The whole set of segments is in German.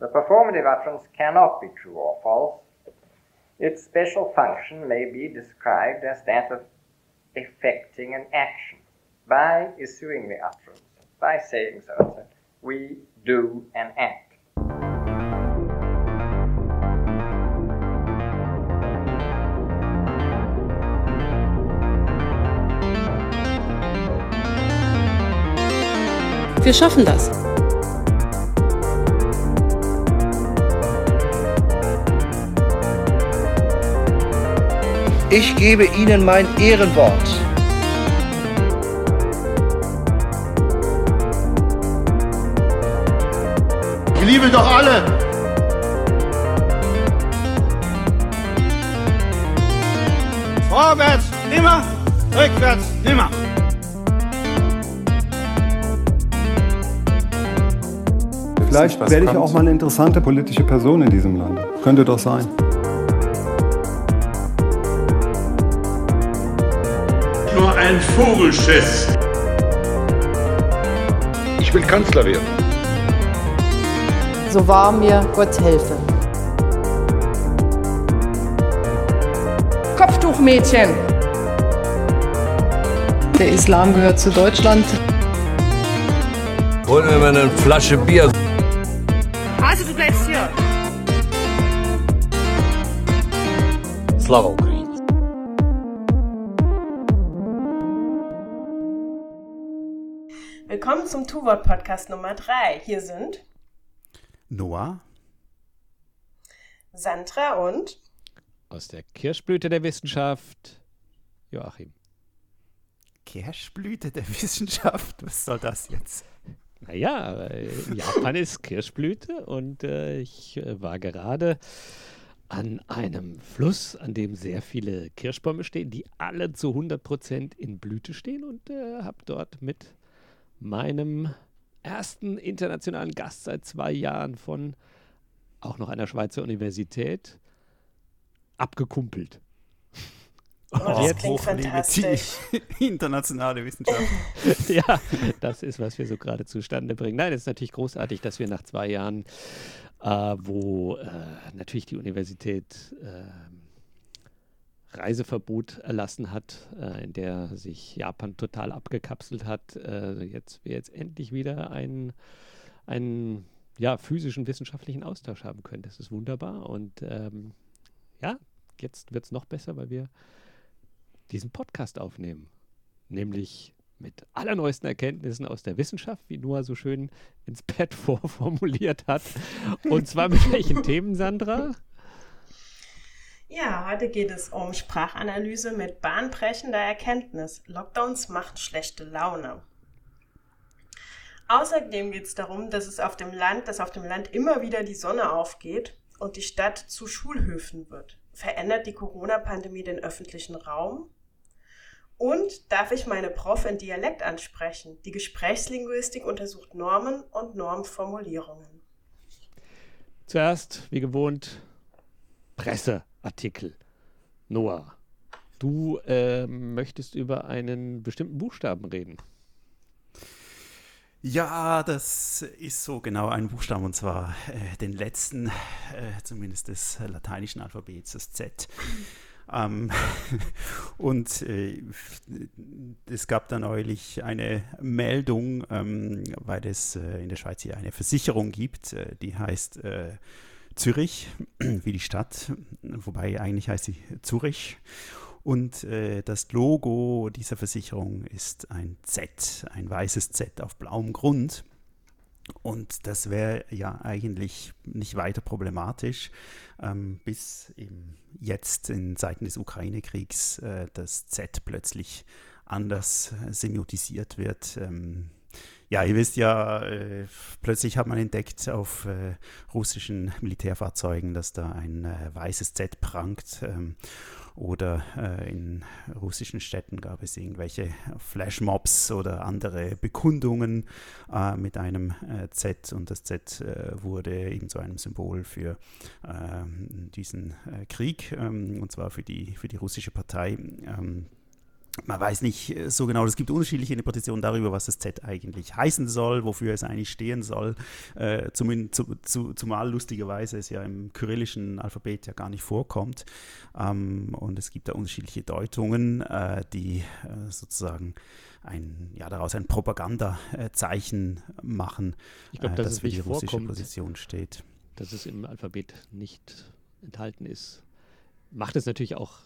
The performative utterance cannot be true or false. Its special function may be described as that of effecting an action by issuing the utterance, by saying so. We do an act. Wir schaffen das. Ich gebe Ihnen mein Ehrenwort. Ich liebe doch alle. Vorwärts immer, rückwärts nimmer. Vielleicht werde ich auch mal eine interessante politische Person in diesem Land. Könnte doch sein. Ein Vogelschiss. Ich will Kanzler werden. So wahr mir Gott helfe. Kopftuchmädchen. Der Islam gehört zu Deutschland. Holen wir mal eine Flasche Bier. Also du bleibst hier. Slava zum Two-Word-Podcast Nummer 3. Hier sind Noah, Sandra und aus der Kirschblüte der Wissenschaft Joachim. Kirschblüte der Wissenschaft? Was soll das jetzt? Naja, Japan ist Kirschblüte und äh, ich äh, war gerade an einem Fluss, an dem sehr viele Kirschbäume stehen, die alle zu 100% in Blüte stehen und äh, habe dort mit meinem ersten internationalen Gast seit zwei Jahren von auch noch einer Schweizer Universität abgekumpelt. Oh, das klingt fantastisch. Internationale Wissenschaft. ja, das ist, was wir so gerade zustande bringen. Nein, es ist natürlich großartig, dass wir nach zwei Jahren, äh, wo äh, natürlich die Universität äh, Reiseverbot erlassen hat, äh, in der sich Japan total abgekapselt hat, äh, jetzt wir jetzt endlich wieder einen, einen ja, physischen wissenschaftlichen Austausch haben können. Das ist wunderbar und ähm, ja, jetzt wird es noch besser, weil wir diesen Podcast aufnehmen. Nämlich mit allerneuesten Erkenntnissen aus der Wissenschaft, wie Noah so schön ins Pad vorformuliert hat. Und zwar mit welchen Themen, Sandra? Ja, heute geht es um Sprachanalyse mit bahnbrechender Erkenntnis. Lockdowns machen schlechte Laune. Außerdem geht es darum, dass es auf dem Land, dass auf dem Land immer wieder die Sonne aufgeht und die Stadt zu Schulhöfen wird. Verändert die Corona-Pandemie den öffentlichen Raum? Und darf ich meine Prof in Dialekt ansprechen? Die Gesprächslinguistik untersucht Normen und Normformulierungen. Zuerst, wie gewohnt, Presseartikel. Noah, du äh, möchtest über einen bestimmten Buchstaben reden. Ja, das ist so genau ein Buchstaben, und zwar äh, den letzten, äh, zumindest des lateinischen Alphabets, das Z. Ähm, und äh, es gab dann neulich eine Meldung, ähm, weil es äh, in der Schweiz hier eine Versicherung gibt, äh, die heißt äh, Zürich, wie die Stadt, wobei eigentlich heißt sie Zürich. Und äh, das Logo dieser Versicherung ist ein Z, ein weißes Z auf blauem Grund. Und das wäre ja eigentlich nicht weiter problematisch, ähm, bis eben jetzt in Zeiten des Ukraine-Kriegs äh, das Z plötzlich anders semiotisiert wird. Ähm, ja, ihr wisst ja, äh, plötzlich hat man entdeckt auf äh, russischen Militärfahrzeugen, dass da ein äh, weißes Z prangt. Ähm, oder äh, in russischen Städten gab es irgendwelche Flashmobs oder andere Bekundungen äh, mit einem äh, Z und das Z wurde eben zu einem Symbol für ähm, diesen Krieg ähm, und zwar für die, für die russische Partei. Man weiß nicht äh, so genau, es gibt unterschiedliche Interpretationen darüber, was das Z eigentlich heißen soll, wofür es eigentlich stehen soll. Äh, zum, zu, zu, zumal lustigerweise es ja im kyrillischen Alphabet ja gar nicht vorkommt. Ähm, und es gibt da unterschiedliche Deutungen, äh, die äh, sozusagen ein, ja, daraus ein Propagandazeichen machen, ich glaub, dass das es für die russische vorkommt. Position steht. Dass es im Alphabet nicht enthalten ist, macht es natürlich auch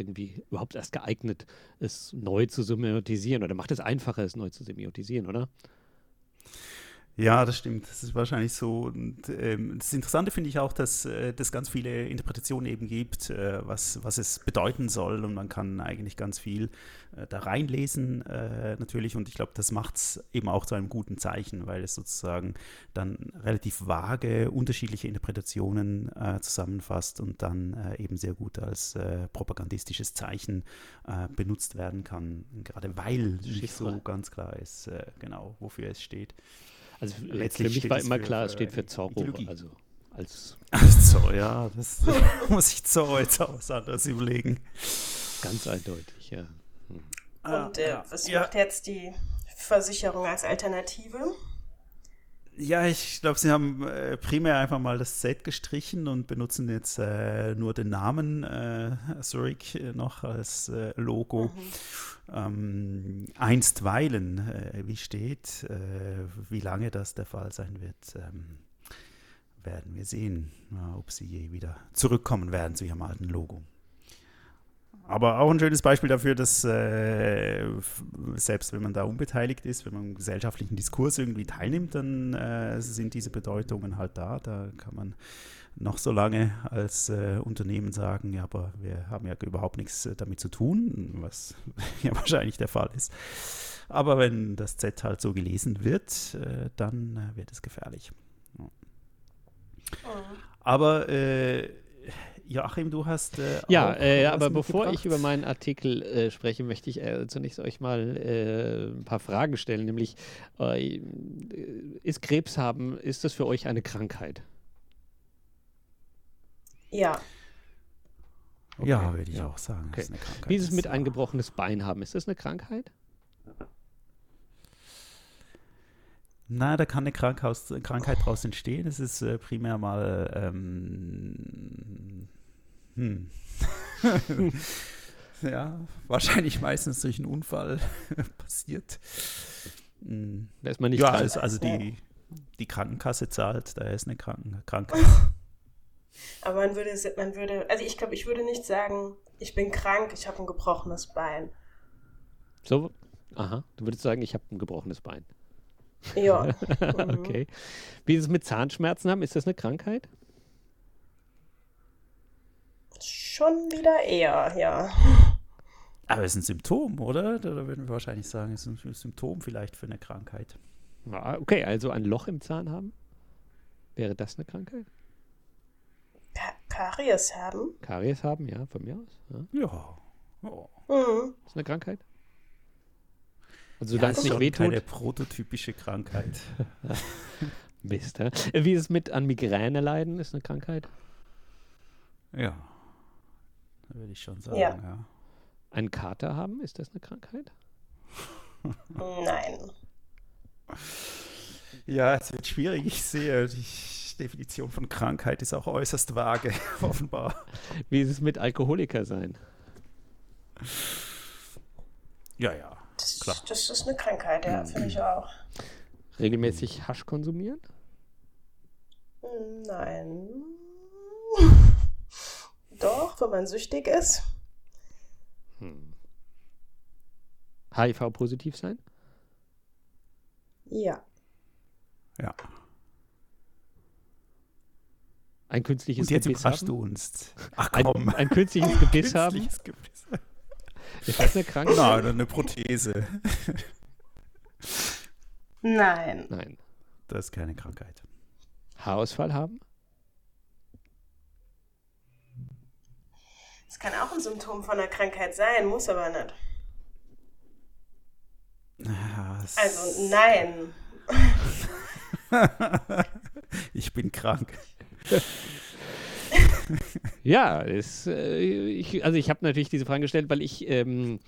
irgendwie überhaupt erst geeignet, es neu zu semiotisieren oder macht es einfacher, es neu zu semiotisieren, oder? Ja, das stimmt. Das ist wahrscheinlich so. Und ähm, das Interessante finde ich auch, dass äh, es ganz viele Interpretationen eben gibt, äh, was, was es bedeuten soll. Und man kann eigentlich ganz viel äh, da reinlesen, äh, natürlich. Und ich glaube, das macht es eben auch zu einem guten Zeichen, weil es sozusagen dann relativ vage, unterschiedliche Interpretationen äh, zusammenfasst und dann äh, eben sehr gut als propagandistisches Zeichen benutzt werden kann. Gerade weil nicht so ganz klar ist, genau, wofür es steht. Also Letztlich für mich war immer klar, es steht für Zorro. Also als Zorro, ja, das muss ich Zorro jetzt auch was anderes überlegen. ganz eindeutig, ja. Und äh, ja. was Ja. macht jetzt die Versicherung als Alternative? Ja, ich glaube, sie haben äh, primär einfach mal das Z gestrichen und benutzen jetzt äh, nur den Namen äh, Zurich äh, noch als äh, Logo. Ähm, einstweilen, wie steht, wie lange das der Fall sein wird, ähm, werden wir sehen, ob sie je wieder zurückkommen werden zu ihrem alten Logo. Aber auch ein schönes Beispiel dafür, dass äh, selbst wenn man da unbeteiligt ist, wenn man im gesellschaftlichen Diskurs irgendwie teilnimmt, dann äh, sind diese Bedeutungen halt da. Da kann man noch so lange als äh, Unternehmen sagen, ja, aber wir haben ja überhaupt nichts äh, damit zu tun, was ja wahrscheinlich der Fall ist. Aber wenn das Z halt so gelesen wird, äh, dann äh, wird es gefährlich. Ja. Aber äh, Joachim, du hast äh, Ja, auch äh, aber bevor ich über meinen Artikel äh, spreche, möchte ich äh, zunächst euch mal äh, ein paar Fragen stellen, nämlich äh, ist Krebs haben, ist das für euch eine Krankheit? Ja, Ja, würde ich auch sagen. Okay. Das ist eine Krankheit. Wie ist es mit Das- ein gebrochenes Bein haben? Ist das eine Krankheit? Na, da kann eine Krankhaus, Krankheit daraus entstehen. Es ist äh, primär mal. Ähm, hm. ja, wahrscheinlich meistens durch einen Unfall passiert. Hm. Da ist man nicht ja, krank. also, also die, die Krankenkasse zahlt, da ist eine Kranken Krankheit. aber man würde, man würde, also ich glaube, ich würde nicht sagen, ich bin krank, ich habe ein gebrochenes Bein. So, aha, du würdest sagen, ich habe ein gebrochenes Bein. Ja. Mhm. okay. Wie ist es mit Zahnschmerzen haben? Ist das eine Krankheit? Schon wieder eher, ja. Aber es ist ein Symptom, oder? Da würden wir wahrscheinlich sagen, es ist ein Symptom vielleicht für eine Krankheit. Okay, also ein Loch im Zahn haben? Wäre das eine Krankheit? Ka Karies haben? Karies haben, ja, von mir aus. Ja. Ja. Oh. Mhm. Ist eine Krankheit? Also Ja, solange ist es nicht schon wehtut. keine prototypische Krankheit. Mist, hä? Wie ist es mit an Migräne leiden? Ist eine Krankheit? Ja. Würde ich schon sagen, Ja. ja. Ein Kater haben? Ist das eine Krankheit? Nein. Ja, es wird schwierig. Ich sehe, die Definition von Krankheit ist auch äußerst vage, offenbar. Wie ist es mit Alkoholiker sein? Ja, ja. Das, Klar. das ist eine Krankheit, ja, finde ich auch. Regelmäßig Hasch konsumieren? Nein. Doch, wenn man süchtig ist. HIV-positiv sein? Ja. Ja. Ein künstliches Und jetzt Gebiss überraschst haben? du uns. Ach Ein, komm. ein künstliches Gebiss haben? Künstliches Gebiss. Ist das eine Krankheit? Nein, eine Prothese. Nein. Nein. Das ist keine Krankheit. Haarausfall haben? Das kann auch ein Symptom von einer Krankheit sein, muss aber nicht. Ja, Also nein. ich bin krank. Ja, es, äh, ich, also ich habe natürlich diese Frage gestellt, weil ich ähm,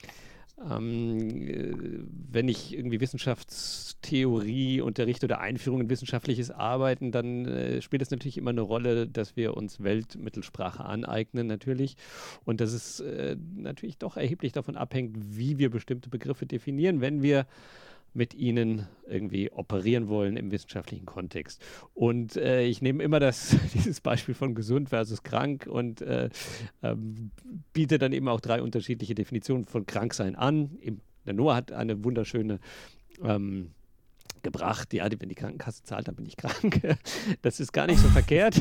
ähm, wenn ich irgendwie Wissenschaftstheorie unterrichte oder Einführung in wissenschaftliches Arbeiten, dann äh, spielt es natürlich immer eine Rolle, dass wir uns Weltmittelsprache aneignen, natürlich. Und dass es äh, natürlich doch erheblich davon abhängt, wie wir bestimmte Begriffe definieren, wenn wir mit ihnen irgendwie operieren wollen im wissenschaftlichen Kontext. Und äh, ich nehme immer das, dieses Beispiel von gesund versus krank und äh, ähm, biete dann eben auch drei unterschiedliche Definitionen von Kranksein an. der Noah hat eine wunderschöne ähm, gebracht, ja, wenn die Krankenkasse zahlt, dann bin ich krank. Das ist gar nicht so verkehrt.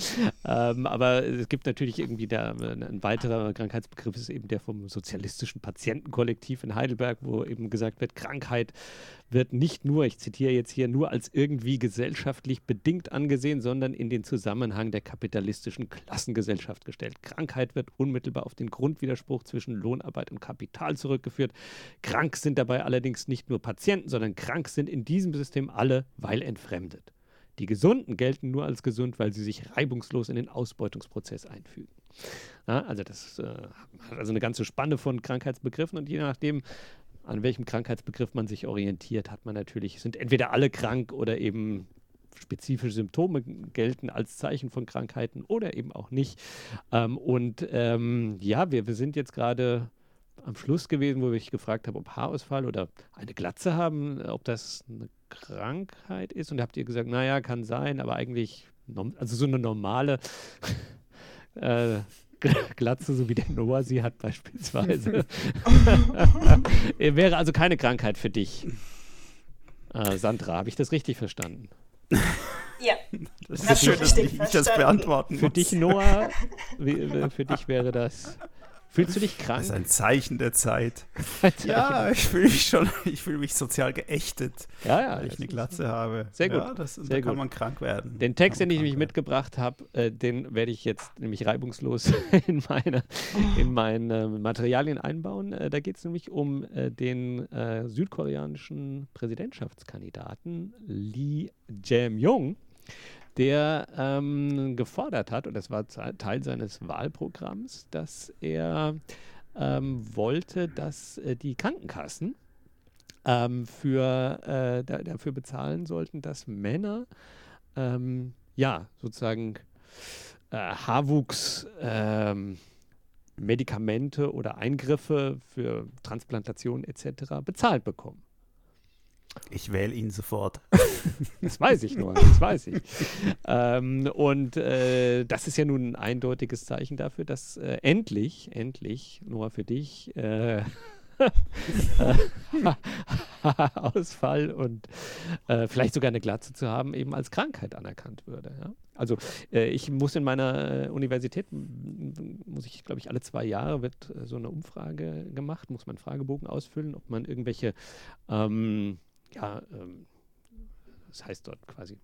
ähm, aber es gibt natürlich irgendwie da, ein weiterer Krankheitsbegriff ist eben der vom sozialistischen Patientenkollektiv in Heidelberg, wo eben gesagt wird, Krankheit wird nicht nur, ich zitiere jetzt hier, nur als irgendwie gesellschaftlich bedingt angesehen, sondern in den Zusammenhang der kapitalistischen Klassengesellschaft gestellt. Krankheit wird unmittelbar auf den Grundwiderspruch zwischen Lohnarbeit und Kapital zurückgeführt. Krank sind dabei allerdings nicht nur Patienten, sondern krank sind in diesem System alle, weil entfremdet. Die Gesunden gelten nur als gesund, weil sie sich reibungslos in den Ausbeutungsprozess einfügen. Ja, also das äh, hat also eine ganze Spanne von Krankheitsbegriffen und je nachdem, an welchem Krankheitsbegriff man sich orientiert, hat man natürlich, sind entweder alle krank oder eben spezifische Symptome gelten als Zeichen von Krankheiten oder eben auch nicht. Ähm, und ähm, ja, wir, wir sind jetzt gerade am Schluss gewesen, wo ich gefragt habe, ob Haarausfall oder eine Glatze haben, ob das eine Krankheit ist. Und da habt ihr gesagt, naja, kann sein, aber eigentlich, also so eine normale äh, Glatze, so wie der Noah sie hat beispielsweise. Wäre also keine Krankheit für dich. Äh, Sandra, habe ich das richtig verstanden? Ja. Das ist schön, dass ich das beantworten Für dich, Noah, wie, für dich wäre das Fühlst du dich krank? Das ist ein Zeichen der Zeit. ja, ich fühle mich schon, ich fühle mich sozial geächtet, ja, ja, weil ich eine Glatze habe. Sehr gut. Ja, das, Sehr da kann gut. man krank werden. Den Text, den ich nämlich mitgebracht habe, äh, den werde ich jetzt nämlich reibungslos in meine, in meine Materialien einbauen. Äh, da geht es nämlich um äh, den äh, südkoreanischen Präsidentschaftskandidaten Lee Jae-myung der ähm, gefordert hat, und das war Teil seines Wahlprogramms, dass er ähm, wollte, dass äh, die Krankenkassen ähm, für, äh, da, dafür bezahlen sollten, dass Männer ähm, ja sozusagen äh, Haarwuchs ähm, Medikamente oder Eingriffe für Transplantation etc. bezahlt bekommen. Ich wähle ihn sofort. Das weiß ich nur, das weiß ich. ähm, und äh, das ist ja nun ein eindeutiges Zeichen dafür, dass äh, endlich, endlich, nur für dich, äh, Ausfall und äh, vielleicht sogar eine Glatze zu haben, eben als Krankheit anerkannt würde. Ja? Also äh, ich muss in meiner äh, Universität, muss ich glaube ich alle zwei Jahre wird äh, so eine Umfrage gemacht, muss man Fragebogen ausfüllen, ob man irgendwelche ähm, ja, ähm, das heißt dort quasi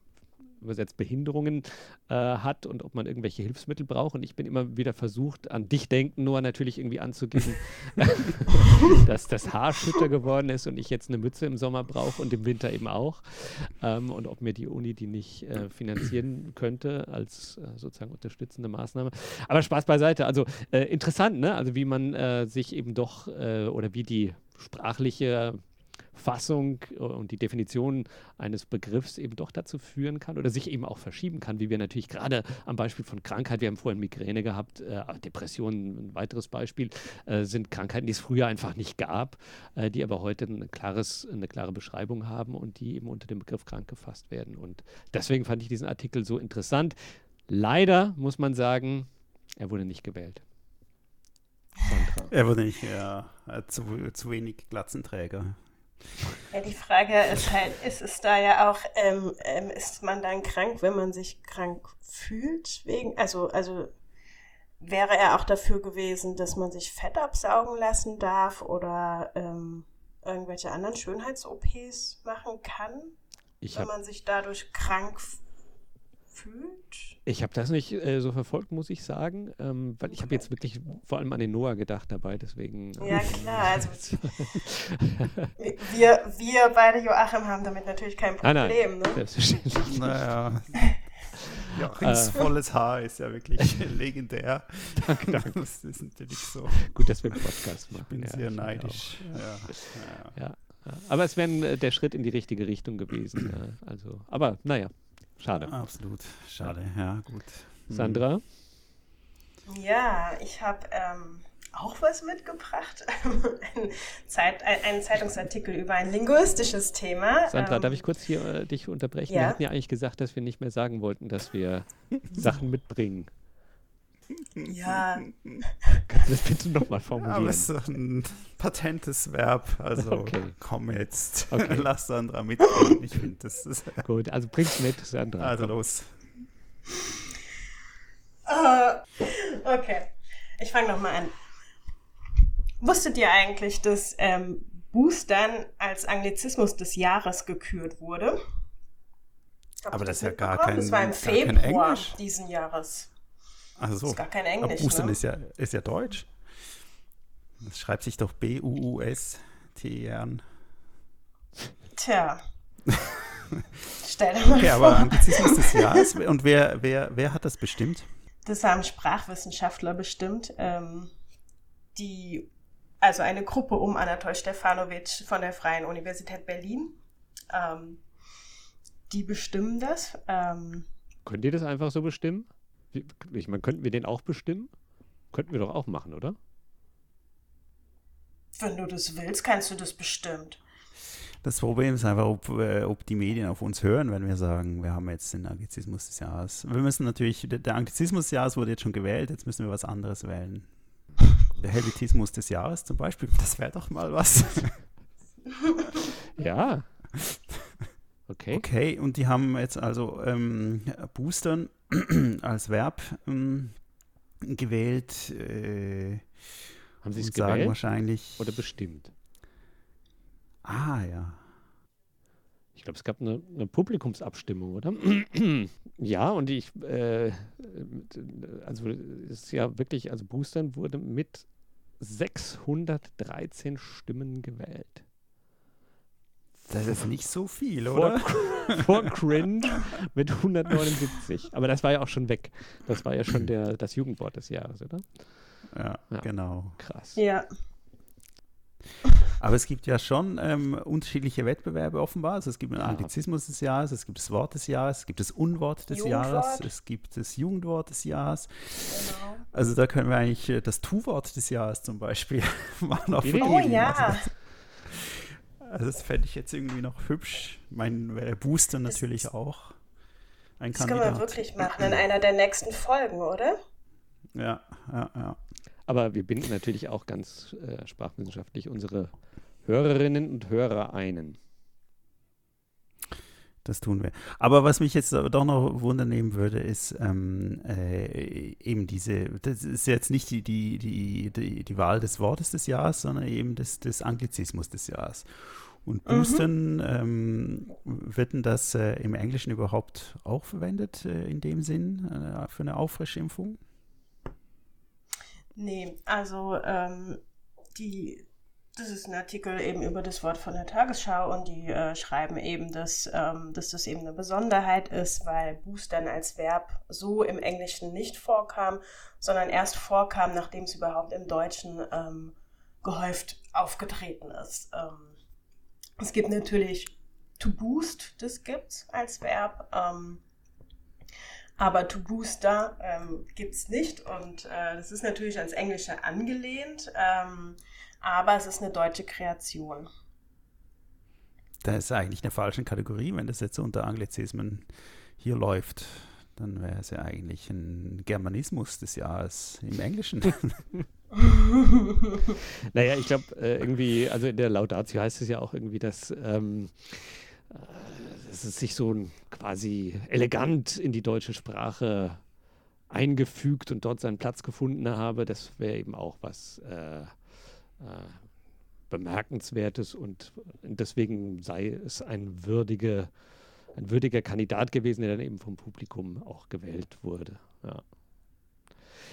übersetzt Behinderungen äh, hat und ob man irgendwelche Hilfsmittel braucht. Und ich bin immer wieder versucht, an dich denken, nur natürlich irgendwie anzugeben, dass das Haar schütter geworden ist und ich jetzt eine Mütze im Sommer brauche und im Winter eben auch. Ähm, und ob mir die Uni die nicht äh, finanzieren könnte als äh, sozusagen unterstützende Maßnahme. Aber Spaß beiseite. Also äh, interessant, ne? Also wie man äh, sich eben doch äh, oder wie die sprachliche Fassung äh, und die Definition eines Begriffs eben doch dazu führen kann oder sich eben auch verschieben kann, wie wir natürlich gerade am Beispiel von Krankheit, wir haben vorhin Migräne gehabt, äh, Depressionen, ein weiteres Beispiel, äh, sind Krankheiten, die es früher einfach nicht gab, äh, die aber heute ein klares, eine klare Beschreibung haben und die eben unter dem Begriff krank gefasst werden. Und deswegen fand ich diesen Artikel so interessant. Leider muss man sagen, er wurde nicht gewählt. Sandra. Er wurde nicht, ja, zu, zu wenig Glatzenträger. Ja, die Frage ist halt, ist es da ja auch, ähm, ähm, ist man dann krank, wenn man sich krank fühlt? Wegen, also, also wäre er auch dafür gewesen, dass man sich Fett absaugen lassen darf oder ähm, irgendwelche anderen Schönheits-OPs machen kann, ich wenn man sich dadurch krank fühlt? fühlt? Ich habe das nicht äh, so verfolgt, muss ich sagen, ähm, weil ich habe jetzt wirklich vor allem an den Noah gedacht dabei, deswegen. Ähm, ja, klar. Also, wir, wir beide, Joachim, haben damit natürlich kein Problem. Ah, nein, ne? Selbstverständlich. Naja. Joachim's äh, volles Haar ist ja wirklich legendär. danke, danke. Das ist natürlich so. Gut, dass wir einen Podcast machen. Ich bin ja, sehr neidisch. Ja. ja. Aber es wäre äh, der Schritt in die richtige Richtung gewesen. also, aber naja, schade. Absolut, schade. Ja, gut. Hm. Sandra? Ja, ich habe ähm, auch was mitgebracht. ein, Zeit, ein, einen Zeitungsartikel über ein linguistisches Thema. Sandra, ähm, darf ich kurz hier äh, dich unterbrechen? Ja? Wir hatten ja eigentlich gesagt, dass wir nicht mehr sagen wollten, dass wir Sachen mitbringen. Ja. Kannst du das bitte nochmal formulieren? Aber es ist doch ein patentes Verb. Also okay. komm jetzt. Okay. Lass Sandra mitbringen. Ich finde das ist. Gut, also bring's mit, Sandra. Also los. Uh, okay. Ich fange nochmal an. Wusstet ihr eigentlich, dass ähm, Boostern als Anglizismus des Jahres gekürt wurde? Habt Aber das ist ja gar kein Das war im Februar diesen Jahres. Also so. Ist gar kein Englisch. Aber Boostern ne? ist, ja, ist ja Deutsch. Das schreibt sich doch B-U-U-S-T-E-R. Tja. Stell dir mal okay, vor. aber Anglizismus des Jahres. Und wer, wer, wer hat das bestimmt? Das haben Sprachwissenschaftler bestimmt, ähm, die also eine Gruppe um Anatol Stefanovic von der Freien Universität Berlin. Ähm, die bestimmen das. Ähm, Könnt ihr das einfach so bestimmen? Ich meine, könnten wir den auch bestimmen? Könnten wir doch auch machen, oder? Wenn du das willst, kannst du das bestimmt. Das Problem ist einfach, ob, äh, ob die Medien auf uns hören, wenn wir sagen, wir haben jetzt den Anglizismus des Jahres. Wir müssen natürlich, der Anglizismus des Jahres wurde jetzt schon gewählt, jetzt müssen wir was anderes wählen. Der Helvetismus des Jahres zum Beispiel, das wäre doch mal was. ja. Okay. Okay, und die haben jetzt also ähm, Boostern als Verb ähm, gewählt. Äh, haben sie es gewählt? wahrscheinlich. Oder bestimmt? Ah, ja. Ich glaube, es gab eine, eine, Publikumsabstimmung, oder? ja, und ich, äh, also es ist ja wirklich, also Boostern wurde mit 613 Stimmen gewählt. Das ist nicht so viel, oder? Vor, vor Cringe mit 179. Aber das war ja auch schon weg. Das war ja schon der, das Jugendwort des Jahres, oder? Ja, ja. genau. Krass. Ja. Aber es gibt ja schon ähm, unterschiedliche Wettbewerbe offenbar. Also es gibt einen Anglizismus des Jahres, es gibt das Wort des Jahres, es gibt das Unwort des Jugendwort. Jahres, es gibt das Jugendwort des Jahres. Genau. Also da können wir eigentlich äh, das Tu-Wort des Jahres zum Beispiel machen. Auf oh ja. Also das fände ich jetzt irgendwie noch hübsch. Mein Booster natürlich das, auch ein das Kandidat. Das können wir wirklich machen in einer der nächsten Folgen, oder? Ja, ja, ja. Aber wir binden natürlich auch ganz äh, sprachwissenschaftlich unsere Hörerinnen und Hörer einen. Das tun wir. Aber was mich jetzt doch noch wundernehmen würde, ist ähm, äh, eben diese, das ist jetzt nicht die, die, die, die, die Wahl des Wortes des Jahres, sondern eben des, des Anglizismus des Jahres. Und. Boosten, mhm. ähm, wird denn das äh, im Englischen überhaupt auch verwendet, äh, in dem Sinn, äh, für eine Auffrischimpfung? Nee, also ähm, die, das ist ein Artikel eben über das Wort von der Tagesschau und die äh, schreiben eben, dass, ähm, dass das eben eine Besonderheit ist, weil Boostern als Verb so im Englischen nicht vorkam, sondern erst vorkam, nachdem es überhaupt im Deutschen ähm, gehäuft aufgetreten ist. Ähm, es gibt natürlich to boost, das gibt's als Verb. Ähm, aber To Booster ähm, gibt es nicht und äh, das ist natürlich ans Englische angelehnt, ähm, aber es ist eine deutsche Kreation. Das ist eigentlich eine falsche Kategorie, wenn das jetzt unter Anglizismen hier läuft. Dann wäre es ja eigentlich ein Germanismus des Jahres im Englischen. naja, ich glaube, äh, irgendwie, also in der Laudatio heißt es ja auch irgendwie, dass ähm, dass es sich so quasi elegant in die deutsche Sprache eingefügt und dort seinen Platz gefunden habe, das wäre eben auch was äh, äh, Bemerkenswertes und deswegen sei es ein, würdige, ein würdiger Kandidat gewesen, der dann eben vom Publikum auch gewählt wurde. Ja.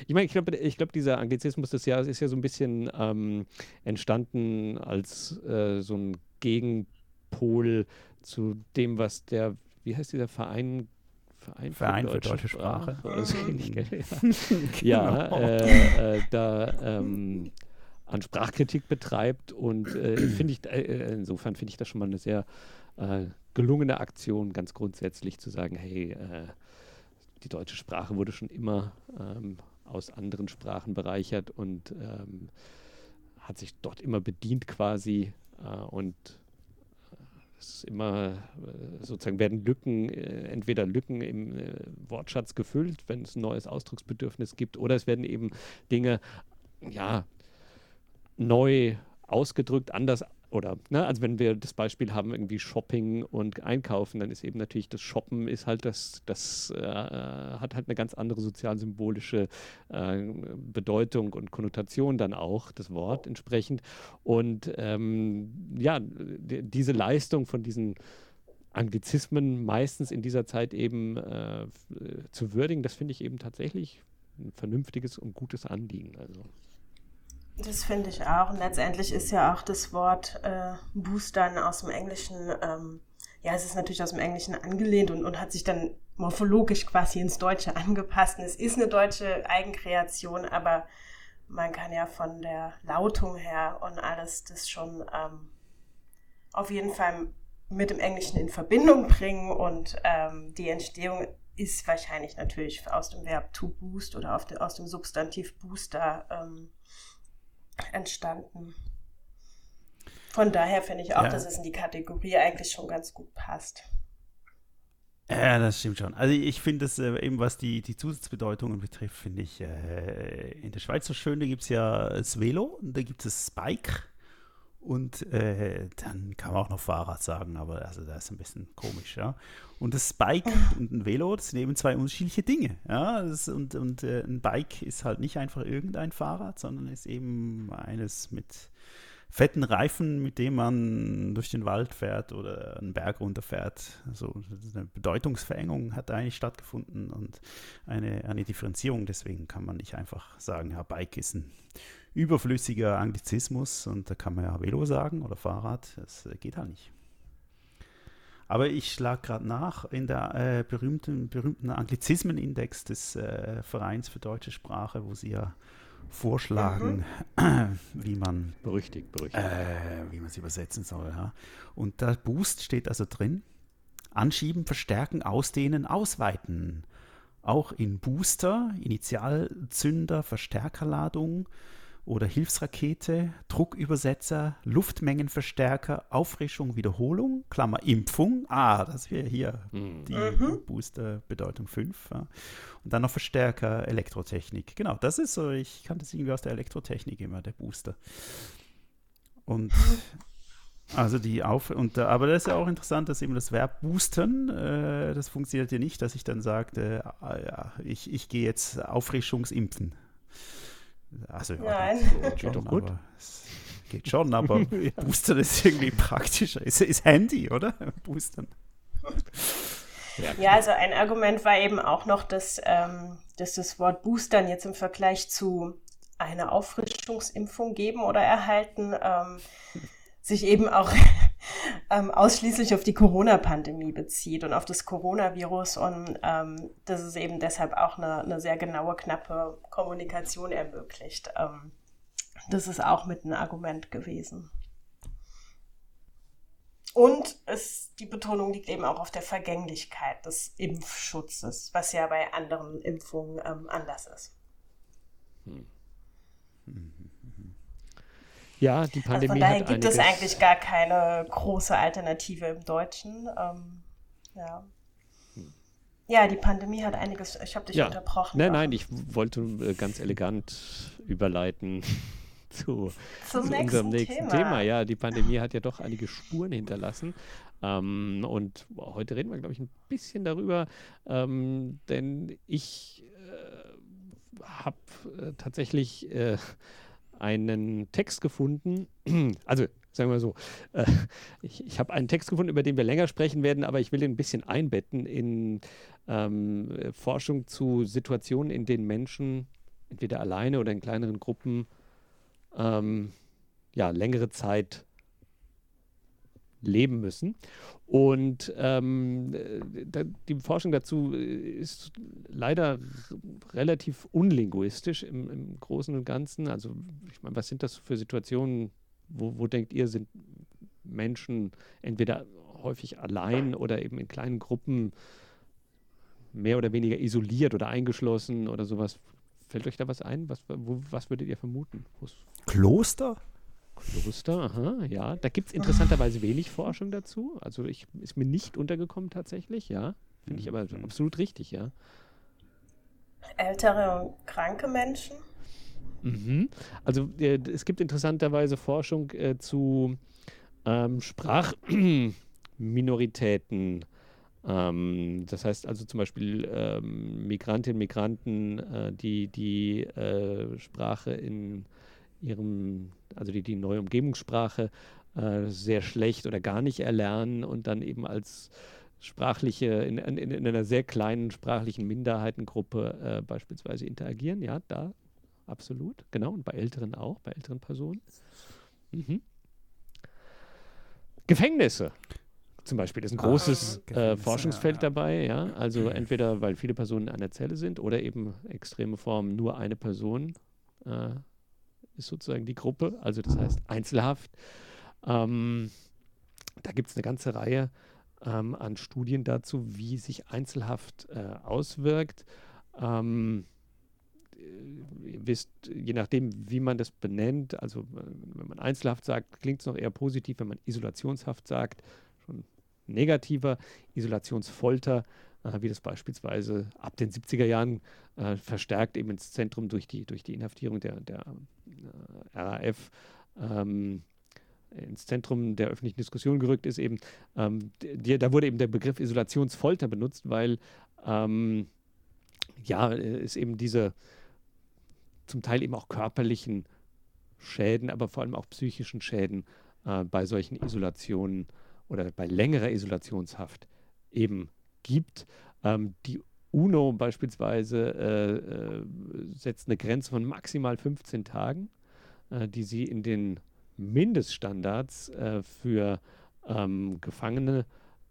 Ich meine, ich glaube, ich glaub, dieser Anglizismus des Jahres ist ja so ein bisschen ähm, entstanden als äh, so ein Gegenpol zu dem, was der, wie heißt dieser Verein Verein, Verein für, deutsche Sprache. Sprache. Mhm. ja, Genau. ja äh, äh, da ähm, an Sprachkritik betreibt und äh, finde ich, äh, insofern finde ich das schon mal eine sehr äh, gelungene Aktion, ganz grundsätzlich zu sagen, hey, äh, die deutsche Sprache wurde schon immer ähm, aus anderen Sprachen bereichert und ähm, hat sich dort immer bedient quasi äh, und es ist immer äh, sozusagen werden Lücken, äh, entweder Lücken im äh, Wortschatz gefüllt, wenn es ein neues Ausdrucksbedürfnis gibt, oder es werden eben Dinge, ja, neu ausgedrückt, anders oder, ne, also wenn wir das Beispiel haben, irgendwie Shopping und Einkaufen, dann ist eben natürlich das Shoppen ist halt das, das äh, hat halt eine ganz andere sozialsymbolische äh, Bedeutung und Konnotation dann auch, das Wort entsprechend. Und ähm, ja, die, diese Leistung von diesen Anglizismen meistens in dieser Zeit eben äh, zu würdigen, das finde ich eben tatsächlich ein vernünftiges und gutes Anliegen. Also. Das finde ich auch. Und letztendlich ist ja auch das Wort äh, Boostern aus dem Englischen, ähm, ja, es ist natürlich aus dem Englischen angelehnt und, und hat sich dann morphologisch quasi ins Deutsche angepasst. Und es ist eine deutsche Eigenkreation, aber man kann ja von der Lautung her und alles das schon ähm, auf jeden Fall mit dem Englischen in Verbindung bringen und ähm, die Entstehung ist wahrscheinlich natürlich aus dem Verb to boost oder de, aus dem Substantiv booster ähm, entstanden. Von daher finde ich auch, ja. dass es in die Kategorie eigentlich schon ganz gut passt. Ja, das stimmt schon. Also ich finde es äh, eben, was die, die Zusatzbedeutungen betrifft, finde ich äh, in der Schweiz so schön, da gibt es ja das Velo und da gibt es Spike und äh, dann kann man auch noch Fahrrad sagen, aber also das ist ein bisschen komisch, ja. Und das Bike und ein Velo, das sind eben zwei unterschiedliche Dinge, ja. Das, und und äh, ein Bike ist halt nicht einfach irgendein Fahrrad, sondern ist eben eines mit fetten Reifen, mit dem man durch den Wald fährt oder einen Berg runterfährt. Also eine Bedeutungsverengung hat eigentlich stattgefunden und eine, eine Differenzierung. Deswegen kann man nicht einfach sagen, ja, Bike ist ein überflüssiger Anglizismus und da kann man ja Velo sagen oder Fahrrad. Das geht halt nicht. Aber ich schlage gerade nach in der äh, berühmten, berühmten Anglizismenindex des äh, Vereins für deutsche Sprache, wo sie ja vorschlagen, mhm. wie man berüchtigt, berüchtigt. Äh, wie man es übersetzen soll. Ja. Und da Boost steht also drin. Anschieben, verstärken, ausdehnen, ausweiten. Auch in Booster, Initialzünder, Verstärkerladung oder Hilfsrakete, Druckübersetzer, Luftmengenverstärker, Auffrischung, Wiederholung, Klammer Impfung. Ah, das wäre hier mhm. die Booster-Bedeutung 5. Ja. Und dann noch Verstärker, Elektrotechnik. Genau, das ist so, ich kannte das irgendwie aus der Elektrotechnik immer, der Booster. Und also die Auf und aber das ist ja auch interessant, dass eben das Verb boostern, äh, das funktioniert ja nicht, dass ich dann sage, äh, ja, ich, ich gehe jetzt Auffrischungsimpfen. Also Nein. Ja, geht doch gut. geht schon, aber ja. Boostern ist irgendwie praktischer. Ist, ist Handy, oder? Boostern. Ja, also ein Argument war eben auch noch, dass, ähm, dass das Wort Boostern jetzt im Vergleich zu einer Auffrischungsimpfung geben oder erhalten ähm, sich eben auch ähm, ausschließlich auf die Corona-Pandemie bezieht und auf das Coronavirus und ähm, dass es eben deshalb auch eine, eine, sehr genaue, knappe Kommunikation ermöglicht. Ähm, das ist auch mit ein Argument gewesen. Und es, die Betonung liegt eben auch auf der Vergänglichkeit des Impfschutzes, was ja bei anderen Impfungen ähm, anders ist. Hm. Ja, die Pandemie. Also von daher gibt es eigentlich gar keine große Alternative im Deutschen. Ähm, ja. Hm. Ja, die Pandemie hat einiges. Ich habe dich ja. unterbrochen. Nein, nein, ich wollte äh, ganz elegant überleiten zu, zu nächsten unserem nächsten Thema. Thema. Ja, die Pandemie hat ja doch einige Spuren hinterlassen. Ähm, und heute reden wir, glaube ich, ein bisschen darüber, ähm, denn ich äh, habe äh, tatsächlich äh, einen Text gefunden, also sagen wir so, äh, ich, ich habe einen Text gefunden, über den wir länger sprechen werden, aber ich will ihn ein bisschen einbetten in ähm, Forschung zu Situationen, in denen Menschen entweder alleine oder in kleineren Gruppen ähm, ja, längere Zeit leben müssen. Und ähm, die Forschung dazu ist leider relativ unlinguistisch im, im, Großen und Ganzen. Also, ich meine, was sind das für Situationen, wo, wo denkt ihr, sind Menschen entweder häufig allein oder eben in kleinen Gruppen mehr oder weniger isoliert oder eingeschlossen oder sowas? Fällt euch da was ein? Was, wo, was würdet ihr vermuten? Kloster? Kloster, aha, ja. Da gibt es interessanterweise wenig Forschung dazu. Also ich ist mir nicht untergekommen tatsächlich, ja. Finde ich aber mhm. absolut richtig, ja. Ältere und kranke Menschen? Mhm. Also äh, es gibt interessanterweise Forschung äh, zu ähm, Sprachminoritäten. Ähm, das heißt also zum Beispiel ähm, Migrantinnen, Migranten, äh, die die äh, Sprache in ihrem, also die, die neue Umgebungssprache äh, sehr schlecht oder gar nicht erlernen und dann eben als sprachliche, in, in, in einer sehr kleinen sprachlichen Minderheitengruppe äh, beispielsweise interagieren. Ja, da absolut, genau. Und bei Älteren auch, bei älteren Personen. Mhm. Gefängnisse zum Beispiel ist ein ah, großes ah, äh, Forschungsfeld ja, ja. dabei, ja. Also entweder weil viele Personen in einer Zelle sind oder eben extreme Formen nur eine Person äh, ist sozusagen die Gruppe, also das heißt Einzelhaft. Ähm, da gibt es eine ganze Reihe ähm, an Studien dazu, wie sich Einzelhaft äh, auswirkt. Ähm, ihr wisst, je nachdem, wie man das benennt, also wenn man Einzelhaft sagt, klingt es noch eher positiv, wenn man Isolationshaft sagt, schon negativer. Isolationsfolter äh, wie das beispielsweise ab den 70er Jahren äh, verstärkt eben ins Zentrum durch die, durch die Inhaftierung der, der äh, RAF ähm, ins Zentrum der öffentlichen Diskussion gerückt ist, eben, ähm, die, da wurde eben der Begriff Isolationsfolter benutzt, weil ähm, ja, es eben diese zum Teil eben auch körperlichen Schäden, aber vor allem auch psychischen Schäden äh, bei solchen Isolationen oder bei längerer Isolationshaft eben gibt. Ähm, die UNO beispielsweise äh, äh, setzt eine Grenze von maximal 15 Tagen, äh, die sie in den Mindeststandards äh, für ähm, Gefangene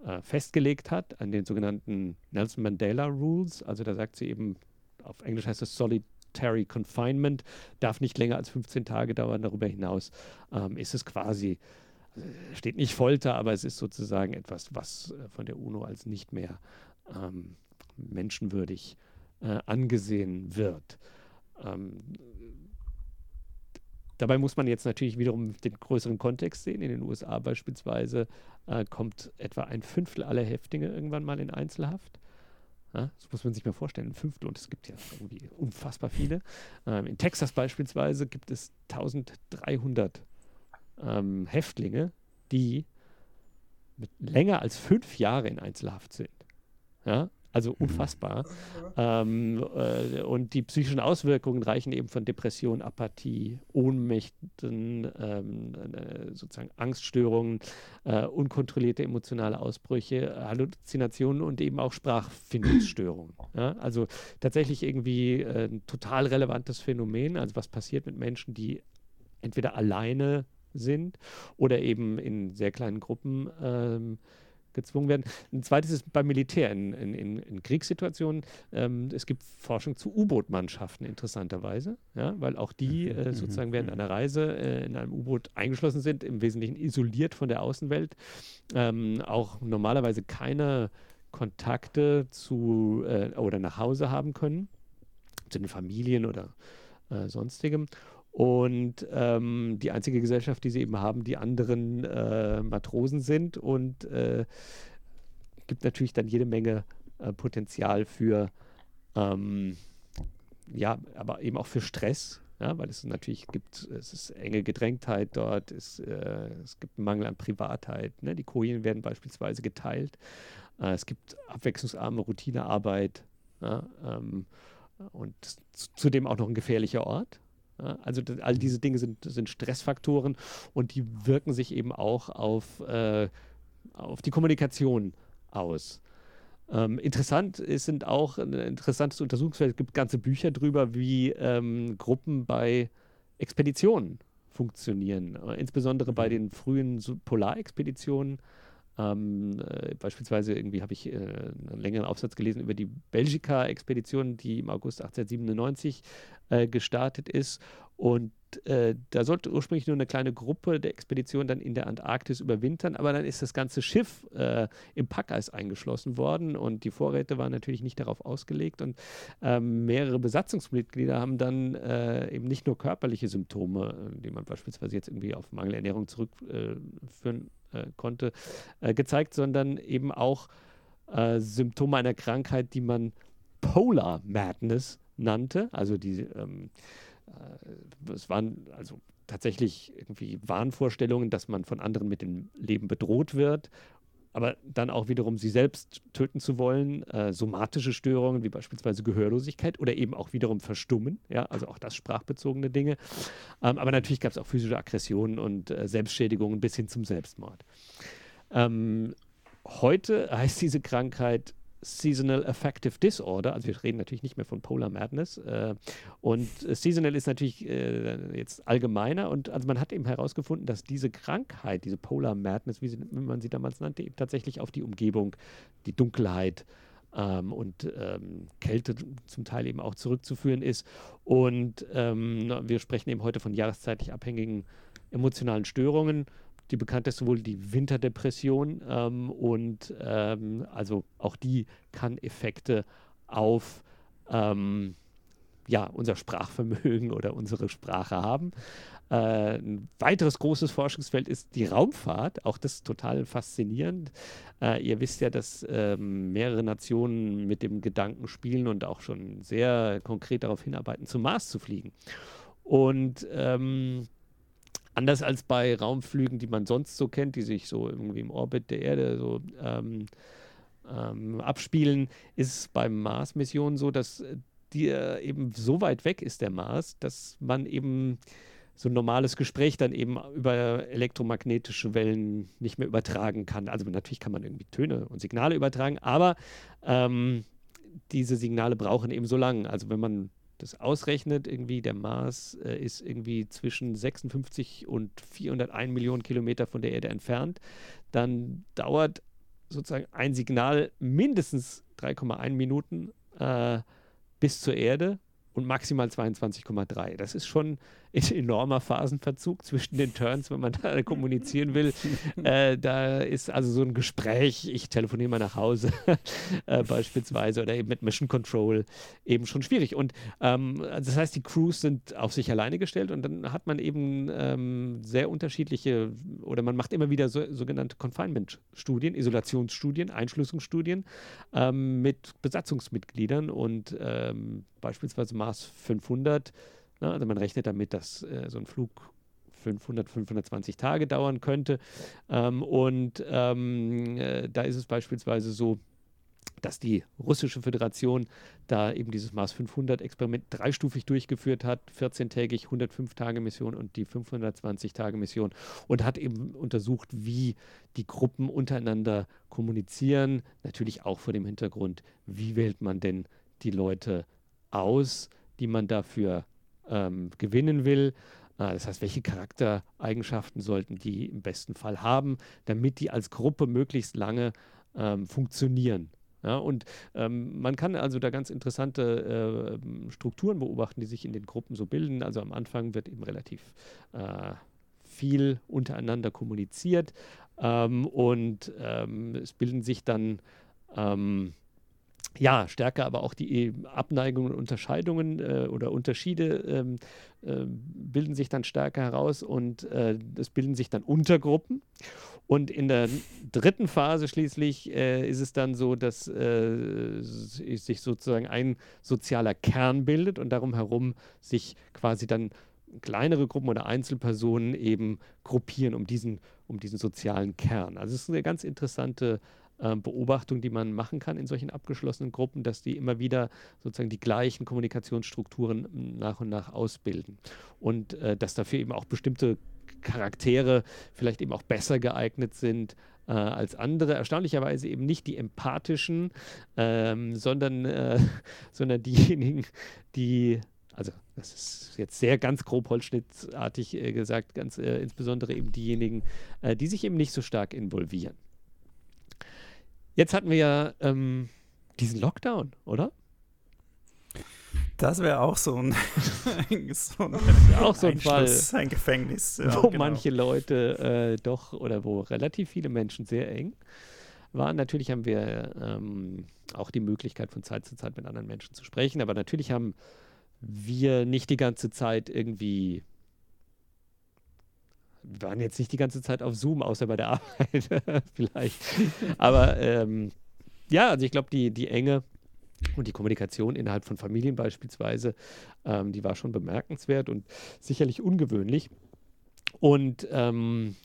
äh, festgelegt hat, an den sogenannten Nelson Mandela Rules. Also da sagt sie eben, auf Englisch heißt es Solitary Confinement, darf nicht länger als 15 Tage dauern. Darüber hinaus ähm, ist es quasi steht nicht Folter, aber es ist sozusagen etwas, was äh, von der UNO als nicht mehr ähm, menschenwürdig äh, angesehen wird. Ähm, dabei muss man jetzt natürlich wiederum den größeren Kontext sehen. In den USA beispielsweise äh, kommt etwa ein Fünftel aller Häftlinge irgendwann mal in Einzelhaft. Das muss man sich mal vorstellen, ein Fünftel und es gibt ja irgendwie unfassbar viele. Ähm, in Texas beispielsweise gibt es 1300 ähm, Häftlinge, die mit länger als fünf Jahre in Einzelhaft sind. Ja, also mhm. unfassbar. Ähm, äh, und die psychischen Auswirkungen reichen eben von Depression, Apathie, Ohnmächten, ähm, äh, sozusagen Angststörungen, äh, unkontrollierte emotionale Ausbrüche, Halluzinationen und eben auch Sprachfindungsstörungen. Ja? Also tatsächlich irgendwie äh, ein total relevantes Phänomen. Also was passiert mit Menschen, die entweder alleine sind oder eben in sehr kleinen Gruppen ähm, gezwungen werden. Ein zweites ist beim Militär in, in, in Kriegssituationen. Ähm, es gibt Forschung zu U-Boot-Mannschaften interessanterweise, ja, weil auch die äh, sozusagen während einer Reise äh, in einem U-Boot eingeschlossen sind, im Wesentlichen isoliert von der Außenwelt, ähm, auch normalerweise keine Kontakte zu äh, oder nach Hause haben können, zu den Familien oder äh, sonstigem. Und ähm, die einzige Gesellschaft, die sie eben haben, die anderen äh, Matrosen sind und äh, gibt natürlich dann jede Menge äh, Potenzial für, ähm, ja, aber eben auch für Stress, ja, weil es natürlich gibt, es ist enge Gedrängtheit dort, es, äh, es gibt einen Mangel an Privatheit, ne? die Kojen werden beispielsweise geteilt, äh, es gibt abwechslungsarme Routinearbeit ja, ähm, und zudem auch noch ein gefährlicher Ort. Also all diese Dinge sind, sind Stressfaktoren und die wirken sich eben auch auf, äh, auf die Kommunikation aus. Ähm, interessant ist, sind auch ein interessantes Untersuchungsfeld, es gibt ganze Bücher drüber, wie ähm, Gruppen bei Expeditionen funktionieren. Äh, insbesondere bei mhm. den frühen Polarexpeditionen ähm, äh, beispielsweise irgendwie habe ich äh, einen längeren Aufsatz gelesen über die Belgica-Expedition, die im August 1897 äh, gestartet ist. Und äh, da sollte ursprünglich nur eine kleine Gruppe der Expedition dann in der Antarktis überwintern, aber dann ist das ganze Schiff äh, im Packeis eingeschlossen worden und die Vorräte waren natürlich nicht darauf ausgelegt und ähm, mehrere Besatzungsmitglieder haben dann äh, eben nicht nur körperliche Symptome, die man beispielsweise jetzt irgendwie auf Mangelernährung zurückführen äh, konnte, äh, gezeigt, sondern eben auch Symptome einer Krankheit, die man Polar Madness nannte, also die ähm, äh, es waren also tatsächlich irgendwie Wahnvorstellungen, dass man von anderen mit dem Leben bedroht wird, aber dann auch wiederum sie selbst töten zu wollen, äh, somatische Störungen wie beispielsweise Gehörlosigkeit oder eben auch wiederum Verstummen, ja, also auch das sprachbezogene Dinge. Ähm, aber natürlich gab es auch physische Aggressionen und äh, Selbstschädigungen bis hin zum Selbstmord. Ähm, heute heißt diese Krankheit Seasonal Affective Disorder, also wir reden natürlich nicht mehr von Polar Madness. Äh, und Seasonal ist natürlich äh, jetzt allgemeiner und also man hat eben herausgefunden, dass diese Krankheit, diese Polar Madness, wie, sie, wie man sie damals nannte, eben tatsächlich auf die Umgebung, die Dunkelheit, ähm, und ähm, Kälte zum Teil eben auch zurückzuführen ist. Und ähm, wir sprechen eben heute von jahreszeitlich abhängigen emotionalen Störungen die bekannteste wohl die Winterdepression ähm, und ähm, also auch die kann Effekte auf ähm, ja, unser Sprachvermögen oder unsere Sprache haben. Äh, ein weiteres großes Forschungsfeld ist die Raumfahrt. Auch das ist total faszinierend. Äh, ihr wisst ja, dass ähm, mehrere Nationen mit dem Gedanken spielen und auch schon sehr konkret darauf hinarbeiten, zum Mars zu fliegen. Und ähm, Anders als bei Raumflügen, die man sonst so kennt, die sich so irgendwie im Orbit der Erde so ähm, ähm, abspielen, ist es bei Mars-Missionen so, dass die äh, eben so weit weg ist, der Mars, dass man eben so ein normales Gespräch dann eben über elektromagnetische Wellen nicht mehr übertragen kann. Also natürlich kann man irgendwie Töne und Signale übertragen, aber ähm, diese Signale brauchen eben so lange. Also wenn man das ausrechnet, irgendwie der Mars äh, ist irgendwie zwischen 56 und 401 Millionen Kilometer von der Erde entfernt, dann dauert sozusagen ein Signal mindestens 3,1 Minuten äh, bis zur Erde und maximal 22,3. Das ist schon enormer Phasenverzug zwischen den Turns, wenn man da kommunizieren will. Äh, da ist also so ein Gespräch, ich telefoniere mal nach Hause äh, beispielsweise oder eben mit Mission Control eben schon schwierig. Und ähm, das heißt, die Crews sind auf sich alleine gestellt und dann hat man eben ähm, sehr unterschiedliche oder man macht immer wieder so, sogenannte Confinement-Studien, Isolationsstudien, Einschlüsselungsstudien ähm, mit Besatzungsmitgliedern und ähm, beispielsweise Mars 500 Ne? Also man rechnet damit, dass äh, so ein Flug 500, 520 Tage dauern könnte. Ähm, und ähm, äh, da ist es beispielsweise so, dass die russische Föderation da eben dieses Mars 500 Experiment dreistufig durchgeführt hat, 14-tägig, 105 Tage Mission und die 520 Tage Mission und hat eben untersucht, wie die Gruppen untereinander kommunizieren, natürlich auch vor dem Hintergrund, wie wählt man denn die Leute aus, die man dafür ähm, gewinnen will. Das heißt, welche Charaktereigenschaften sollten die im besten Fall haben, damit die als Gruppe möglichst lange ähm, funktionieren. Ja, und ähm, man kann also da ganz interessante äh, Strukturen beobachten, die sich in den Gruppen so bilden. Also am Anfang wird eben relativ äh, viel untereinander kommuniziert ähm, und ähm, es bilden sich dann ähm, ja, stärker aber auch die Abneigungen und Unterscheidungen äh, oder Unterschiede ähm, äh, bilden sich dann stärker heraus und äh, es bilden sich dann Untergruppen. Und in der dritten Phase schließlich äh, ist es dann so, dass äh, sich sozusagen ein sozialer Kern bildet und darum herum sich quasi dann kleinere Gruppen oder Einzelpersonen eben gruppieren um diesen, um diesen sozialen Kern. Also es ist eine ganz interessante äh, Beobachtung, die man machen kann in solchen abgeschlossenen Gruppen, dass die immer wieder sozusagen die gleichen Kommunikationsstrukturen nach und nach ausbilden. Und äh, dass dafür eben auch bestimmte Charaktere vielleicht eben auch besser geeignet sind äh, als andere. Erstaunlicherweise eben nicht die empathischen, ähm, sondern, äh, sondern diejenigen, die also das ist jetzt sehr ganz grob holzschnittartig äh, gesagt, ganz äh, insbesondere eben diejenigen, äh, die sich eben nicht so stark involvieren. Jetzt hatten wir ja ähm, diesen Lockdown, oder? Das wäre auch so ein, so ein, auch so ein Fall, ein Gefängnis. Ja, wo genau. manche Leute äh, doch oder wo relativ viele Menschen sehr eng waren. Natürlich haben wir ähm, auch die Möglichkeit, von Zeit zu Zeit mit anderen Menschen zu sprechen, aber natürlich haben wir nicht die ganze Zeit irgendwie wir waren jetzt nicht die ganze Zeit auf Zoom, außer bei der Arbeit vielleicht. Aber ähm, ja, also ich glaube, die, die Enge und die Kommunikation innerhalb von Familien beispielsweise, ähm, die war schon bemerkenswert und sicherlich ungewöhnlich. Und ähm,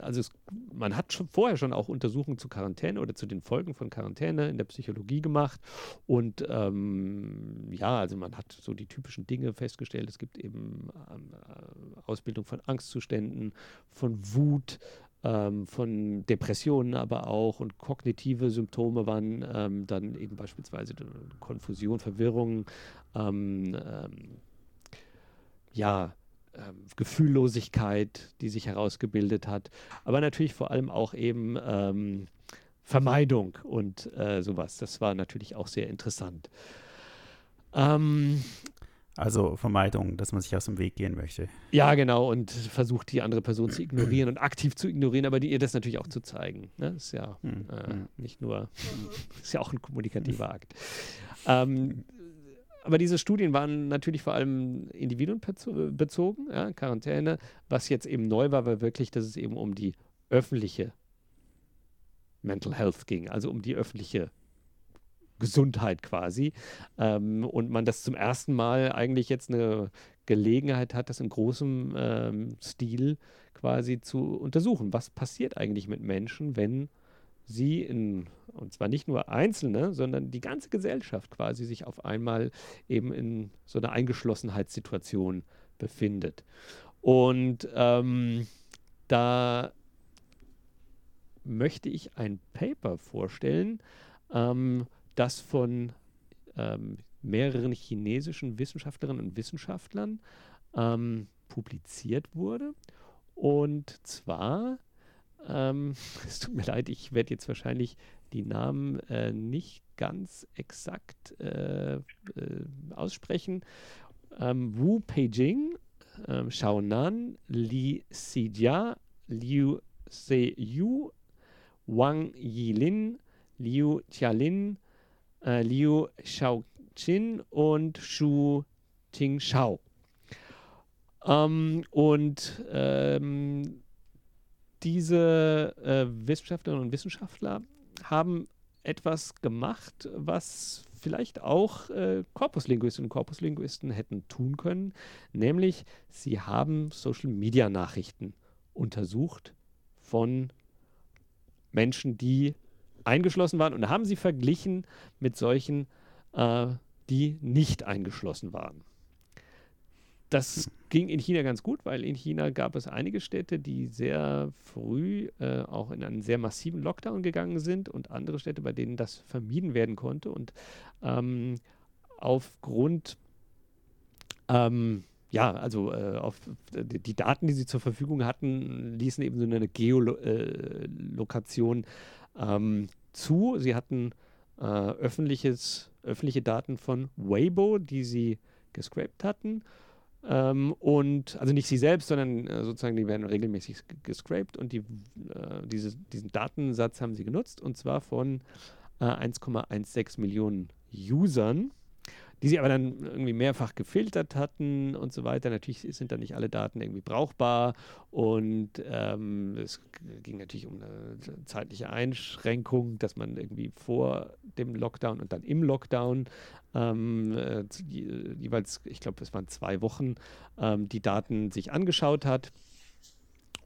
also es, man hat schon vorher schon auch Untersuchungen zu Quarantäne oder zu den Folgen von Quarantäne in der Psychologie gemacht. Und ähm, ja, also man hat so die typischen Dinge festgestellt. Es gibt eben ähm, äh, Ausbildung von Angstzuständen, von Wut, ähm, von Depressionen aber auch und kognitive Symptome waren ähm, dann eben beispielsweise Konfusion, Verwirrung, ähm, ähm ja, ähm, Gefühllosigkeit, die sich herausgebildet hat, aber natürlich vor allem auch eben ähm, Vermeidung und äh, sowas. Das war natürlich auch sehr interessant. Ähm, also Vermeidung, dass man sich aus dem Weg gehen möchte. Ja, genau, und versucht die andere Person zu ignorieren und aktiv zu ignorieren, aber die, ihr das natürlich auch zu zeigen. Ne? Das ist ja hm, äh, hm. nicht nur, ist ja auch ein kommunikativer Akt. Ähm, aber diese Studien waren natürlich vor allem individuenbezogen, ja, Quarantäne. Was jetzt eben neu war, war wirklich, dass es eben um die öffentliche Mental Health ging, also um die öffentliche Gesundheit quasi. Ähm, und man das zum ersten Mal eigentlich jetzt eine Gelegenheit hat, das in großem ähm, Stil quasi zu untersuchen. Was passiert eigentlich mit Menschen, wenn sie in, und zwar nicht nur Einzelne, sondern die ganze Gesellschaft quasi sich auf einmal eben in so einer Eingeschlossenheitssituation befindet. Und ähm, da möchte ich ein Paper vorstellen, ähm, das von ähm, mehreren chinesischen Wissenschaftlerinnen und Wissenschaftlern ähm, publiziert wurde. Und zwar ähm, es tut mir leid, ich werde jetzt wahrscheinlich die Namen äh, nicht ganz exakt äh, äh, aussprechen. Ähm, Wu Peijing, ähm, Shaonan, Li Xijia, Liu Se-yu, Wang Yilin, Liu Tialin, äh, Liu Xiaoqin und Shu Tingshao. Ähm, und ähm, diese äh, Wissenschaftlerinnen und Wissenschaftler haben etwas gemacht, was vielleicht auch äh, Korpuslinguistinnen und Korpuslinguisten hätten tun können, nämlich sie haben Social-Media-Nachrichten untersucht von Menschen, die eingeschlossen waren und haben sie verglichen mit solchen, äh, die nicht eingeschlossen waren. Das ging in China ganz gut, weil in China gab es einige Städte, die sehr früh äh, auch in einen sehr massiven Lockdown gegangen sind und andere Städte, bei denen das vermieden werden konnte. Und ähm, aufgrund ähm, ja, also äh, auf die Daten, die sie zur Verfügung hatten, ließen eben so eine Geolokation äh, ähm, zu. Sie hatten äh, öffentliches, öffentliche Daten von Weibo, die sie gescrapt hatten ähm, und also nicht sie selbst, sondern äh, sozusagen die werden regelmäßig gescraped und die, äh, diese, diesen Datensatz haben sie genutzt und zwar von äh, 1,16 Millionen Usern die sie aber dann irgendwie mehrfach gefiltert hatten und so weiter. Natürlich sind da nicht alle Daten irgendwie brauchbar und ähm, es ging natürlich um eine zeitliche Einschränkung, dass man irgendwie vor dem Lockdown und dann im Lockdown ähm, äh, jeweils, ich glaube, es waren zwei Wochen, ähm, die Daten sich angeschaut hat.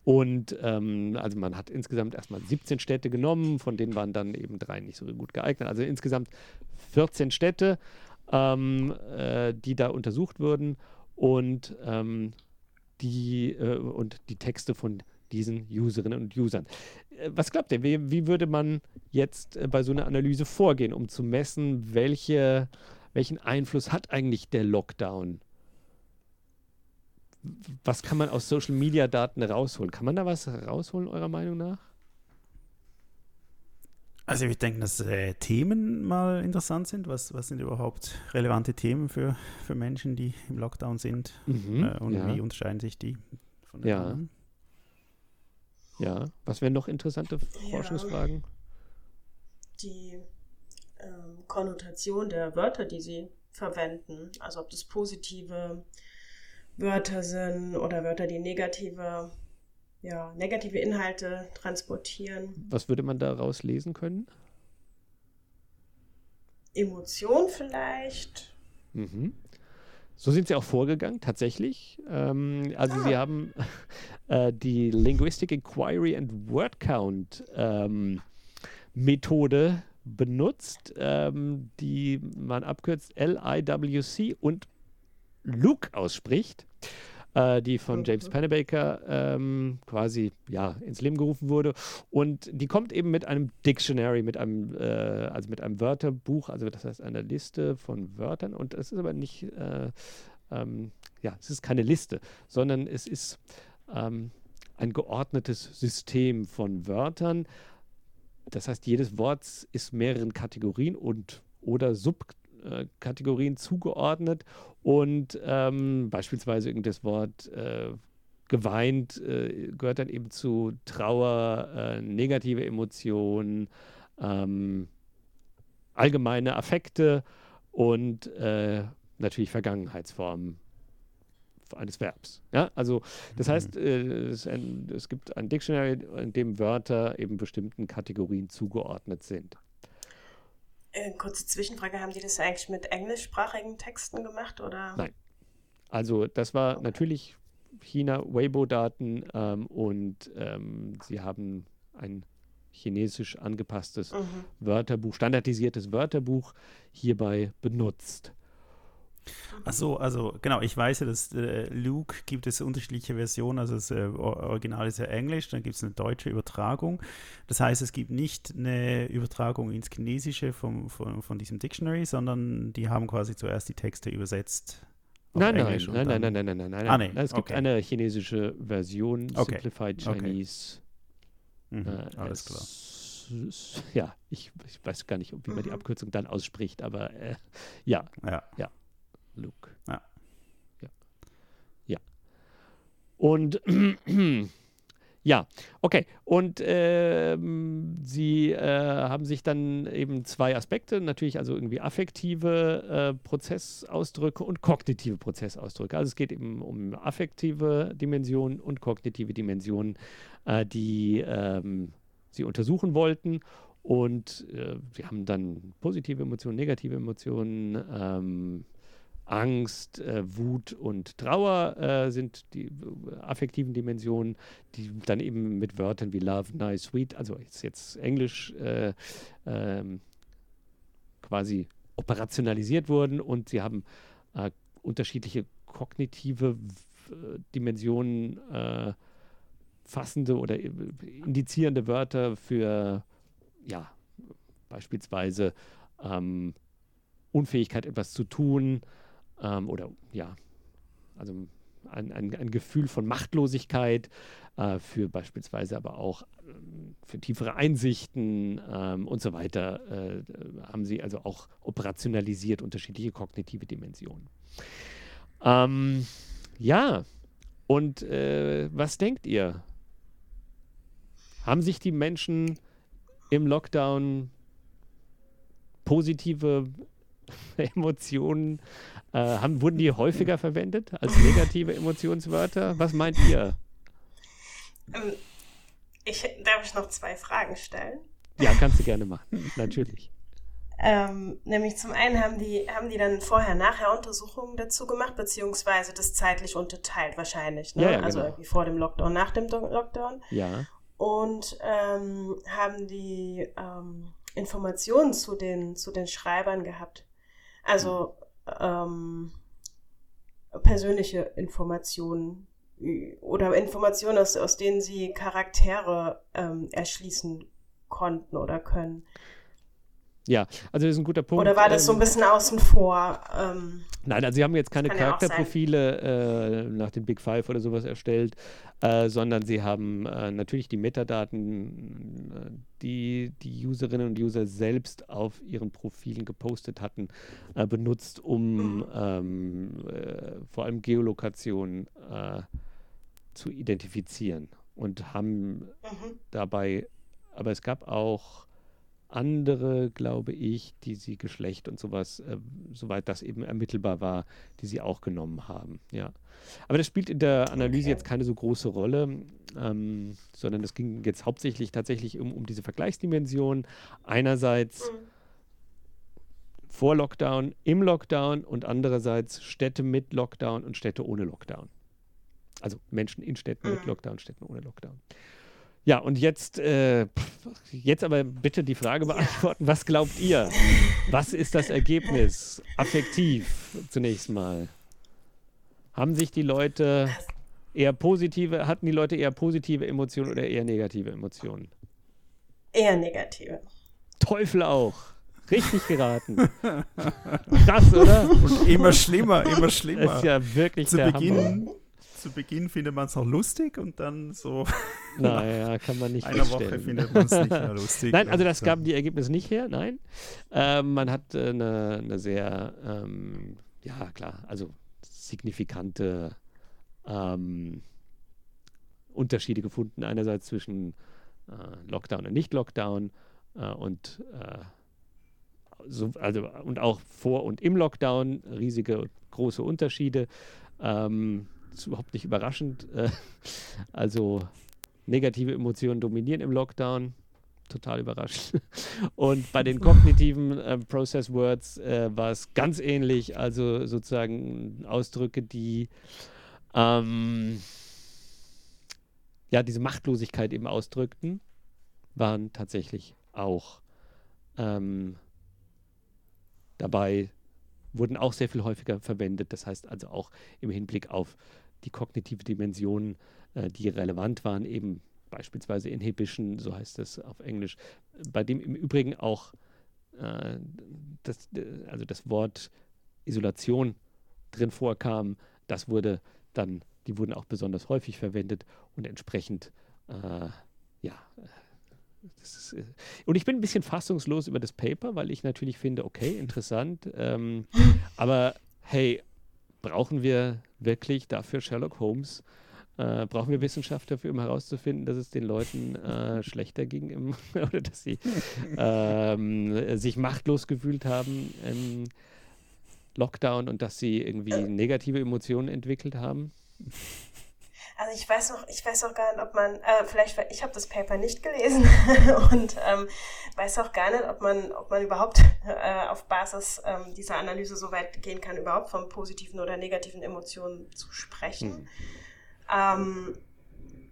Und ähm, also man hat insgesamt erstmal 17 Städte genommen, von denen waren dann eben drei nicht so gut geeignet. Also insgesamt 14 Städte ähm, äh, die da untersucht wurden und, ähm, die, äh, und die Texte von diesen Userinnen und Usern. Äh, was glaubt ihr, wie, wie würde man jetzt äh, bei so einer Analyse vorgehen, um zu messen, welche welchen Einfluss hat eigentlich der Lockdown? Was kann man aus Social Media Daten rausholen? Kann man da was rausholen, eurer Meinung nach? Also ich denke, dass äh, Themen mal interessant sind. Was, was sind überhaupt relevante Themen für, für Menschen, die im Lockdown sind? Mhm, äh, und ja. wie unterscheiden sich die von den ja. anderen? Ja, was wären noch interessante Forschungsfragen? Die ähm, Konnotation der Wörter, die sie verwenden. Also ob das positive Wörter sind oder Wörter, die negative ja, negative Inhalte transportieren. Was würde man daraus lesen können? Emotion vielleicht. Mhm. So sind sie auch vorgegangen, tatsächlich. Ähm, also ah. sie haben äh, die Linguistic Inquiry and Word Count ähm, Methode benutzt, ähm, die man abkürzt LIWC und Luke ausspricht äh, die von James Pennebaker ähm, quasi ja, ins Leben gerufen wurde. Und die kommt eben mit einem Dictionary, mit einem, äh, also mit einem Wörterbuch, also das heißt einer Liste von Wörtern. Und es ist aber nicht, äh, ähm, ja, es ist keine Liste, sondern es ist ähm, ein geordnetes System von Wörtern. Das heißt, jedes Wort ist mehreren Kategorien und oder Subkategorien zugeordnet und ähm, beispielsweise das Wort äh, geweint äh, gehört dann eben zu Trauer, äh, negative Emotionen, ähm, allgemeine Affekte und äh, natürlich Vergangenheitsformen eines Verbs. Ja, also das mhm. heißt, äh, es, es gibt ein Dictionary, in dem Wörter eben bestimmten Kategorien zugeordnet sind. Äh, kurze Zwischenfrage, haben die das eigentlich mit englischsprachigen Texten gemacht oder? Nein. Also das war okay. natürlich China Weibo-Daten ähm, und ähm, sie haben ein chinesisch angepasstes mhm. Wörterbuch, standardisiertes Wörterbuch hierbei benutzt. Ach so, also genau, ich weiß ja, dass äh, Luke gibt es unterschiedliche Versionen, also das äh, Original ist ja Englisch, dann gibt es eine deutsche Übertragung. Das heißt, es gibt nicht eine Übertragung ins Chinesische vom, von, von diesem Dictionary, sondern die haben quasi zuerst die Texte übersetzt. Nein nein nein, nein, nein, nein, nein, nein, nein, ah, nee. Es gibt okay. eine chinesische Version, okay. Simplified Chinese. Okay. Mhm, äh, alles klar ja, ich, ich, weiß gar nicht, wie man die. Abkürzung dann ausspricht, aber äh, ja, ja, ja. Luke. Ja. Ja. ja. Und ja, okay. Und ähm, sie äh, haben sich dann eben zwei Aspekte, natürlich also irgendwie affektive äh, Prozessausdrücke und kognitive Prozessausdrücke. Also es geht eben um affektive Dimensionen und kognitive Dimensionen, äh, die ähm, sie untersuchen wollten. Und äh, sie haben dann positive Emotionen, negative Emotionen, ähm, Angst, äh, Wut und Trauer äh, sind die äh, affektiven Dimensionen, die dann eben mit Wörtern wie Love, Nice, Sweet, also ist jetzt Englisch äh, ähm, quasi operationalisiert wurden und sie haben äh, unterschiedliche kognitive Dimensionen äh, fassende oder indizierende Wörter für ja beispielsweise ähm, Unfähigkeit etwas zu tun, ähm, oder ja, also ein, ein, ein Gefühl von Machtlosigkeit, äh, für beispielsweise aber auch ähm, für tiefere Einsichten ähm, und so weiter, äh, haben sie also auch operationalisiert unterschiedliche kognitive Dimensionen. Ähm, ja, und äh, was denkt ihr? Haben sich die Menschen im Lockdown positive Emotionen äh, haben, wurden die häufiger verwendet als negative Emotionswörter? Was meint ihr? Ähm, ich, darf ich noch zwei Fragen stellen? Ja, kannst du gerne machen, natürlich. Ähm, nämlich zum einen haben die, haben die dann vorher-nachher Untersuchungen dazu gemacht, beziehungsweise das zeitlich unterteilt wahrscheinlich. Ne? Ja, ja, also genau. irgendwie vor dem Lockdown, nach dem Lockdown. Ja. Und ähm, haben die ähm, Informationen zu den, zu den Schreibern gehabt. Also ähm, persönliche Informationen oder Informationen, aus, aus denen sie Charaktere ähm, erschließen konnten oder können. Ja, also das ist ein guter Punkt. Oder war das so ein ähm, bisschen außen vor? Ähm, Nein, also sie haben jetzt keine Charakterprofile äh, nach den Big Five oder sowas erstellt, äh, sondern sie haben äh, natürlich die Metadaten, äh, die die Userinnen und User selbst auf ihren Profilen gepostet hatten, äh, benutzt, um mhm. ähm, äh, vor allem Geolokationen zu identifizieren und haben mhm. dabei, aber es gab auch andere, glaube ich, die sie Geschlecht und sowas, äh, soweit das eben ermittelbar war, die sie auch genommen haben. Ja. Aber das spielt in der Analyse okay. jetzt keine so große Rolle, ähm, sondern es ging jetzt hauptsächlich tatsächlich um, um diese Vergleichsdimension. Einerseits mhm. vor Lockdown, im Lockdown und andererseits Städte mit Lockdown und Städte ohne Lockdown. Also Menschen in Städten mhm. mit Lockdown, Städten ohne Lockdown. Ja, und jetzt, äh, jetzt aber bitte die Frage beantworten, was glaubt ihr? Was ist das Ergebnis? Affektiv zunächst mal. Haben sich die Leute eher positive, hatten die Leute eher positive Emotionen oder eher negative Emotionen? Eher negative. Teufel auch. Richtig geraten. Krass, oder? Und immer schlimmer, immer schlimmer. Das ist ja wirklich Zu Beginn Hammer zu Beginn findet man es noch lustig und dann so naja, kann man nicht einer Woche findet man es nicht mehr lustig. nein, also das gaben die Ergebnisse nicht her, nein. Ähm, man hat äh, eine, eine, sehr, ähm, ja klar, also signifikante ähm, Unterschiede gefunden. Einerseits zwischen äh, Lockdown und Nicht-Lockdown äh, und äh, so, also und auch vor und im Lockdown riesige große Unterschiede. Ähm, ist überhaupt nicht überraschend. Äh, also negative Emotionen dominieren im Lockdown. Total überrascht. Und bei den kognitiven äh, Process Words äh, war es ganz ähnlich. Also sozusagen Ausdrücke, die ähm, ja diese Machtlosigkeit eben ausdrückten, waren tatsächlich auch ähm, dabei, wurden auch sehr viel häufiger verwendet. Das heißt also auch im Hinblick auf die kognitive Dimension, äh, die relevant waren, eben beispielsweise Inhibition, so heißt es auf Englisch, bei dem im Übrigen auch äh, das, also das Wort Isolation drin vorkam. Das wurde dann, die wurden auch besonders häufig verwendet und entsprechend, äh, ja, ist, äh, und ich bin ein bisschen fassungslos über das Paper, weil ich natürlich finde, okay, interessant, ähm, aber hey, brauchen wir wirklich dafür Sherlock Holmes? Äh, brauchen wir Wissenschaft dafür, um herauszufinden, dass es den Leuten äh, schlechter ging im, oder dass sie ähm, sich machtlos gefühlt haben im Lockdown und dass sie irgendwie negative Emotionen entwickelt haben? Also ich weiß noch, ich weiß auch gar nicht, ob man, äh, vielleicht, ich habe das Paper nicht gelesen und ähm, weiß auch gar nicht, ob man, ob man überhaupt äh, auf Basis ähm, dieser Analyse so weit gehen kann, überhaupt von positiven oder negativen Emotionen zu sprechen. Mhm. Ähm,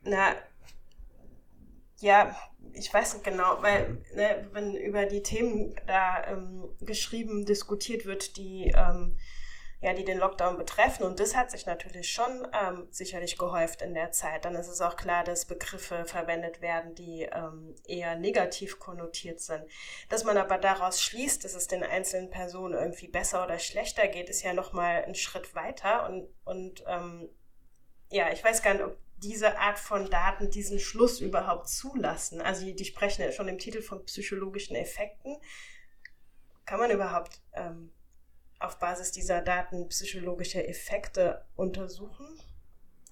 na, ja, ich weiß nicht genau, weil ne, wenn über die Themen da ähm, geschrieben, diskutiert wird, die ähm, ja, die den Lockdown betreffen. Und das hat sich natürlich schon ähm, sicherlich gehäuft in der Zeit. Dann ist es auch klar, dass Begriffe verwendet werden, die ähm, eher negativ konnotiert sind. Dass man aber daraus schließt, dass es den einzelnen Personen irgendwie besser oder schlechter geht, ist ja nochmal ein Schritt weiter. Und, und ähm, ja, ich weiß gar nicht, ob diese Art von Daten diesen Schluss überhaupt zulassen. Also die, die sprechen ja schon im Titel von psychologischen Effekten. Kann man überhaupt ähm, auf Basis dieser Daten psychologische Effekte untersuchen?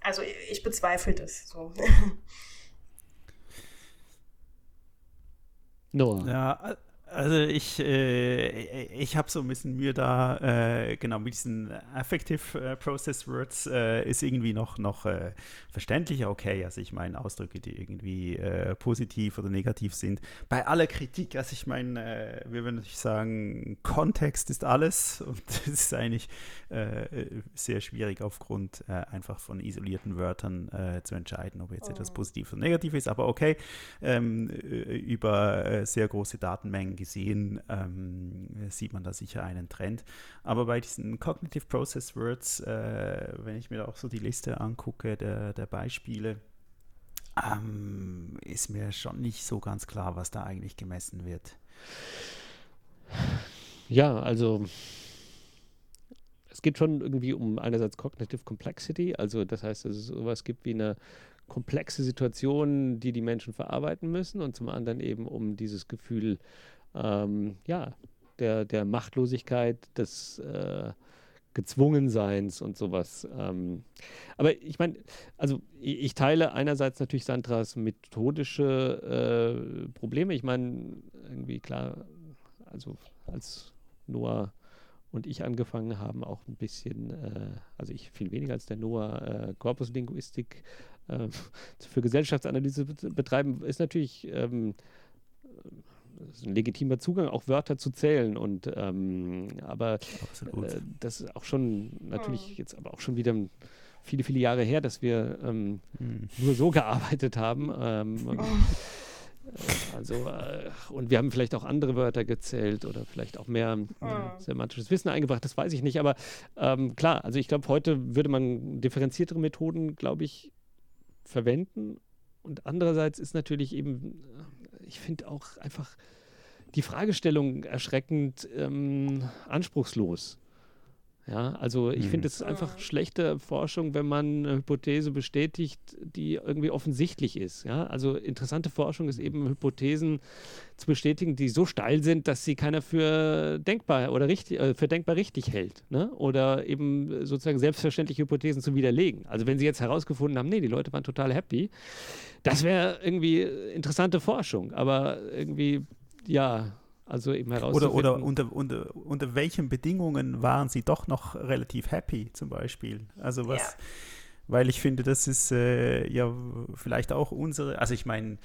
Also ich bezweifle das so. Noah. Ja, also ich, äh, ich habe so ein bisschen Mühe da, äh, genau mit diesen Affective äh, Process Words äh, ist irgendwie noch, noch äh, verständlicher, okay, also ich meine Ausdrücke, die irgendwie äh, positiv oder negativ sind. Bei aller Kritik, also ich meine, wir würden natürlich sagen, Kontext ist alles und das ist eigentlich sehr schwierig aufgrund einfach von isolierten Wörtern zu entscheiden, ob jetzt oh. etwas positiv oder negativ ist, aber okay, ähm, über sehr große Datenmengen gesehen, ähm, sieht man da sicher einen Trend. Aber bei diesen Cognitive Process Words, äh, wenn ich mir auch so die Liste angucke der, der Beispiele, ähm, ist mir schon nicht so ganz klar, was da eigentlich gemessen wird. Ja, also es geht schon irgendwie um einerseits Cognitive Complexity, also das heißt, dass es sowas gibt wie eine komplexe Situation, die die Menschen verarbeiten müssen und zum anderen eben um dieses Gefühl, ähm, ja, der, der Machtlosigkeit, des äh, Gezwungenseins und sowas. Ähm, aber ich meine, also ich, ich, teile einerseits natürlich Sandras methodische äh, Probleme. Ich meine, irgendwie klar, also als Noah und ich angefangen haben, auch ein bisschen, äh, also ich viel weniger als der Noah, äh, Korpuslinguistik äh, für Gesellschaftsanalyse betreiben, ist natürlich ähm, ist ein legitimer Zugang, auch Wörter zu zählen. Und ähm, aber äh, das ist auch schon natürlich hm. jetzt aber auch schon wieder viele, viele Jahre her, dass wir ähm, mhm. nur so gearbeitet haben. Ähm, oh. Also, äh, und wir haben vielleicht auch andere Wörter gezählt oder vielleicht auch mehr äh, semantisches Wissen eingebracht, das weiß ich nicht. Aber ähm, klar, also ich glaube, heute würde man differenziertere Methoden, glaube ich, verwenden. Und andererseits ist natürlich eben, äh, ich finde auch einfach die Fragestellung erschreckend ähm, anspruchslos. Ja, also ich finde, es ist einfach schlechte Forschung, wenn man eine Hypothese bestätigt, die irgendwie offensichtlich ist. Ja, also interessante Forschung ist eben Hypothesen zu bestätigen, die so steil sind, dass sie keiner für denkbar oder richtig, äh, für denkbar richtig hält. Ne? Oder eben sozusagen selbstverständliche Hypothesen zu widerlegen. Also wenn sie jetzt herausgefunden haben, nee, die Leute waren total happy, das wäre irgendwie interessante Forschung. Aber irgendwie, ja, also eben herauszufinden. Oder, oder unter, unter, unter welchen Bedingungen waren sie doch noch relativ happy, zum Beispiel? Also was. Ja weil ich finde, das ist äh, ja vielleicht auch unsere, also ich meine,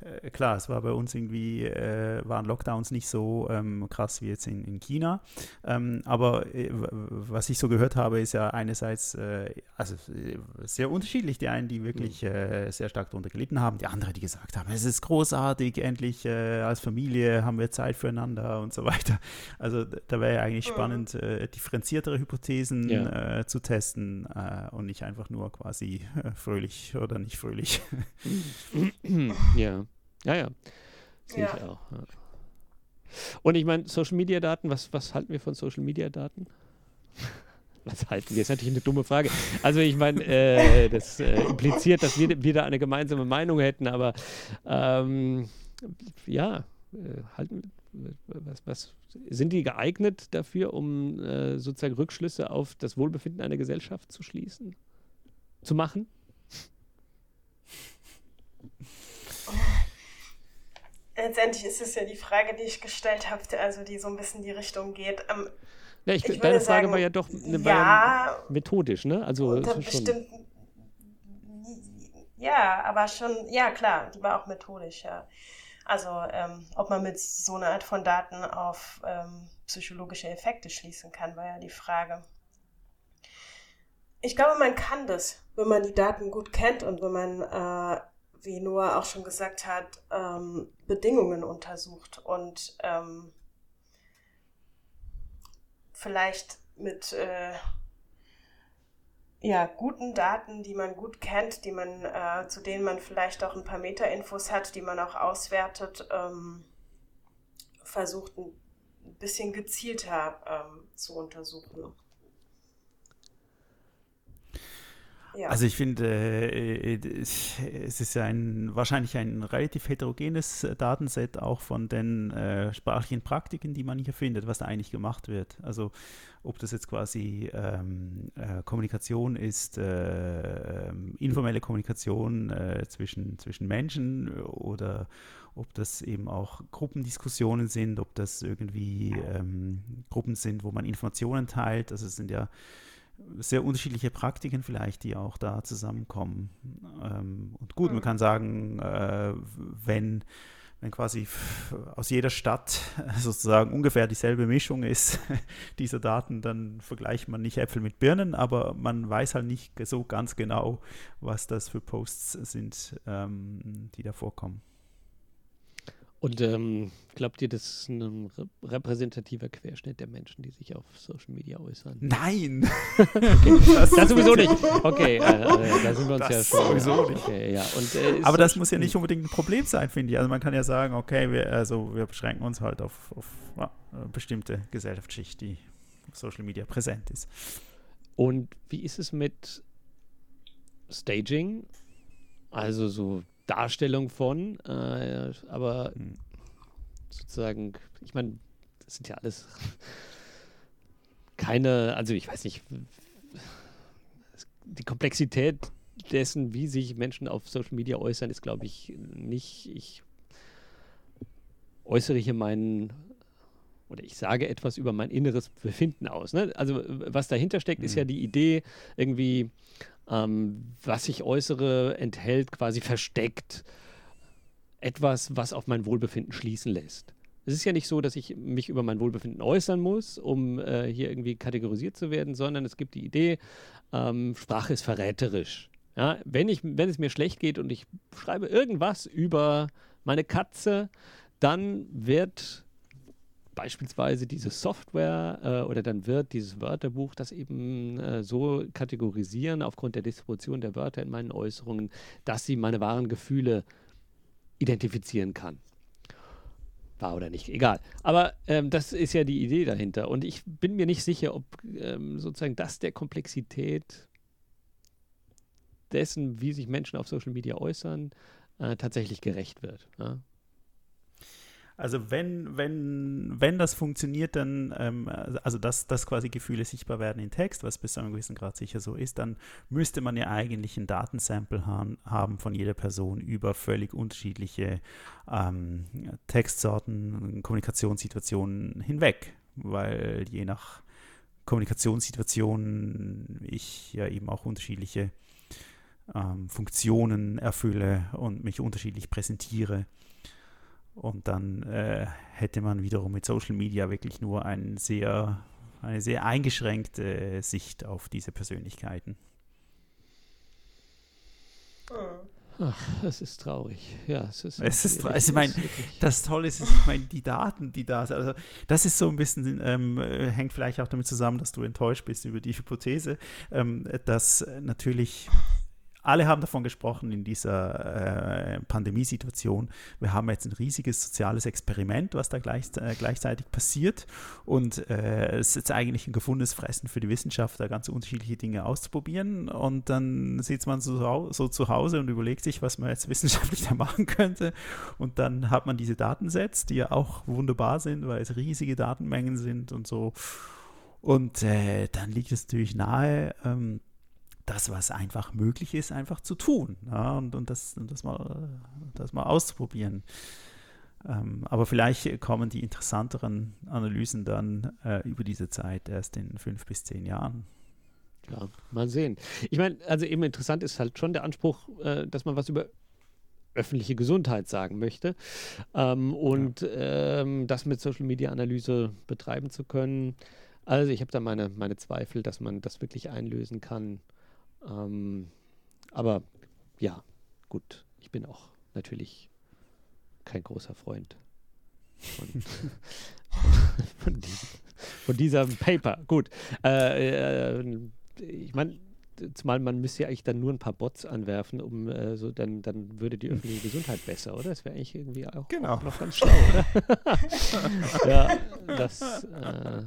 äh, klar, es war bei uns irgendwie, äh, waren Lockdowns nicht so ähm, krass wie jetzt in, in China, ähm, aber äh, was ich so gehört habe, ist ja einerseits, äh, also äh, sehr unterschiedlich, die einen, die wirklich mhm. sehr stark darunter gelitten haben, die anderen, die gesagt haben, es ist großartig, endlich als Familie haben wir Zeit füreinander und so weiter. Also da wäre ja eigentlich mhm. spannend, differenziertere Hypothesen ja. zu testen und nicht einfach nur nur quasi äh, fröhlich oder nicht fröhlich. ja, ja, ja. Sehe ja. ich auch. Ja. Und ich meine, Social Media Daten, was, was halten wir von Social Media Daten? Was halten wir? Das ist natürlich eine dumme Frage. Also ich meine, äh, das äh, impliziert, dass wir, wir da eine gemeinsame Meinung hätten, aber ähm, ja, äh, halten was, was, sind die geeignet dafür, um äh, sozusagen Rückschlüsse auf das Wohlbefinden einer Gesellschaft zu schließen? Zu machen? Letztendlich ist es ja die Frage, die ich gestellt habe, also die so ein bisschen in die Richtung geht. Ähm, ja, ich, ich deine Frage sagen, war ja doch eine, ja, methodisch, ne? Also unter bestimmten, ja, aber schon, ja klar, die war auch methodisch, ja. Also ähm, ob man mit so einer Art von Daten auf ähm, psychologische Effekte schließen kann, war ja die Frage. Ich glaube, man kann das, wenn man die Daten gut kennt und wenn man, äh, wie Noah auch schon gesagt hat, ähm, Bedingungen untersucht und ähm, vielleicht mit äh, ja, guten Daten, die man gut kennt, die man, äh, zu denen man vielleicht auch ein paar Metainfos hat, die man auch auswertet, ähm, versucht ein bisschen gezielter ähm, zu untersuchen. Ja. Also ich finde, äh, es ist ein, wahrscheinlich ein relativ heterogenes Datenset auch von den äh, sprachlichen Praktiken, die man hier findet, was da eigentlich gemacht wird. Also ob das jetzt quasi ähm, äh, Kommunikation ist, äh, ähm, informelle Kommunikation äh, zwischen, zwischen Menschen oder ob das eben auch Gruppendiskussionen sind, ob das irgendwie ähm, Gruppen sind, wo man Informationen teilt. Also es sind ja sehr unterschiedliche Praktiken vielleicht, die auch da zusammenkommen. Ähm, und gut, man mhm. kann sagen, äh, wenn, wenn quasi aus jeder Stadt sozusagen ungefähr dieselbe Mischung ist dieser Daten, dann vergleicht man nicht Äpfel mit Birnen, aber man weiß halt nicht so ganz genau, was das für Posts sind, ähm, die da vorkommen. Und ähm, glaubt ihr, das ist ein repräsentativer Querschnitt der Menschen, die sich auf Social Media äußern? Nein! okay. Das, das, sowieso nicht. Okay, äh, äh, da sind wir uns das ja schon. Sowieso nicht. Okay, ja. Und, äh, Aber das muss ja nicht unbedingt ein Problem sein, finde ich. Also man kann ja sagen, okay, wir, also wir beschränken uns halt auf, auf ja, bestimmte Gesellschaftsschicht, die auf Social Media präsent ist. Und wie ist es mit Staging? Also so Darstellung von, äh, aber hm. sozusagen, ich meine, das sind ja alles keine, also ich weiß nicht, die Komplexität dessen, wie sich Menschen auf Social Media äußern, ist, glaube ich, nicht, ich äußere hier meinen oder ich sage etwas über mein inneres Befinden aus. Ne? Also was dahinter steckt, mhm. ist ja hm. die Idee, irgendwie, ähm, was ich äußere, enthält quasi versteckt etwas, was auf mein Wohlbefinden schließen lässt. Es ist ja nicht so, dass ich mich über mein Wohlbefinden äußern muss, um äh, hier irgendwie kategorisiert zu werden, sondern es gibt die Idee, ähm, Sprache ist verräterisch. Ja, wenn, ich, wenn es mir schlecht geht und ich schreibe irgendwas über meine Katze, dann wird beispielsweise diese Software äh, oder dann wird dieses Wörterbuch das eben äh, so kategorisieren aufgrund der Distribution der Wörter in meinen Äußerungen, dass sie meine wahren Gefühle identifizieren kann. War oder nicht, egal. Aber ähm, das ist ja die Idee dahinter. Und ich bin mir nicht sicher, ob ähm, sozusagen das der Komplexität dessen, wie sich Menschen auf Social Media äußern, äh, tatsächlich gerecht wird. Ja? Also wenn, wenn, wenn das funktioniert, dann, ähm, also dass, dass quasi Gefühle sichtbar werden in Text, was bis zu einem gewissen Grad sicher so ist, dann müsste man ja eigentlich ein Datensample haben, haben von jeder Person über völlig unterschiedliche ähm, Textsorten, Kommunikationssituationen hinweg, weil je nach Kommunikationssituation ich ja eben auch unterschiedliche ähm, Funktionen erfülle und mich unterschiedlich präsentiere. Und dann äh, hätte man wiederum mit Social Media wirklich nur ein sehr, eine sehr eingeschränkte Sicht auf diese Persönlichkeiten. Ach, das ist traurig. Ja, es ist. Es ist traurig. Also, ich meine, das Tolle ist, ich meine, die Daten, die da sind. Also, das ist so ein bisschen, ähm, hängt vielleicht auch damit zusammen, dass du enttäuscht bist über die Hypothese, ähm, dass natürlich alle haben davon gesprochen in dieser äh, Pandemiesituation. Wir haben jetzt ein riesiges soziales Experiment, was da gleich, äh, gleichzeitig passiert. Und äh, es ist eigentlich ein gefundenes Fressen für die Wissenschaftler, ganz unterschiedliche Dinge auszuprobieren. Und dann sitzt man so, so zu Hause und überlegt sich, was man jetzt wissenschaftlich da machen könnte. Und dann hat man diese Datensets, die ja auch wunderbar sind, weil es riesige Datenmengen sind und so. Und äh, dann liegt es natürlich nahe, ähm, das, was einfach möglich ist, einfach zu tun ja, und, und, das, und das, mal, das mal auszuprobieren. Ähm, aber vielleicht kommen die interessanteren Analysen dann äh, über diese Zeit erst in fünf bis zehn Jahren. Ja, mal sehen. Ich meine, also eben interessant ist halt schon der Anspruch, äh, dass man was über öffentliche Gesundheit sagen möchte ähm, und ja. ähm, das mit Social Media Analyse betreiben zu können. Also ich habe da meine, meine Zweifel, dass man das wirklich einlösen kann. Ähm, aber ja, gut, ich bin auch natürlich kein großer Freund von, von, diesem, von diesem Paper. Gut, äh, äh, ich meine, zumal man müsste ja eigentlich dann nur ein paar Bots anwerfen, um äh, so dann, dann würde die öffentliche Gesundheit besser, oder? Das wäre eigentlich irgendwie auch, genau. auch noch ganz schlau, oder? ja, das äh,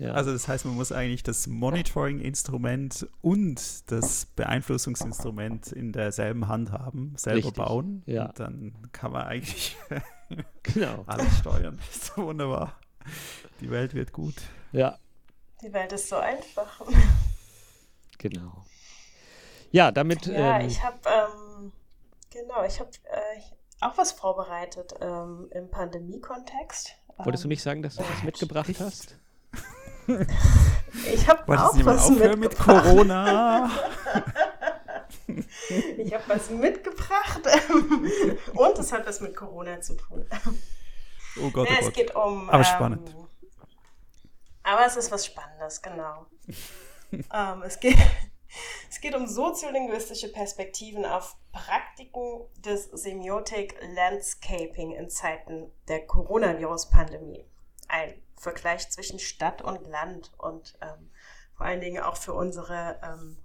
ja. Also das heißt, man muss eigentlich das Monitoring-Instrument und das Beeinflussungsinstrument in derselben Hand haben, selber Richtig. bauen. Ja. Und dann kann man eigentlich genau. alles steuern. Das ist so wunderbar. Die Welt wird gut. Ja. Die Welt ist so einfach. Genau. Ja, damit. Ja, ähm, ich habe ähm, genau, ich habe äh, auch was vorbereitet ähm, im Pandemie-Kontext. Wolltest du nicht sagen, dass du was mitgebracht hast? Ich habe auch was aufhören mit Corona. ich habe was mitgebracht und es hat was mit Corona zu tun. Oh Gott, oh es Gott. geht um. Aber ähm, spannend. Aber es ist was Spannendes, genau. ähm, es, geht, es Es geht um soziolinguistische Perspektiven auf Praktiken des Semiotic Landscaping in Zeiten der Coronavirus-Pandemie. Ein Vergleich zwischen Stadt und Land und ähm, vor allen Dingen auch für unsere ähm,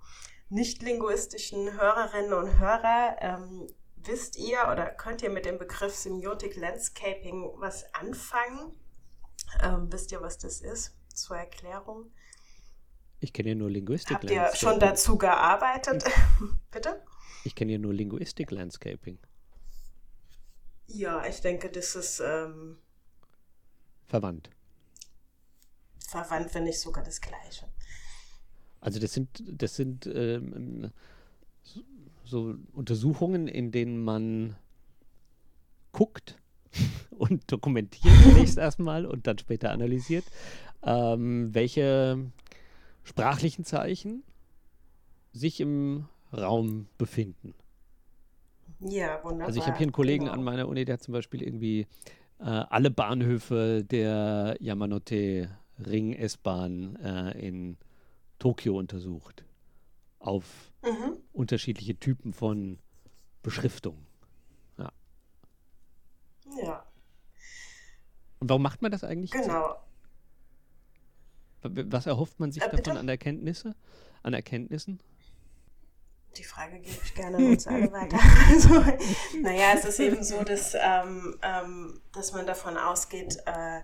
nicht-linguistischen Hörerinnen und Hörer. Ähm, wisst ihr oder könnt ihr mit dem Begriff Semiotic Landscaping was anfangen? Ähm, wisst ihr, was das ist? Zur Erklärung. Ich kenne ja nur Linguistik Habt ihr schon dazu gearbeitet? Bitte? Ich kenne ja nur Linguistik Landscaping. Ja, ich denke, das ist ähm, verwandt. Verwandt, wenn nicht sogar das Gleiche. Also das sind, das sind ähm, so Untersuchungen, in denen man guckt und dokumentiert zunächst erstmal und dann später analysiert, ähm, welche sprachlichen Zeichen sich im Raum befinden. Ja, wunderbar. Also ich habe hier einen Kollegen genau. an meiner Uni, der hat zum Beispiel irgendwie äh, alle Bahnhöfe der Yamanote Ring S-Bahn äh, in Tokio untersucht auf mhm. unterschiedliche Typen von Beschriftung. Ja. Ja. Und warum macht man das eigentlich? Genau. Was erhofft man sich äh, davon an Erkenntnisse? An Erkenntnissen? Die Frage gebe ich gerne an uns alle weiter. Also, naja, es ist eben so, dass, ähm, ähm, dass man davon ausgeht, äh,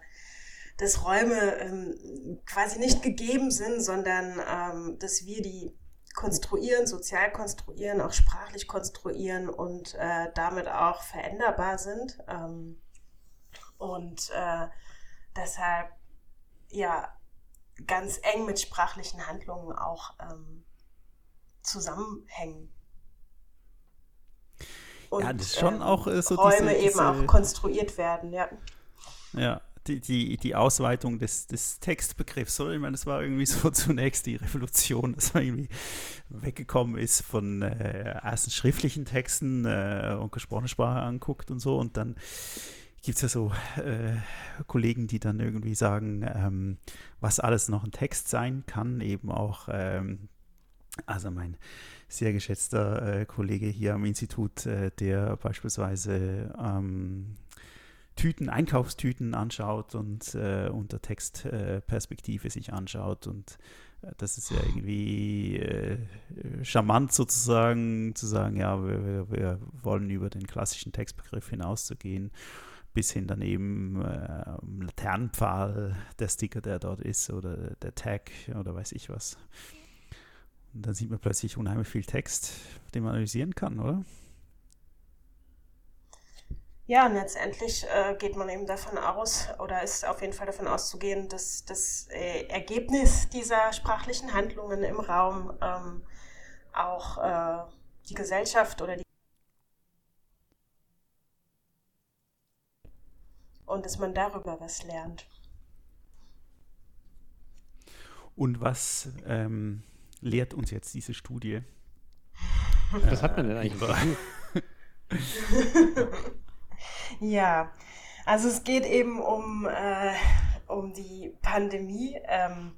dass Räume ähm, quasi nicht gegeben sind, sondern ähm, dass wir die konstruieren, sozial konstruieren, auch sprachlich konstruieren und äh, damit auch veränderbar sind. Ähm, und äh, deshalb ja ganz eng mit sprachlichen Handlungen auch ähm, zusammenhängen. Und, ja, das schon ähm, auch äh, so Räume diese, eben auch konstruiert werden, ja. Ja, die, die, die Ausweitung des, des Textbegriffs. So, ich meine, das war irgendwie so zunächst die Revolution, dass man irgendwie weggekommen ist von äh, ersten schriftlichen Texten äh, und gesprochene Sprache anguckt und so. Und dann gibt es ja so äh, Kollegen, die dann irgendwie sagen, ähm, was alles noch ein Text sein kann, eben auch, ähm, also mein sehr geschätzter äh, Kollege hier am Institut, äh, der beispielsweise ähm, Tüten, Einkaufstüten anschaut und äh, unter Textperspektive äh, sich anschaut. Und äh, das ist ja irgendwie äh, charmant sozusagen zu sagen, ja, wir, wir, wollen über den klassischen Textbegriff hinauszugehen, bis hin dann eben äh, Laternenpfahl, der Sticker, der dort ist, oder der Tag oder weiß ich was. Und dann sieht man plötzlich unheimlich viel Text, den man analysieren kann, oder? Ja, und letztendlich äh, geht man eben davon aus, oder ist auf jeden Fall davon auszugehen, dass das äh, Ergebnis dieser sprachlichen Handlungen im Raum ähm, auch äh, die Gesellschaft oder die und dass man darüber was lernt. Und was ähm, lehrt uns jetzt diese Studie? Was hat man denn eigentlich? Ja, also es geht eben um, äh, um die Pandemie ähm,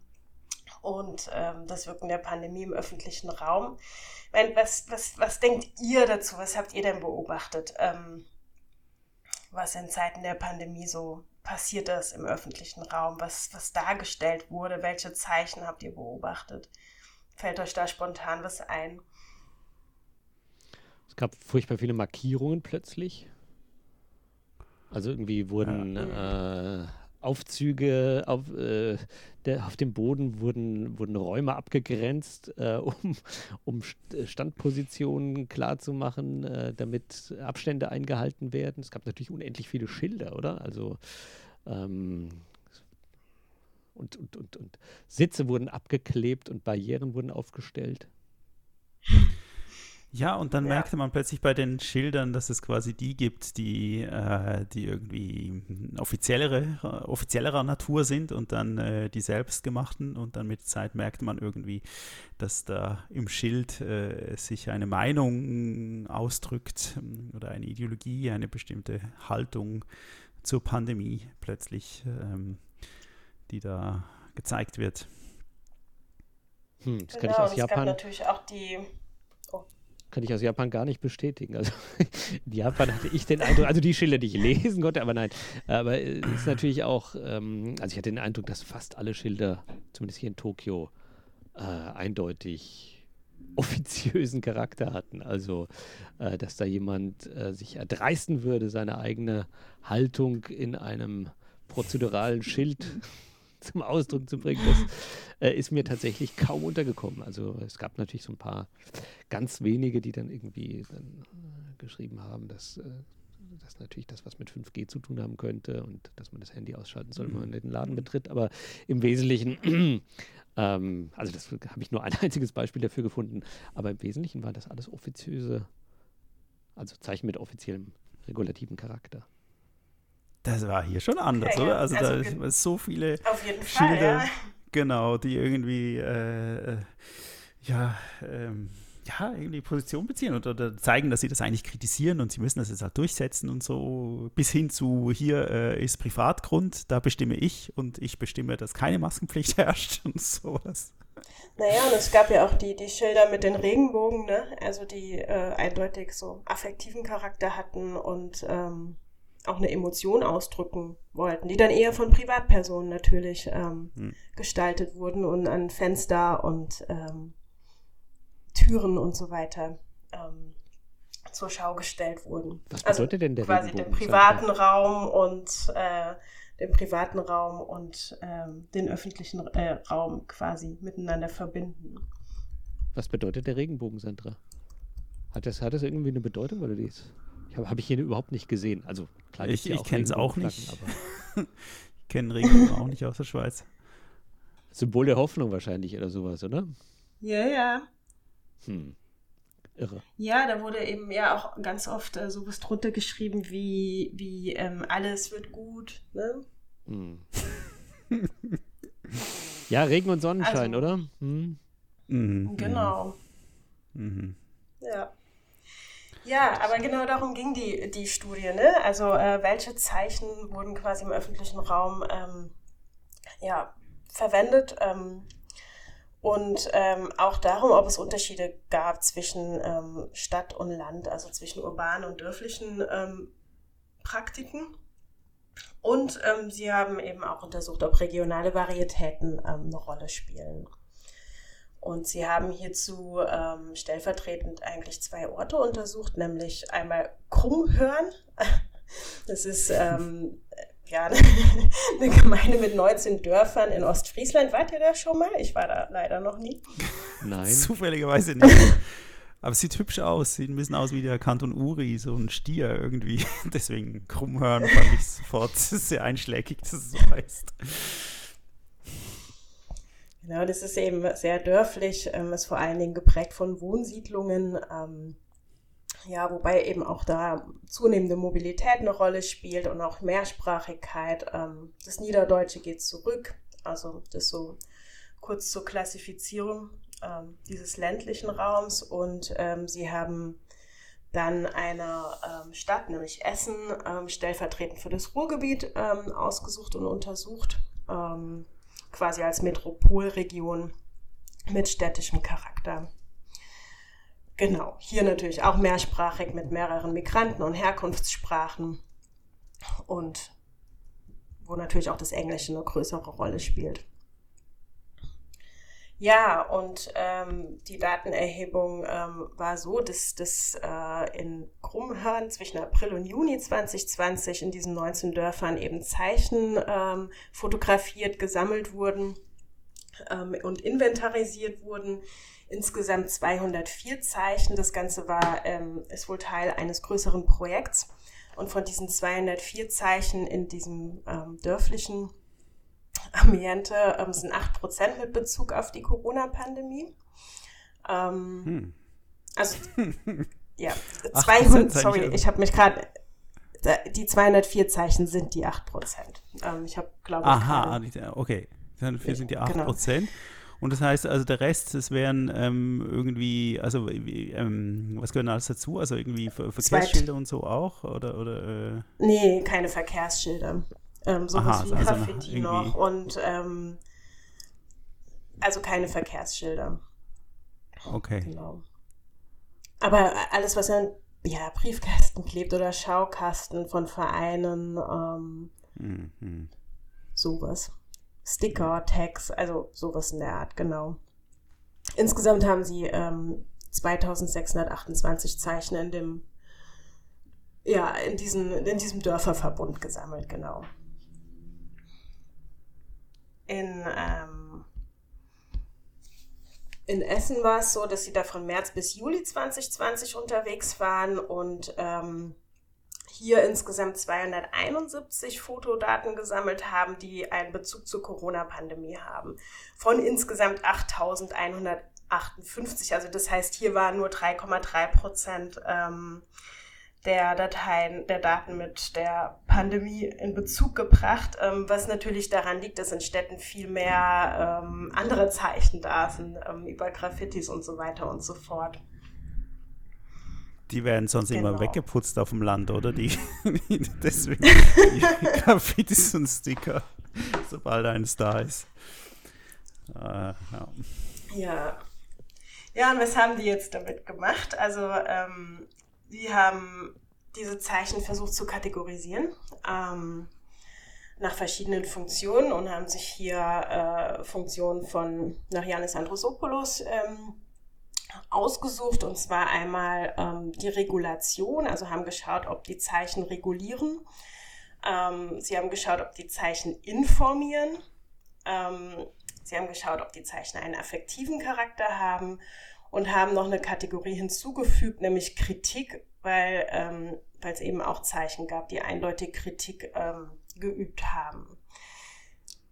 und ähm, das Wirken der Pandemie im öffentlichen Raum. Meine, was, was, was denkt ihr dazu? Was habt ihr denn beobachtet, ähm, was in Zeiten der Pandemie so passiert ist im öffentlichen Raum? Was, was dargestellt wurde? Welche Zeichen habt ihr beobachtet? Fällt euch da spontan was ein? Es gab furchtbar viele Markierungen plötzlich. Also irgendwie wurden ja. äh, Aufzüge auf, äh, der, auf dem Boden wurden, wurden Räume abgegrenzt, äh, um, um Standpositionen klarzumachen, äh, damit Abstände eingehalten werden. Es gab natürlich unendlich viele Schilder, oder? Also ähm, und, und, und, und Sitze wurden abgeklebt und Barrieren wurden aufgestellt. Ja, und dann ja. merkte man plötzlich bei den Schildern, dass es quasi die gibt, die, äh, die irgendwie offiziellere, offiziellerer Natur sind und dann äh, die selbstgemachten. Und dann mit Zeit merkte man irgendwie, dass da im Schild äh, sich eine Meinung ausdrückt ähm, oder eine Ideologie, eine bestimmte Haltung zur Pandemie plötzlich, ähm, die da gezeigt wird. Hm, das genau, kann ich aus und Japan. Es gab natürlich auch die. Kann ich aus Japan gar nicht bestätigen. Also in Japan hatte ich den Eindruck, also die Schilder, die ich lesen konnte, aber nein. Aber es ist natürlich auch, ähm, also ich hatte den Eindruck, dass fast alle Schilder, zumindest hier in Tokio, äh, eindeutig offiziösen Charakter hatten. Also, äh, dass da jemand äh, sich erdreisten würde, seine eigene Haltung in einem prozeduralen Schild zum Ausdruck zu bringen, das äh, ist mir tatsächlich kaum untergekommen. Also es gab natürlich so ein paar ganz wenige, die dann irgendwie dann, äh, geschrieben haben, dass äh, das natürlich das, was mit 5G zu tun haben könnte und dass man das Handy ausschalten soll, wenn man den Laden betritt. Aber im Wesentlichen, ähm, also das habe ich nur ein einziges Beispiel dafür gefunden, aber im Wesentlichen war das alles offiziöse, also Zeichen mit offiziellem regulativen Charakter. Das war hier schon anders, Okay, oder? ja. Also, Also da so viele Auf jeden Fall, Schilder, ja. genau, die irgendwie äh, äh, ja, ähm, ja, irgendwie Position beziehen oder, oder zeigen, dass sie das eigentlich kritisieren und sie müssen das jetzt halt durchsetzen und so, bis hin zu hier äh, ist Privatgrund, da bestimme ich und ich bestimme, dass keine Maskenpflicht herrscht und sowas. Naja, und es gab ja auch die, die Schilder mit den Regenbogen, ne? Also die äh, eindeutig so affektiven Charakter hatten und ähm, auch eine Emotion ausdrücken wollten, die dann eher von Privatpersonen natürlich ähm, Hm. gestaltet wurden und an Fenster und ähm, Türen und so weiter ähm, zur Schau gestellt wurden. Was also bedeutet denn der quasi den Regenbogen, privaten Raum und äh, den privaten Raum und ähm, den öffentlichen äh, Raum quasi miteinander verbinden. Was bedeutet der Regenbogen, Sandra? Hat das, hat das irgendwie eine Bedeutung oder dies? Ich habe hab ich hier überhaupt nicht gesehen. Also klar, Ich, ich kenne es auch nicht. aber ich kenne Regenbogen auch nicht aus der Schweiz. Symbol der Hoffnung wahrscheinlich oder sowas, oder? Ja, ja. Hm. Irre. Ja, da wurde eben ja auch ganz oft äh, sowas drunter geschrieben wie, wie ähm, alles wird gut. Ne? Hm. ja, Regen und Sonnenschein, Also- oder? Hm. Mhm. Genau. Mhm. Ja. Ja, aber genau darum ging die, die Studie, ne? Also äh, welche Zeichen wurden quasi im öffentlichen Raum ähm, ja, verwendet ähm, und ähm, auch darum, ob es Unterschiede gab zwischen ähm, Stadt und Land, also zwischen urbanen und dörflichen ähm, Praktiken. Und ähm, sie haben eben auch untersucht, ob regionale Varietäten eine Rolle spielen. Und sie haben hierzu ähm, stellvertretend eigentlich zwei Orte untersucht, nämlich einmal Krummhörn. Das ist ähm, ja eine Gemeinde mit 19 Dörfern in Ostfriesland. Wart ihr da schon mal? Ich war da leider noch nie. Nein. Zufälligerweise nicht. Aber es sieht hübsch aus. Sieht ein bisschen aus wie der Kanton Uri, so ein Stier irgendwie. Deswegen Krummhörn fand ich sofort sehr einschlägig, dass es so heißt. Genau, das ist eben sehr dörflich, ähm, ist vor allen Dingen geprägt von Wohnsiedlungen. Ähm, ja, wobei eben auch da zunehmende Mobilität eine Rolle spielt und auch Mehrsprachigkeit. Ähm, das Niederdeutsche geht zurück. Also das so kurz zur Klassifizierung ähm, dieses ländlichen Raums. Und ähm, sie haben dann eine ähm, Stadt, nämlich Essen, stellvertretend für das Ruhrgebiet ausgesucht und untersucht. Ähm, quasi als Metropolregion mit städtischem Charakter. Genau, hier natürlich auch mehrsprachig mit mehreren Migranten und Herkunftssprachen und wo natürlich auch das Englische eine größere Rolle spielt. Ja, und ähm, die Datenerhebung ähm, war so, dass das äh, in Krummhörn zwischen April und Juni 2020 in diesen 19 Dörfern eben Zeichen ähm, fotografiert, gesammelt wurden ähm, und inventarisiert wurden. Insgesamt 204 Zeichen. Das Ganze war, ähm, ist wohl Teil eines größeren Projekts. Und von diesen 204 Zeichen in diesem ähm, dörflichen Ambiente ähm, sind 8% mit Bezug auf die Corona-Pandemie. Ähm, Hm. Also, ja, 8% 200, sag sorry, ich. habe mich gerade, die 204 Zeichen sind die 8%. Ähm, ich habe, glaube ich, Aha, gerade- die- okay. Dann für sind die 8 Genau. Prozent. Und das heißt, also der Rest, das wären ähm, irgendwie, also ähm, was gehört alles dazu? Also irgendwie Ver Verkehrsschilder und so auch? Oder, oder äh, Nee, keine Verkehrsschilder. Ähm, sowas Aha, wie also noch Graffiti noch und ähm, also keine Verkehrsschilder. Okay. Genau. Aber alles, was an ja, Briefkästen klebt oder Schaukasten von Vereinen, ähm, mhm. sowas. Sticker, Tags, also sowas in der Art, genau. Insgesamt haben sie ähm, 2628 Zeichen in dem, ja, in, diesen, in diesem Dörferverbund gesammelt, genau. In, ähm, in Essen war es so, dass sie da von März bis Juli 2020 unterwegs waren und ähm, hier insgesamt 271 Fotodaten gesammelt haben, die einen Bezug zur Corona-Pandemie haben. Von insgesamt 8158. Also das heißt, hier waren nur 3,3 Prozent ähm, der Dateien, der Daten mit der Pandemie in Bezug gebracht, ähm, was natürlich daran liegt, dass in Städten viel mehr ähm, andere Zeichen da sind, ähm, über Graffitis und so weiter und so fort. Die werden sonst genau. immer weggeputzt auf dem Land, oder? Die, deswegen die Graffitis und Sticker, sobald eines da ist. Äh, ja. ja. Ja, und was haben die jetzt damit gemacht? Also, ähm, die haben diese Zeichen versucht zu kategorisieren ähm, nach verschiedenen Funktionen und haben sich hier äh, Funktionen von nach Yanis Androsopoulos ähm, ausgesucht und zwar einmal ähm, die Regulation, also haben geschaut, ob die Zeichen regulieren. Ähm, sie haben geschaut, ob die Zeichen informieren. Ähm, sie haben geschaut, ob die Zeichen einen affektiven Charakter haben und haben noch eine Kategorie hinzugefügt, nämlich Kritik, weil ähm, es eben auch Zeichen gab, die eindeutig Kritik ähm, geübt haben.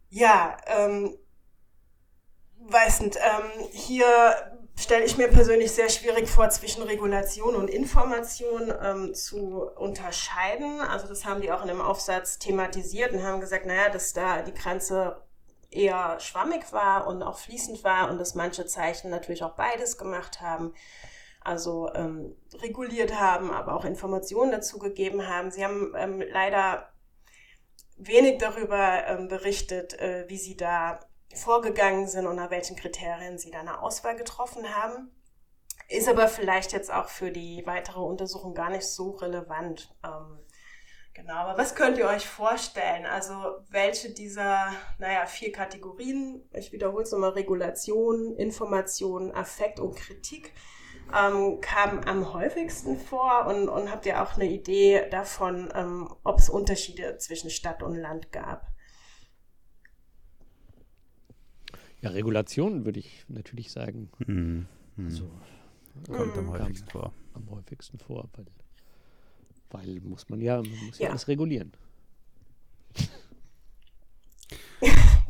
Ja, ähm, weiß nicht, ähm, hier stelle ich mir persönlich sehr schwierig vor, zwischen Regulation und Information ähm, zu unterscheiden. Also das haben die auch in einem Aufsatz thematisiert und haben gesagt, naja, dass da die Grenze eher schwammig war und auch fließend war und dass manche Zeichen natürlich auch beides gemacht haben. Also ähm, reguliert haben, aber auch Informationen dazu gegeben haben. Sie haben ähm, leider wenig darüber ähm, berichtet, äh, wie sie da vorgegangen sind und nach welchen Kriterien sie da eine Auswahl getroffen haben. Ist aber vielleicht jetzt auch für die weitere Untersuchung gar nicht so relevant. Ähm, genau, aber was könnt ihr euch vorstellen? Also welche dieser, naja, vier Kategorien, ich wiederhole es nochmal, Regulation, Information, Affekt und Kritik, ähm, kam am häufigsten vor und, und habt ihr auch eine Idee davon, ähm, ob es Unterschiede zwischen Stadt und Land gab? Ja, Regulation würde ich natürlich sagen. Hm. Hm. Also, Kommt am häufigsten vor. Am häufigsten vor, weil, weil muss man ja, man muss ja, ja alles regulieren.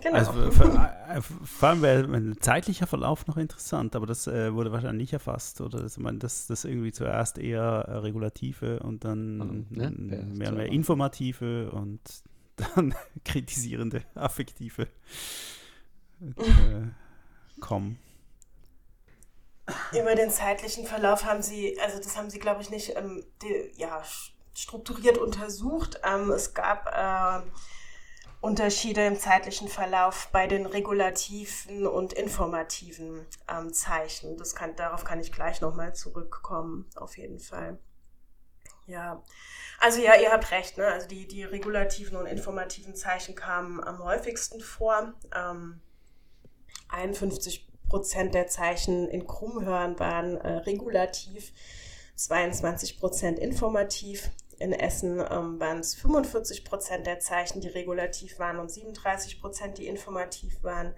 genau. Also vor, äh, vor allem wäre ein zeitlicher Verlauf noch interessant, aber das äh, wurde wahrscheinlich nicht erfasst, oder? Dass man das, das irgendwie zuerst eher äh, regulative und dann ja, mehr und mehr informative und dann kritisierende, affektive äh, kommen. Über den zeitlichen Verlauf haben Sie, also das haben Sie, glaube ich, nicht ähm, die, ja, strukturiert untersucht. Ähm, es gab äh, Unterschiede im zeitlichen Verlauf bei den regulativen und informativen ähm, Zeichen. Das kann, darauf kann ich gleich nochmal zurückkommen, auf jeden Fall. Ja, also ja, ihr habt recht. Ne? Also die, die regulativen und informativen Zeichen kamen am häufigsten vor. Ähm, 51 Prozent der Zeichen in Krummhörn waren äh, regulativ, 22 Prozent informativ. In Essen ähm, waren es 45 Prozent der Zeichen, die regulativ waren und 37 Prozent, die informativ waren.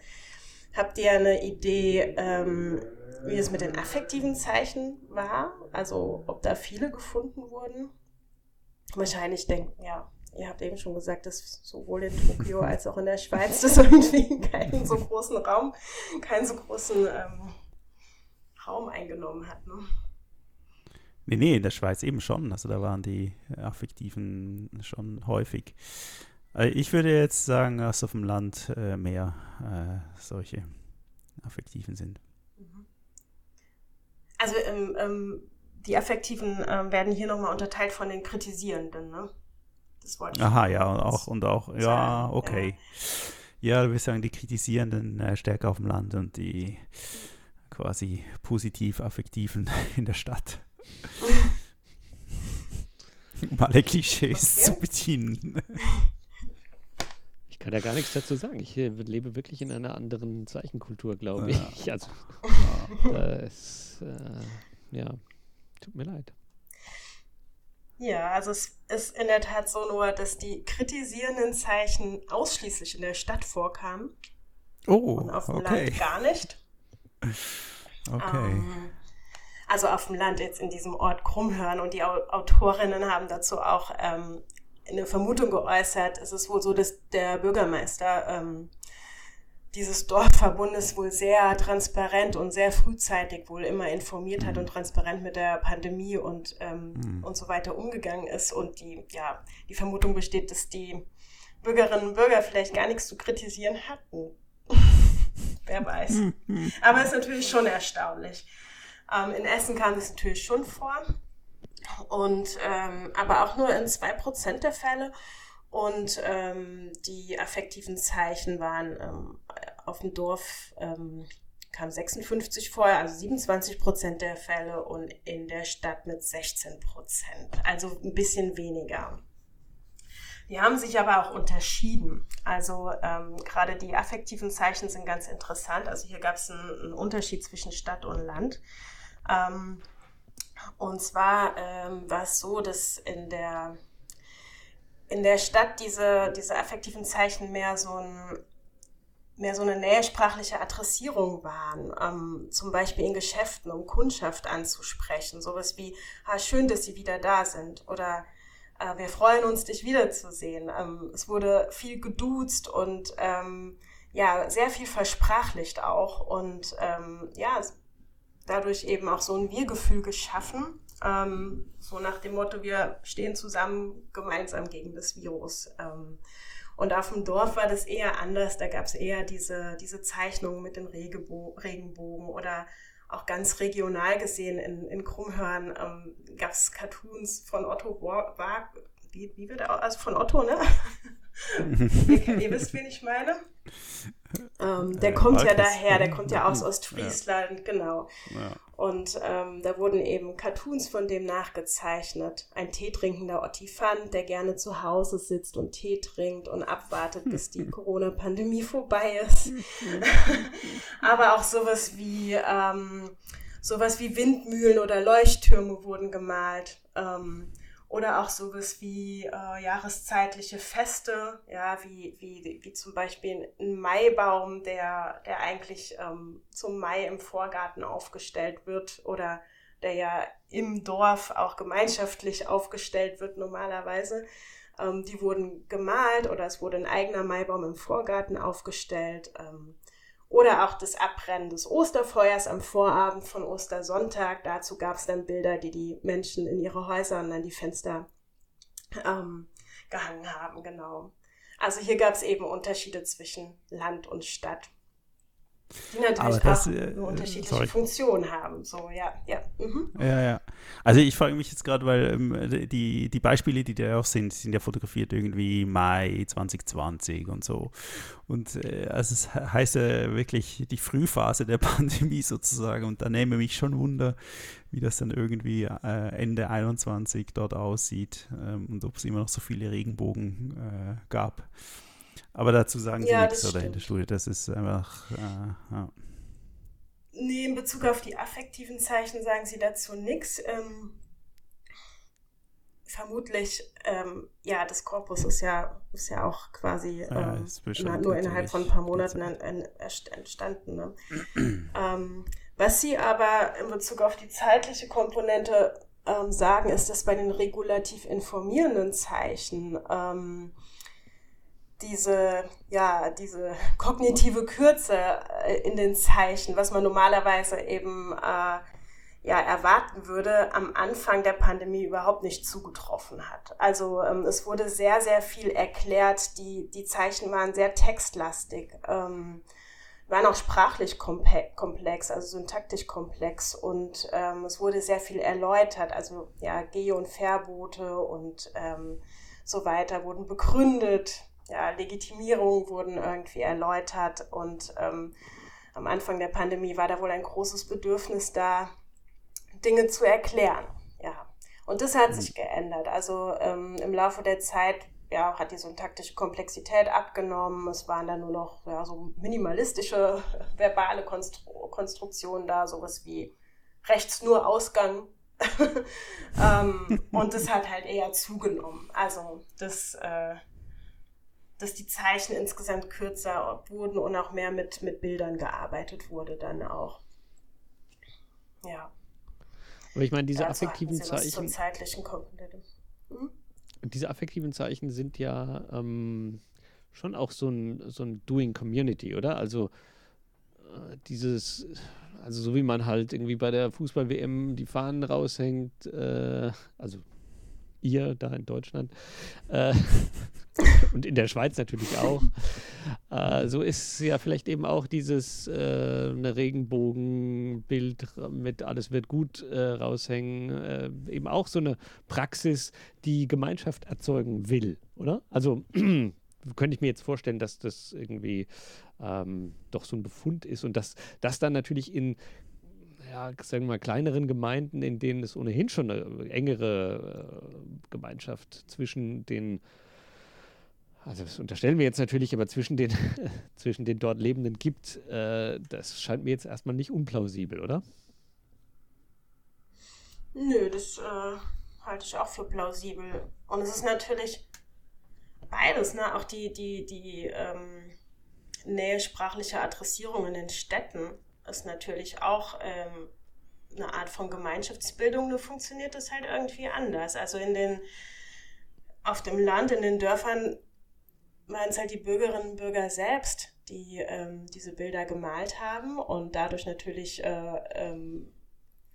Habt ihr eine Idee, ähm, wie es mit den affektiven Zeichen war? Also ob da viele gefunden wurden? Wahrscheinlich denken, ja, ihr habt eben schon gesagt, dass sowohl in Tokio als auch in der Schweiz das irgendwie keinen so großen Raum, keinen so großen ähm, Raum eingenommen hat. Ne? Nee, nee, in der Schweiz eben schon. Also da waren die Affektiven schon häufig. Also ich würde jetzt sagen, dass auf dem Land äh, mehr äh, solche Affektiven sind. Mhm. Also ähm, ähm, die Affektiven äh, werden hier nochmal unterteilt von den Kritisierenden, ne? Das wollte ich Aha, ja, und auch, und auch, ja, okay. Ja, du würdest sagen, die Kritisierenden äh, stärker auf dem Land und die quasi positiv affektiven in der Stadt. um alle Klischees okay. zu bedienen. Ich kann da gar nichts dazu sagen. Ich äh, lebe wirklich in einer anderen Zeichenkultur, glaube ja. ich. Also, das, äh, ja, tut mir leid. Ja, also es ist in der Tat so nur, dass die kritisierenden Zeichen ausschließlich in der Stadt vorkamen. Oh, und auf dem okay. Land gar nicht. Okay. Ähm, also auf dem Land jetzt in diesem Ort Krummhörn und die Autorinnen haben dazu auch ähm, eine Vermutung geäußert. Es ist wohl so, dass der Bürgermeister ähm, dieses Dorfverbundes wohl sehr transparent und sehr frühzeitig wohl immer informiert hat und transparent mit der Pandemie und, ähm, mhm. und so weiter umgegangen ist. Und die, ja, die Vermutung besteht, dass die Bürgerinnen und Bürger vielleicht gar nichts zu kritisieren hatten. Wer weiß. Mhm. Aber es ist natürlich schon erstaunlich. Ähm, in Essen kam es natürlich schon vor. Und ähm, aber auch nur in zwei Prozent der Fälle. Und ähm, die affektiven Zeichen waren ähm, auf dem Dorf ähm, kam 56 vorher, also 27 Prozent der Fälle und in der Stadt mit 16 Prozent, also ein bisschen weniger. Die haben sich aber auch unterschieden. Also ähm, gerade die affektiven Zeichen sind ganz interessant. Also hier gab es einen, einen, Unterschied zwischen Stadt und Land. Ähm, und zwar ähm, war es so, dass in der in der Stadt diese, diese affektiven Zeichen mehr so, ein, mehr so eine nähesprachliche Adressierung waren. Ähm, zum Beispiel in Geschäften, um Kundschaft anzusprechen. Sowas wie, ah, schön, dass Sie wieder da sind. Oder äh, wir freuen uns, dich wiederzusehen. Ähm, es wurde viel geduzt und ähm, ja, sehr viel versprachlicht auch. Und ähm, ja, dadurch eben auch so ein Wir-Gefühl geschaffen. Ähm, so nach dem Motto, wir stehen zusammen gemeinsam gegen das Virus. Ähm, und auf dem Dorf war das eher anders. Da gab es eher diese, diese Zeichnungen mit den Regebo Regenbogen oder auch ganz regional gesehen in, in Krummhörn ähm, gab es Cartoons von Otto Wag, wie, wie wird er, also von Otto, ne? ihr, ihr, wisst, wen ich meine? Ähm, der äh, kommt ja daher, der kommt ja aus Ostfriesland, ja. genau. Ja. Und ähm, da wurden eben Cartoons von dem nachgezeichnet. Ein teetrinkender Ottifant, der gerne zu Hause sitzt und Tee trinkt und abwartet, bis die Corona-Pandemie vorbei ist. Aber auch sowas wie, ähm, sowas wie Windmühlen oder Leuchttürme wurden gemalt. Ähm, oder auch sowas wie äh, jahreszeitliche Feste, ja, wie, wie, wie zum Beispiel ein Maibaum, der, der eigentlich ähm, zum Mai im Vorgarten aufgestellt wird oder der ja im Dorf auch gemeinschaftlich aufgestellt wird normalerweise. Ähm, die wurden gemalt oder es wurde ein eigener Maibaum im Vorgarten aufgestellt. Ähm, oder auch das Abbrennen des Osterfeuers am Vorabend von Ostersonntag. Dazu gab es dann Bilder, die die Menschen in ihre Häuser und an die Fenster ähm, gehangen haben. Genau. Also hier gab es eben Unterschiede zwischen Land und Stadt die natürlich das, auch eine äh, unterschiedliche sorry. Funktion haben. So, ja, ja. Mhm. Ja, ja. Also ich frage mich jetzt gerade, weil ähm, die, die Beispiele, die da auch sind, sind ja fotografiert irgendwie Mai 2020 und so. Und äh, also es heißt ja wirklich die Frühphase der Pandemie sozusagen. Und da nehme mich schon Wunder, wie das dann irgendwie äh, Ende 21 dort aussieht ähm, und ob es immer noch so viele Regenbogen äh, gab. Aber dazu sagen ja, sie nichts oder in der Studie. Das ist einfach. Äh, ja. Nee, in Bezug auf die affektiven Zeichen sagen sie dazu nichts. Ähm, vermutlich, ähm, ja, das Korpus ist ja, ist ja auch quasi ja, ähm, nur innerhalb von ein paar Monaten entstanden. Ne? ähm, was sie aber in Bezug auf die zeitliche Komponente ähm, sagen, ist, dass bei den regulativ informierenden Zeichen ähm, diese, ja, diese kognitive Kürze äh, in den Zeichen, was man normalerweise eben äh, ja, erwarten würde, am Anfang der Pandemie überhaupt nicht zugetroffen hat. Also ähm, es wurde sehr, sehr viel erklärt. Die, die Zeichen waren sehr textlastig, ähm, waren auch sprachlich komplex, also syntaktisch komplex und ähm, es wurde sehr viel erläutert. Also ja, Geh- und Verbote und ähm, so weiter wurden begründet ja, Legitimierungen wurden irgendwie erläutert und ähm, am Anfang der Pandemie war da wohl ein großes Bedürfnis da, Dinge zu erklären. Ja. Und das hat sich geändert. Also ähm, im Laufe der Zeit ja, hat die syntaktische Komplexität abgenommen. Es waren dann nur noch ja, so minimalistische verbale Konstru Konstruktionen da, sowas wie rechts nur Ausgang. ähm, und das hat halt eher zugenommen. Also das, äh, dass die Zeichen insgesamt kürzer wurden und auch mehr mit, mit Bildern gearbeitet wurde dann auch. Ja. Aber ich meine, diese Dazu affektiven Zeichen. Zeitlichen Komponente. Hm? Diese affektiven Zeichen sind ja ähm, schon auch so ein, so ein Doing Community, oder? Also äh, dieses, also so wie man halt irgendwie bei der Fußball-WM die Fahnen raushängt, äh, also ihr da in Deutschland äh, und in der Schweiz natürlich auch. Äh, so ist ja vielleicht eben auch dieses äh, Regenbogenbild mit alles wird gut äh, raushängen, äh, eben auch so eine Praxis, die Gemeinschaft erzeugen will, oder? Also könnte ich mir jetzt vorstellen, dass das irgendwie ähm, doch so ein Befund ist und dass das dann natürlich in ja, sagen wir mal, kleineren Gemeinden, in denen es ohnehin schon eine engere äh, Gemeinschaft zwischen den, also das unterstellen wir jetzt natürlich, aber zwischen den, zwischen den dort Lebenden gibt, äh, das scheint mir jetzt erstmal nicht unplausibel, oder? Nö, das äh, halte ich auch für plausibel. Und es ist natürlich beides, ne? Auch die, die, die ähm, Nähe sprachlicher Adressierung in den Städten ist natürlich auch ähm, eine Art von Gemeinschaftsbildung, nur funktioniert das halt irgendwie anders. Also in den, auf dem Land, in den Dörfern waren es halt die Bürgerinnen und Bürger selbst, die ähm, diese Bilder gemalt haben und dadurch natürlich äh, ähm,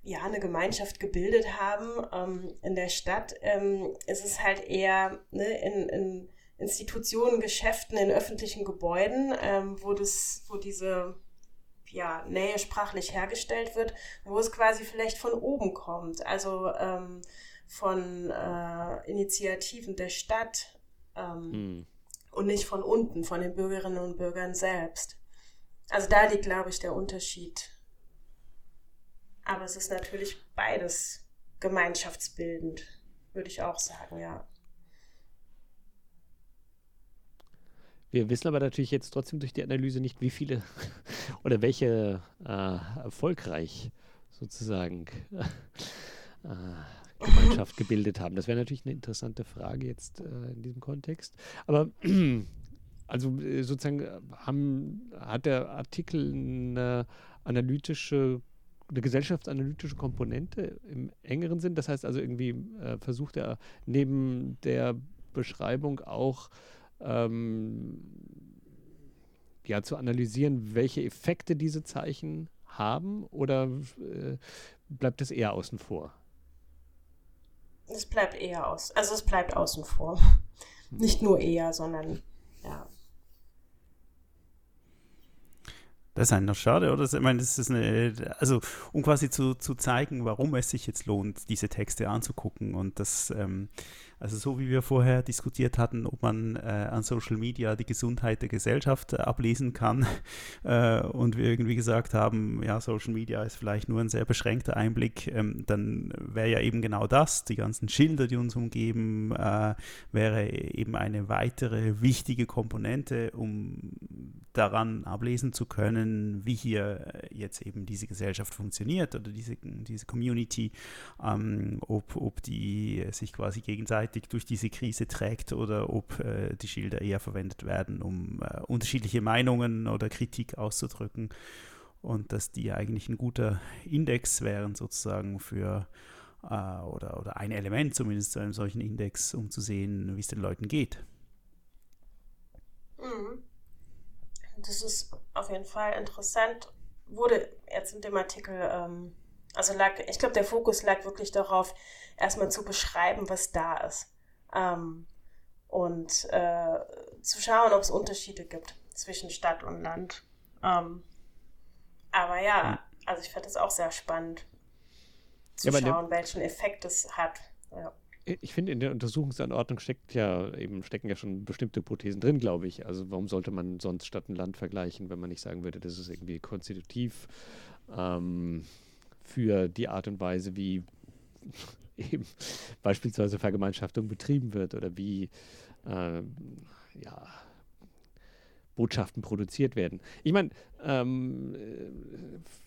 ja, eine Gemeinschaft gebildet haben. Ähm, in der Stadt ähm, ist es halt eher ne, in, in Institutionen, Geschäften, in öffentlichen Gebäuden, ähm, wo, das, wo diese ja, Nähe sprachlich hergestellt wird, wo es quasi vielleicht von oben kommt, also ähm, von äh, Initiativen der Stadt hm. Und nicht von unten, von den Bürgerinnen und Bürgern selbst. Also da liegt, glaube ich, der Unterschied. Aber es ist natürlich beides gemeinschaftsbildend, würde ich auch sagen, ja. Wir wissen aber natürlich jetzt trotzdem durch die Analyse nicht, wie viele oder welche äh, erfolgreich sozusagen äh, Gemeinschaft gebildet haben. Das wäre natürlich eine interessante Frage jetzt äh, in diesem Kontext. Aber also äh, sozusagen haben, hat der Artikel eine analytische eine gesellschaftsanalytische Komponente im engeren Sinn. Das heißt also irgendwie äh, versucht er neben der Beschreibung auch ähm, ja, zu analysieren, welche Effekte diese Zeichen haben oder äh, bleibt es eher außen vor? Es bleibt eher aus. Also es bleibt außen vor. Nicht nur eher, sondern ja. Das ist einfach schade, oder? Ich meine, das ist eine, also um quasi zu, zu zeigen, warum es sich jetzt lohnt, diese Texte anzugucken und das ähm, also so wie wir vorher diskutiert hatten, ob man äh, an Social Media die Gesundheit der Gesellschaft äh, ablesen kann äh, und wir irgendwie gesagt haben, ja, Social Media ist vielleicht nur ein sehr beschränkter Einblick, ähm, dann wäre ja eben genau das, die ganzen Schilder, die uns umgeben, äh, wäre eben eine weitere wichtige Komponente, um daran ablesen zu können, wie hier jetzt eben diese Gesellschaft funktioniert oder diese, diese Community, ähm, ob, ob die sich quasi gegenseitig gegenseitig durch diese Krise trägt oder ob äh, die Schilder eher verwendet werden, um äh, unterschiedliche Meinungen oder Kritik auszudrücken und dass die eigentlich ein guter Index wären sozusagen für äh, oder, oder ein Element zumindest zu einem solchen Index, um zu sehen, wie es den Leuten geht. Mhm. Das ist auf jeden Fall interessant. Wurde jetzt in dem Artikel ähm, also lag, ich glaube, der Fokus lag wirklich darauf, erstmal zu beschreiben, was da ist. Ähm, und äh, zu schauen, ob es Unterschiede gibt zwischen Stadt und Land. Ähm, aber ja, also ich fand das auch sehr spannend zu ja, schauen, welchen Effekt es hat. Ja. ich finde, in der Untersuchungsanordnung steckt ja eben, stecken ja schon bestimmte Hypothesen drin, glaube ich. Also warum sollte man sonst Stadt und Land vergleichen, wenn man nicht sagen würde, das ist irgendwie konstitutiv ähm, für die Art und Weise, wie eben beispielsweise Vergemeinschaftung betrieben wird oder wie äh, ja, Botschaften produziert werden. Ich meine, ähm,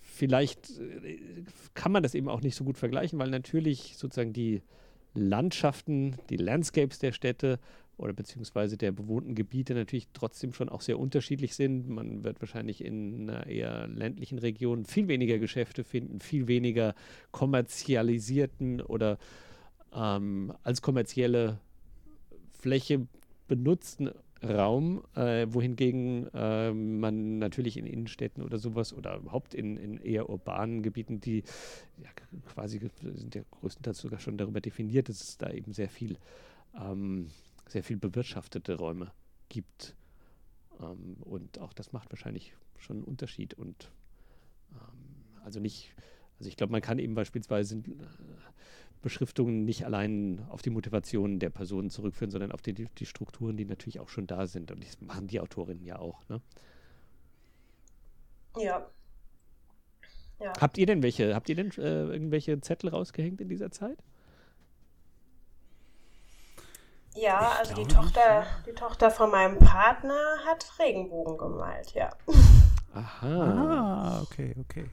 vielleicht äh, kann man das eben auch nicht so gut vergleichen, weil natürlich sozusagen die Landschaften, die Landscapes der Städte oder beziehungsweise der bewohnten Gebiete natürlich trotzdem schon auch sehr unterschiedlich sind. Man wird wahrscheinlich in einer eher ländlichen Region viel weniger Geschäfte finden, viel weniger kommerzialisierten oder ähm, als kommerzielle Fläche benutzten Raum, äh, wohingegen äh, man natürlich in Innenstädten oder sowas oder überhaupt in, in eher urbanen Gebieten, die ja, quasi sind ja größtenteils sogar schon darüber definiert, dass es da eben sehr viel, ähm, sehr viel bewirtschaftete Räume gibt. Ähm, und auch das macht wahrscheinlich schon einen Unterschied. Und ähm, also nicht, also ich glaube, man kann eben beispielsweise äh, Beschriftungen nicht allein auf die Motivation der Personen zurückführen, sondern auf die, die Strukturen, die natürlich auch schon da sind. Und das machen die Autorinnen ja auch. Ne? Ja. ja. Habt ihr denn welche, habt ihr denn äh, irgendwelche Zettel rausgehängt in dieser Zeit? Ja, also die Tochter, die Tochter von meinem Partner hat Regenbogen gemalt, ja. Aha. Ah, okay, okay.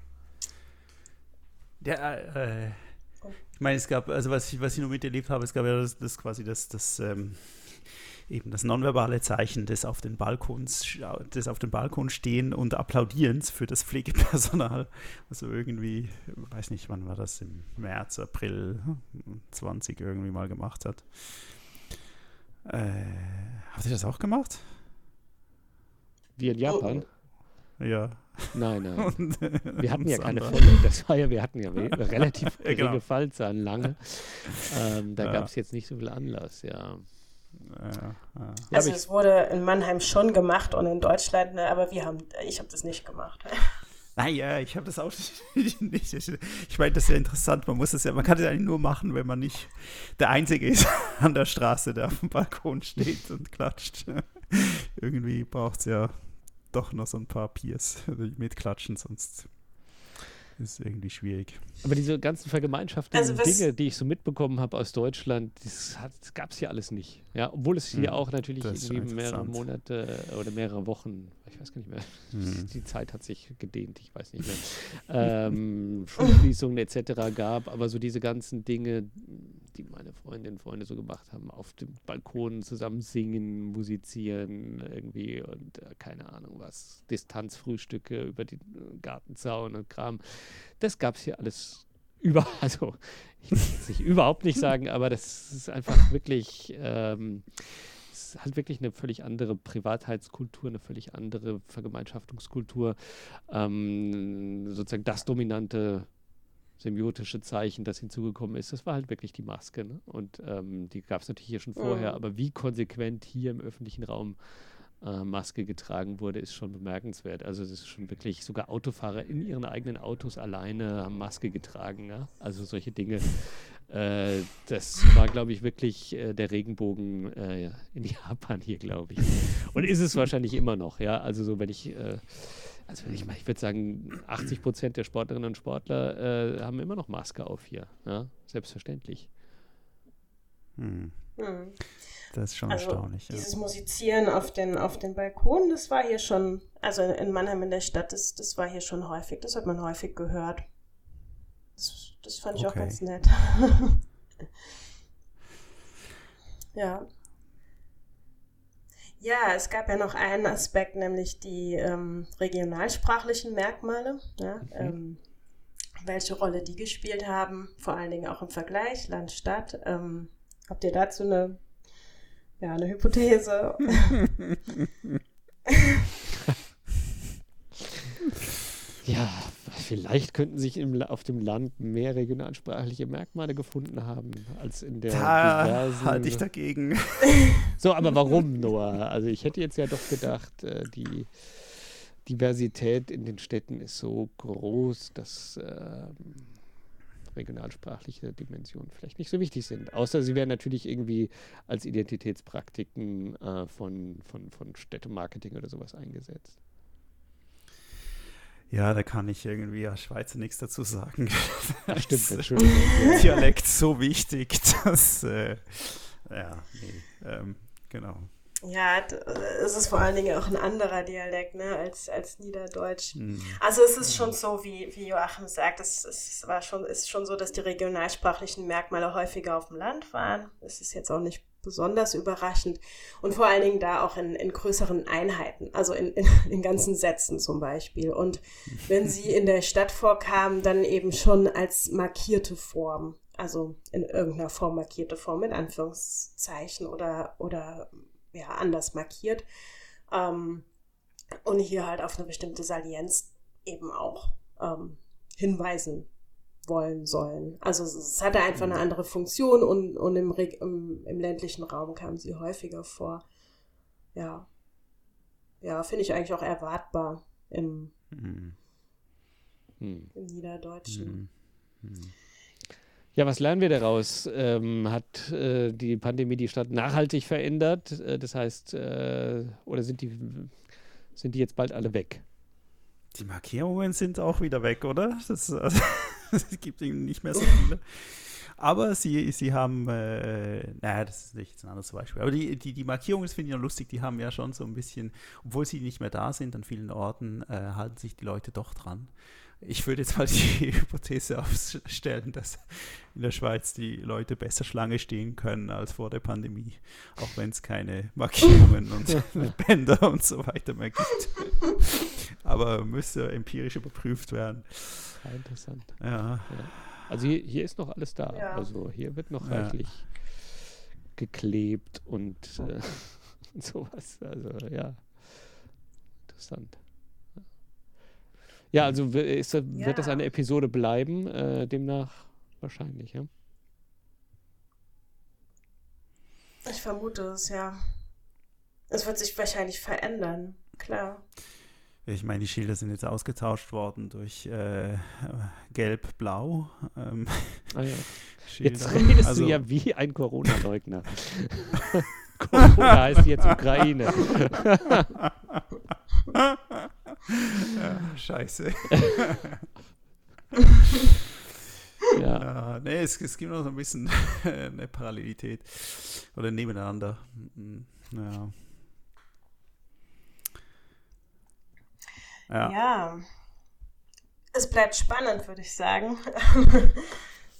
Der, äh, ich meine, es gab, also was ich, was ich nur miterlebt habe, es gab ja das, das quasi das, das ähm, eben das nonverbale Zeichen des auf den Balkons, des auf dem Balkon stehen und Applaudierens für das Pflegepersonal. Also irgendwie, weiß nicht, wann war das, im März, April 20 irgendwie mal gemacht hat. Äh, habt ihr das auch gemacht? Wie in Japan? Ja. Nein, nein. Und, äh, wir hatten ja keine Fälle. Das war ja, wir hatten ja relativ geringe genau. Fallzahlen lange. Ähm, da ja. gab es jetzt nicht so viel Anlass, ja. Ja, ja. Also es wurde in Mannheim schon gemacht und in Deutschland, ne, aber wir haben, ich habe das nicht gemacht. Naja, ich habe das auch nicht. Ich meine, das ist ja interessant. Man muss es ja, man kann es ja nur machen, wenn man nicht der Einzige ist an der Straße, der auf dem Balkon steht und klatscht. Irgendwie braucht es ja doch noch so ein paar Peers mitklatschen, sonst ist irgendwie schwierig. Aber diese ganzen vergemeinschafteten also Dinge, die ich so mitbekommen habe aus Deutschland, das, das gab es hier alles nicht. Ja, obwohl es hier hm, auch natürlich irgendwie mehrere Monate oder mehrere Wochen, ich weiß gar nicht mehr, hm. die Zeit hat sich gedehnt, ich weiß nicht mehr, ähm, Schulschließungen etc. gab, aber so diese ganzen Dinge, die meine Freundinnen und Freunde so gemacht haben, auf dem Balkon zusammen singen, musizieren irgendwie und äh, keine Ahnung was, Distanzfrühstücke über den Gartenzaun und Kram, das gab es hier alles über, also ich will es nicht überhaupt nicht sagen, aber das ist einfach wirklich, ähm, es halt wirklich eine völlig andere Privatheitskultur, eine völlig andere Vergemeinschaftungskultur, ähm, sozusagen das dominante semiotische Zeichen, das hinzugekommen ist, das war halt wirklich die Maske. Ne? Und ähm, die gab es natürlich hier schon vorher, mhm. aber wie konsequent hier im öffentlichen Raum äh, Maske getragen wurde, ist schon bemerkenswert. Also es ist schon wirklich, sogar Autofahrer in ihren eigenen Autos alleine haben Maske getragen. Ja? Also solche Dinge. Äh, das war, glaube ich, wirklich äh, der Regenbogen äh, in Japan hier, glaube ich. Und ist es wahrscheinlich immer noch, ja. Also so, wenn ich äh, also ich, ich würde sagen, 80 Prozent der Sportlerinnen und Sportler äh, haben immer noch Maske auf hier. Ja? Selbstverständlich. Hm. Hm. Das ist schon also erstaunlich. Dieses ja. Musizieren auf den, auf den Balkonen, das war hier schon, also in Mannheim in der Stadt, das, das war hier schon häufig, das hat man häufig gehört. Das, das fand ich okay. auch ganz nett. ja. Ja, es gab ja noch einen Aspekt, nämlich die ähm, regionalsprachlichen Merkmale. Ja, mhm. ähm, welche Rolle die gespielt haben, vor allen Dingen auch im Vergleich Land-Stadt. Ähm, habt ihr dazu eine, ja, eine Hypothese? ja, vielleicht könnten sich im, auf dem Land mehr regionalsprachliche Merkmale gefunden haben als in der da diversen... halte ich dagegen. So, aber warum, Noah? Also ich hätte jetzt ja doch gedacht, äh, die Diversität in den Städten ist so groß, dass äh, regionalsprachliche Dimensionen vielleicht nicht so wichtig sind. Außer sie werden natürlich irgendwie als Identitätspraktiken äh, von, von, von Städtemarketing oder sowas eingesetzt. Ja, da kann ich irgendwie als Schweizer nichts dazu sagen. Das stimmt, Entschuldigung. Dialekt so wichtig, dass, äh, ja, nee, ähm, genau. Ja, es ist vor allen Dingen auch ein anderer Dialekt ne, als, als Niederdeutsch. Mhm. Also es ist schon so, wie, wie Joachim sagt, es, es war schon, ist schon so, dass die regionalsprachlichen Merkmale häufiger auf dem Land waren. Das ist jetzt auch nicht besonders überraschend. Und vor allen Dingen da auch in, in größeren Einheiten, also in, in, in ganzen Sätzen zum Beispiel. Und wenn sie in der Stadt vorkamen, dann eben schon als markierte Form. Also in irgendeiner Form markierte Form, in Anführungszeichen oder, oder ja, anders markiert. Ähm, und hier halt auf eine bestimmte Salienz eben auch ähm, hinweisen wollen sollen. Also es hatte einfach eine mhm. andere Funktion und, und im, im, im ländlichen Raum kam sie häufiger vor. Ja. Ja, finde ich eigentlich auch erwartbar im, mhm. im Niederdeutschen. Mhm. Ja, was lernen wir daraus? Ähm, hat äh, die Pandemie die Stadt nachhaltig verändert? Äh, das heißt, äh, oder sind die, sind die jetzt bald alle weg? Die Markierungen sind auch wieder weg, oder? Das, also, es gibt nicht mehr so viele. Aber sie, sie haben, äh, naja, das ist nicht ein anderes Beispiel. Aber die, die, die Markierungen, das finde ich noch lustig, die haben ja schon so ein bisschen, obwohl sie nicht mehr da sind an vielen Orten, äh, halten sich die Leute doch dran. Ich würde jetzt mal die Hypothese aufstellen, dass in der Schweiz die Leute besser Schlange stehen können als vor der Pandemie, auch wenn es keine Markierungen und Bänder und so weiter mehr gibt. Aber müsste empirisch überprüft werden. Ja, interessant. Ja. ja. Also hier, hier, ist noch alles da. Ja. Also hier wird noch reichlich geklebt und äh, sowas. Also ja, interessant. Ja, also ist, wird ja. das eine Episode bleiben, äh, demnach wahrscheinlich, ja. Ich vermute es, ja. Es wird sich wahrscheinlich verändern, klar. Ich meine, die Schilder sind jetzt ausgetauscht worden durch äh, Gelb-Blau. Ähm, ah, ja. Jetzt redest also, du ja wie ein Corona-Leugner. Corona heißt jetzt Ukraine. ja, scheiße. ja. Uh, nee, es, es, gibt noch so ein bisschen eine Parallelität oder nebeneinander. Mm, ja. Ja. ja. Es bleibt spannend, würde ich sagen.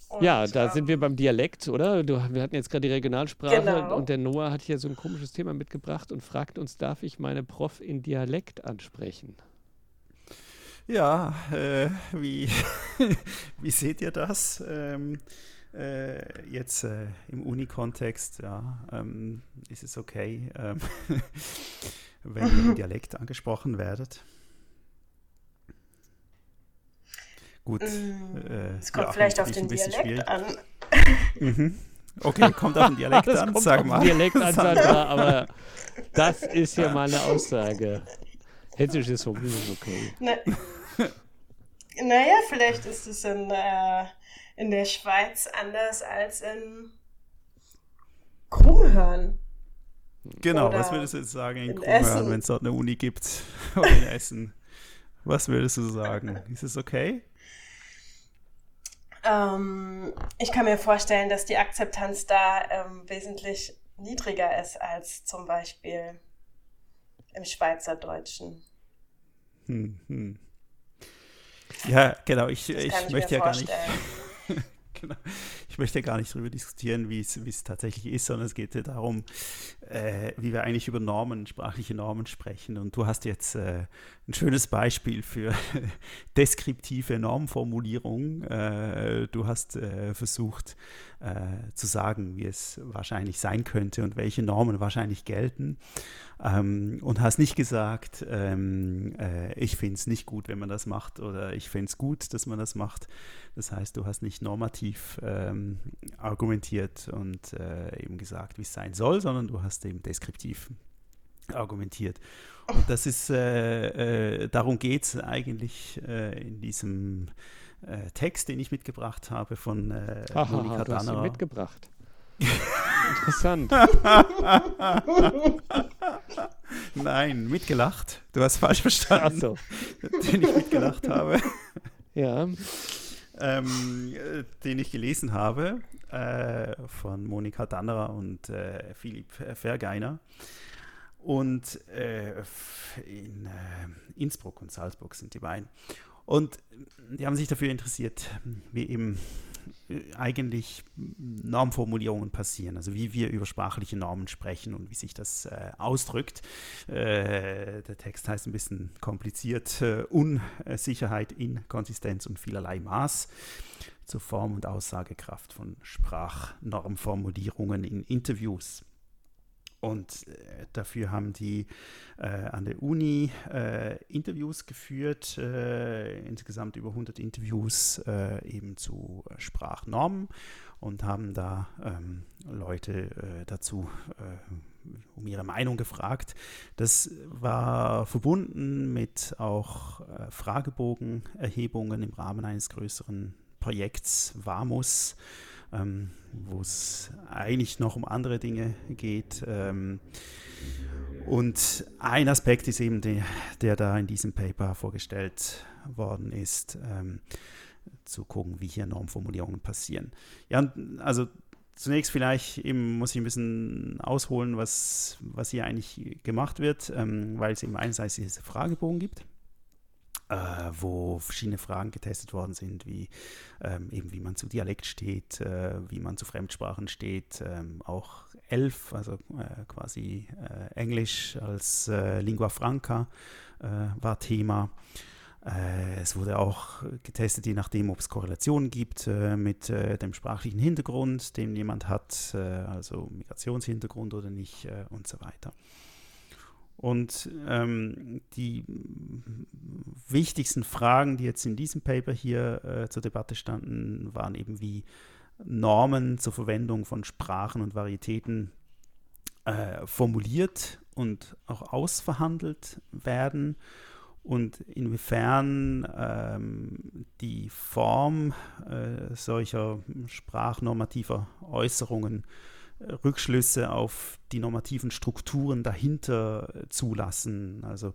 Und, ja, da ähm, sind wir beim Dialekt, oder? Du, wir hatten jetzt gerade die Regionalsprache genau. und der Noah hat hier so ein komisches Thema mitgebracht und fragt uns, darf ich meine Prof in Dialekt ansprechen? Ja, äh, wie, wie seht ihr das? Ähm, äh, jetzt äh, im Uni-Kontext, ja, ähm, ist es okay, ähm, wenn ihr im Dialekt angesprochen werdet? Gut. Mm, äh, es kommt ja, vielleicht auf den Dialekt schwierig. an. Mhm. Okay, kommt auf den Dialekt an, kommt sag auf mal. Dialekt an, Sandra, aber das ist ja mal eine Aussage. Hessisch ist sowieso okay. Ne. Naja, vielleicht ist es in, äh, in der Schweiz anders als in Krummhörn. Genau, Oder was würdest du jetzt sagen in, in Krummhörn, wenn es dort eine Uni gibt? Oder in Essen? Was würdest du sagen? Ist es okay? Ähm, ich kann mir vorstellen, dass die Akzeptanz da ähm, wesentlich niedriger ist als zum Beispiel im Schweizerdeutschen. Hm, hm. Ja, genau. Ich, ich, ich möchte ja gar nicht. Genau. Ich möchte gar nicht darüber diskutieren, wie es tatsächlich ist, sondern es geht ja darum, äh, wie wir eigentlich über Normen, sprachliche Normen sprechen. Und du hast jetzt äh, ein schönes Beispiel für deskriptive Normformulierung. Äh, du hast äh, versucht äh, zu sagen, wie es wahrscheinlich sein könnte und welche Normen wahrscheinlich gelten. Ähm, und hast nicht gesagt, ähm, äh, ich finde es nicht gut, wenn man das macht oder ich finde es gut, dass man das macht. Das heißt, du hast nicht normativ ähm, argumentiert und äh, eben gesagt, wie es sein soll, sondern du hast eben deskriptiv argumentiert. Und das ist, äh, äh, darum geht es eigentlich äh, in diesem äh, Text, den ich mitgebracht habe von äh, Aha, Monika du hast ihn mitgebracht. Interessant. Nein, mitgelacht. Du hast falsch verstanden, so. den ich mitgelacht habe. Ja. ähm, äh, den ich gelesen habe äh, von Monika Dannerer und äh, Philipp Vergeiner. Und äh, in äh, Innsbruck und Salzburg sind die beiden. Und die haben sich dafür interessiert, wie eben eigentlich Normformulierungen passieren, also wie wir über sprachliche Normen sprechen und wie sich das äh, ausdrückt. Äh, der Text heißt ein bisschen kompliziert, äh, Unsicherheit, Inkonsistenz und vielerlei Maß zur Form und Aussagekraft von Sprachnormformulierungen in Interviews. Und äh, dafür haben die äh, an der Uni äh, Interviews geführt, äh, insgesamt über 100 Interviews äh, eben zu Sprachnormen und haben da ähm, Leute dazu um ihre Meinung gefragt. Das war verbunden mit auch Fragebogenerhebungen im Rahmen eines größeren Projekts WAMUS ähm, wo es eigentlich noch um andere Dinge geht. Ähm, und ein Aspekt ist eben der, der da in diesem Paper vorgestellt worden ist, ähm, zu gucken, wie hier Normformulierungen passieren. Ja, also zunächst vielleicht eben muss ich ein bisschen ausholen, was, was hier eigentlich gemacht wird, ähm, weil es eben einerseits diese Fragebogen gibt äh, wo verschiedene Fragen getestet worden sind, wie ähm, eben wie man zu Dialekt steht, äh, wie man zu Fremdsprachen steht, ähm, auch elf, also äh, quasi äh, Englisch als äh, Lingua Franca äh, war Thema. Es wurde auch getestet, je nachdem, ob es Korrelationen gibt mit dem sprachlichen Hintergrund, den jemand hat, also Migrationshintergrund oder nicht und so weiter. Und ähm, die wichtigsten Fragen, die jetzt in diesem Paper hier äh, zur Debatte standen, waren eben wie Normen zur Verwendung von Sprachen und Varietäten äh, formuliert und auch ausverhandelt werden. Und inwiefern ähm, die Form äh, solcher sprachnormativer Äußerungen Rückschlüsse auf die normativen Strukturen dahinter zulassen. Also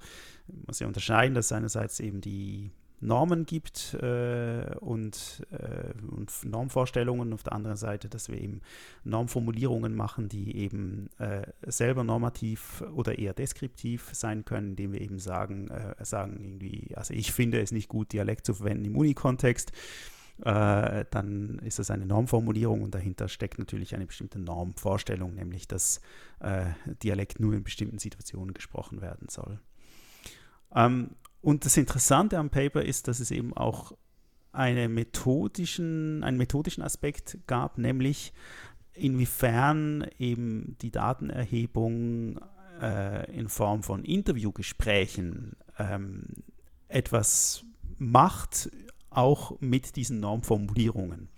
man muss ja unterscheiden, dass es einerseits eben die Normen gibt äh, und, äh, und, Normvorstellungen, auf der anderen Seite, dass wir eben Normformulierungen machen, die eben äh, selber normativ oder eher deskriptiv sein können, indem wir eben sagen, äh, sagen irgendwie, also ich finde es nicht gut, Dialekt zu verwenden im Unikontext äh, dann ist das eine Normformulierung und dahinter steckt natürlich eine bestimmte Normvorstellung, nämlich dass äh, Dialekt nur in bestimmten Situationen gesprochen werden soll. Ähm, und das Interessante am Paper ist, dass es eben auch eine methodischen, einen methodischen Aspekt gab, nämlich inwiefern eben die Datenerhebung äh, in Form von Interviewgesprächen ähm, etwas macht auch mit diesen Normformulierungen.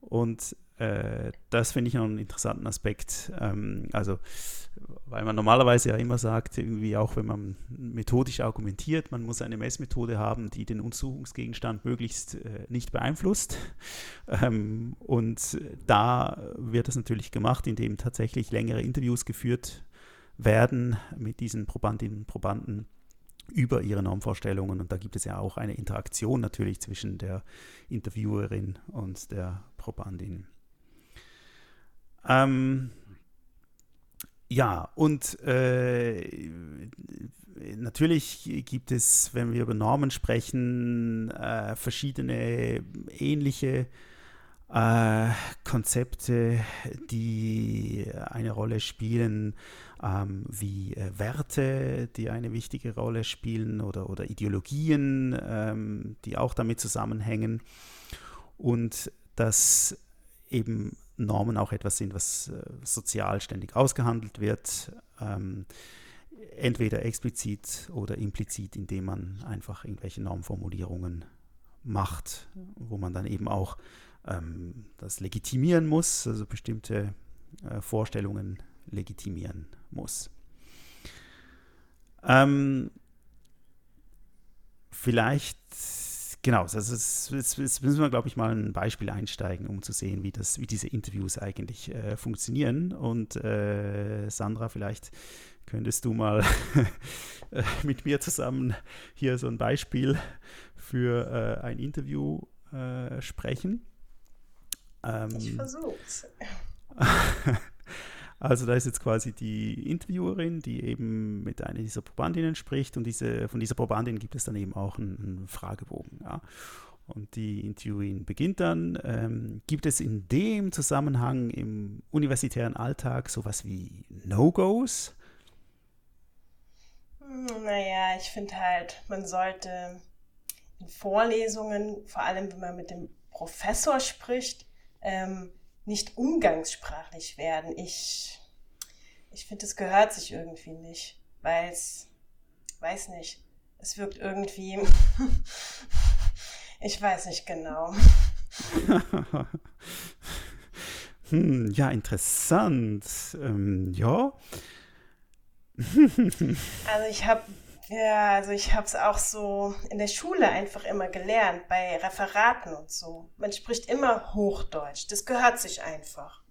Und äh, das finde ich noch einen interessanten Aspekt. Ähm, also, weil man normalerweise ja immer sagt, irgendwie auch wenn man methodisch argumentiert, man muss eine Messmethode haben, die den Untersuchungsgegenstand möglichst äh, nicht beeinflusst. Ähm, und da wird das natürlich gemacht, indem tatsächlich längere Interviews geführt werden mit diesen Probandinnen und Probanden über ihre Normvorstellungen. Und da gibt es ja auch eine Interaktion natürlich zwischen der Interviewerin und der Probandin. Ähm, ja, und äh, natürlich gibt es, wenn wir über Normen sprechen, äh, verschiedene ähnliche äh, Konzepte, die eine Rolle spielen, ähm, wie äh, Werte, die eine wichtige Rolle spielen oder, oder Ideologien, ähm, die auch damit zusammenhängen. Und dass eben Normen auch etwas sind, was äh, sozial ständig ausgehandelt wird, ähm, entweder explizit oder implizit, indem man einfach irgendwelche Normformulierungen macht, wo man dann eben auch ähm, das legitimieren muss, also bestimmte äh, Vorstellungen legitimieren muss. Ähm, vielleicht genau, also jetzt, jetzt, müssen wir, glaube ich, mal ein Beispiel einsteigen, um zu sehen, wie, das, wie diese Interviews eigentlich äh, funktionieren. Und äh, Sandra, vielleicht könntest du mal äh, mit mir zusammen hier so ein Beispiel für äh, ein Interview äh, sprechen. Ähm, ich versuch's. Also da ist jetzt quasi die Interviewerin, die eben mit einer dieser Probandinnen spricht und diese, von dieser Probandin gibt es dann eben auch einen, einen Fragebogen. Ja. Und die Interviewin beginnt dann, ähm, gibt es in dem Zusammenhang im universitären Alltag sowas wie No-Gos? Naja, ich finde halt, man sollte in Vorlesungen, vor allem wenn man mit dem Professor spricht, ähm, nicht umgangssprachlich werden. Ich, ich finde, es gehört sich irgendwie nicht, weil es, weiß nicht, es wirkt irgendwie, ich weiß nicht genau. hm, ja, interessant. Ähm, ja. also ich habe ja, also ich habe es auch so in der Schule einfach immer gelernt, bei Referaten und so. Man spricht immer Hochdeutsch. Das gehört sich einfach.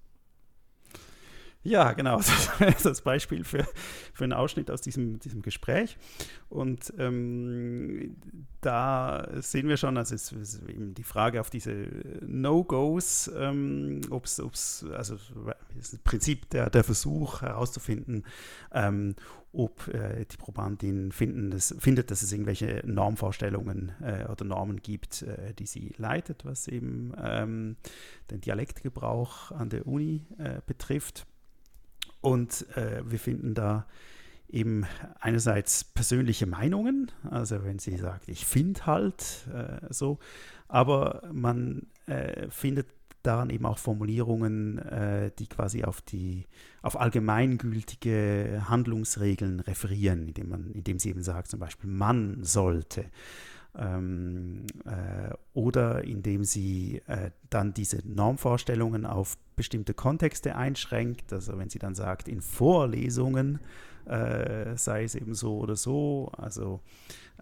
Ja, genau. Das ist das Beispiel für, für einen Ausschnitt aus diesem, diesem Gespräch. Und ähm, da sehen wir schon, also es ist eben die Frage auf diese No-Gos, ähm, ob es, also das Prinzip der, der Versuch herauszufinden, ähm, ob äh, die Probandin finden, das, findet, dass es irgendwelche Normvorstellungen äh, oder Normen gibt, äh, die sie leitet, was eben ähm, den Dialektgebrauch an der Uni äh, betrifft. Und äh, wir finden da eben einerseits persönliche Meinungen, also wenn sie sagt, ich finde halt äh, so, aber man äh, findet daran eben auch Formulierungen, äh, die quasi auf die auf allgemeingültige Handlungsregeln referieren, indem man, indem sie eben sagt, zum Beispiel man sollte ähm, äh, oder indem sie äh, dann diese Normvorstellungen auf bestimmte Kontexte einschränkt. Also wenn sie dann sagt, in Vorlesungen äh, sei es eben so oder so, also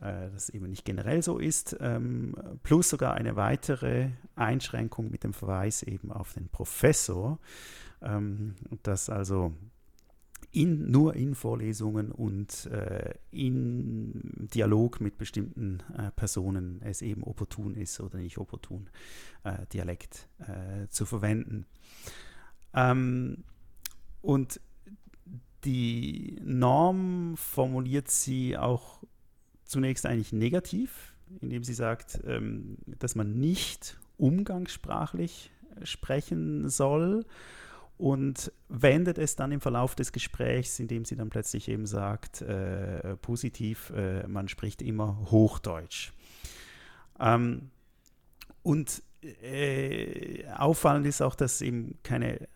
äh, dass eben nicht generell so ist, ähm, plus sogar eine weitere Einschränkung mit dem Verweis eben auf den Professor, ähm, dass also in, nur in Vorlesungen und äh, in Dialog mit bestimmten äh, Personen es eben opportun ist oder nicht opportun, äh, Dialekt äh, zu verwenden. Ähm, und die Norm formuliert sie auch zunächst eigentlich negativ, indem sie sagt, ähm, dass man nicht umgangssprachlich sprechen soll und wendet es dann im Verlauf des Gesprächs, indem sie dann plötzlich eben sagt, äh, positiv, äh, man spricht immer Hochdeutsch. Ähm, und äh, auffallend ist auch, dass eben keine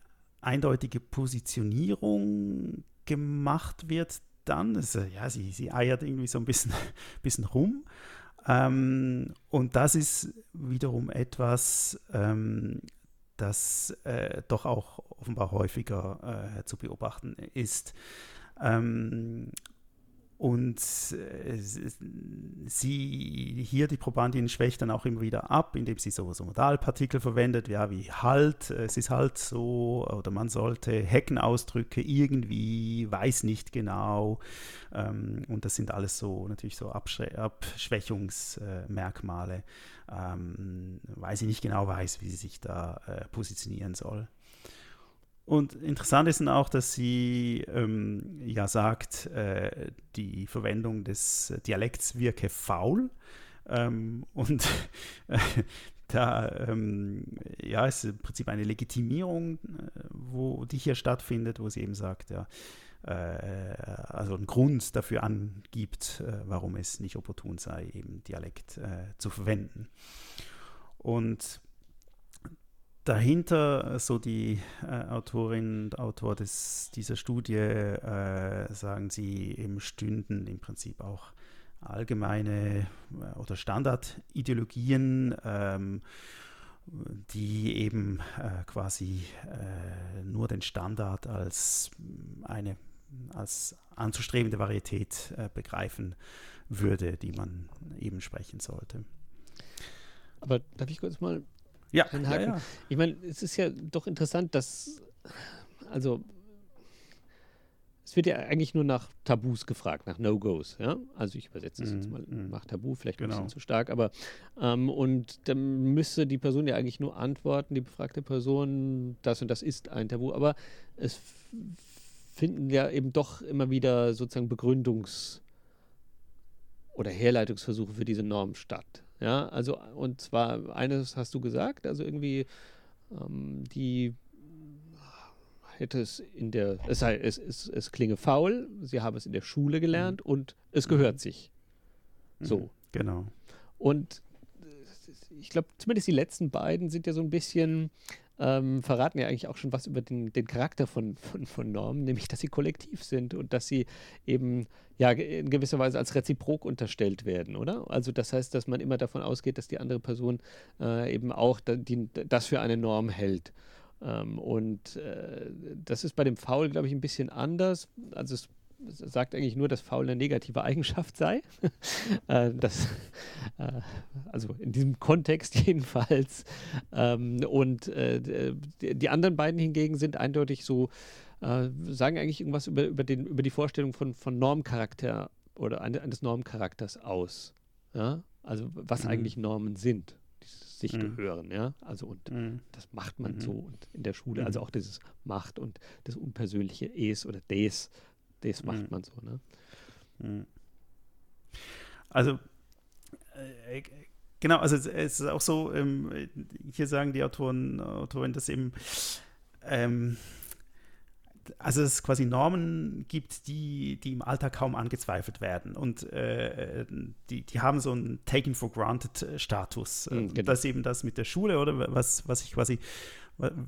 eindeutige Positionierung gemacht wird dann. Also, ja, sie, sie eiert irgendwie so ein bisschen, bisschen rum. Ähm, und das ist wiederum etwas, ähm, das äh, doch auch offenbar häufiger äh, zu beobachten ist. Ähm, und äh, sie hier, die Probandin, schwächt dann auch immer wieder ab, indem sie so, so Modalpartikel verwendet, ja, wie halt, es ist halt so, oder man sollte Heckenausdrücke irgendwie, weiß nicht genau. Ähm, und das sind alles so natürlich so Abschre Abschwächungsmerkmale. Ähm, weil sie nicht genau weiß, wie sie sich da äh, positionieren soll. Und interessant ist dann auch, dass sie ähm, ja sagt, äh, die Verwendung des Dialekts wirke faul. Ähm, und da ähm, ja, ist im Prinzip eine Legitimierung, äh, wo, die hier stattfindet, wo sie eben sagt, ja, äh, also einen Grund dafür angibt, äh, warum es nicht opportun sei, eben Dialekt zu verwenden. Und dahinter so die äh, Autorin und Autor des, dieser Studie äh, sagen sie eben stünden im Prinzip auch allgemeine äh, oder Standardideologien, ähm, die eben äh, quasi äh, nur den Standard als eine als anzustrebende Varietät äh, begreifen würde, die man eben sprechen sollte. Aber darf ich kurz mal ja? Ja, ja. Ich meine, es ist ja doch interessant, dass, also es wird ja eigentlich nur nach Tabus gefragt, nach No-Gos, ja. Also ich übersetze das mm, jetzt mal mm. nach Tabu, vielleicht genau. ein bisschen zu stark, aber ähm, und dann müsste die Person ja eigentlich nur antworten, die befragte Person, das und das ist ein Tabu, aber es finden ja eben doch immer wieder sozusagen Begründungs- oder Herleitungsversuche für diese Norm statt. Ja, also und zwar eines hast du gesagt, also irgendwie ähm, die hätte es in der, es sei, es, es, es klinge faul, sie habe es in der Schule gelernt mhm. und es gehört mhm. sich. So. Mhm. Genau. Und ich glaube, zumindest die letzten beiden sind ja so ein bisschen, ähm, verraten ja eigentlich auch schon was über den, den Charakter von, von, von Normen, nämlich, dass sie kollektiv sind und dass sie eben ja in gewisser Weise als reziprok unterstellt werden, oder? Also das heißt, dass man immer davon ausgeht, dass die andere Person äh, eben auch da, die, das für eine Norm hält. Ähm, und äh, das ist bei dem Foul, glaube ich, ein bisschen anders. Also es sagt eigentlich nur, dass Foul eine negative Eigenschaft sei. äh, das, äh, also in diesem Kontext jedenfalls. Ähm, und äh, die anderen beiden hingegen sind eindeutig so, sagen eigentlich irgendwas über, über, den, über die Vorstellung von, von Normcharakter oder eines Normcharakters aus. Ja? Also was mhm. eigentlich Normen sind sich mhm. gehören, ja. Also und mhm. das macht man mhm. so und in der Schule, also mhm. auch dieses Macht und das unpersönliche Es oder Des, das macht mhm. man so, ne? Mhm. Also äh, genau, also es ist auch so, ähm, hier sagen die Autoren, Autoren, dass eben ähm, also es quasi Normen gibt, die, die im Alltag kaum angezweifelt werden. Und äh, die, die haben so einen Taken for Granted äh, Status. Mhm, genau. Das ist eben das mit der Schule, oder was, was ich quasi,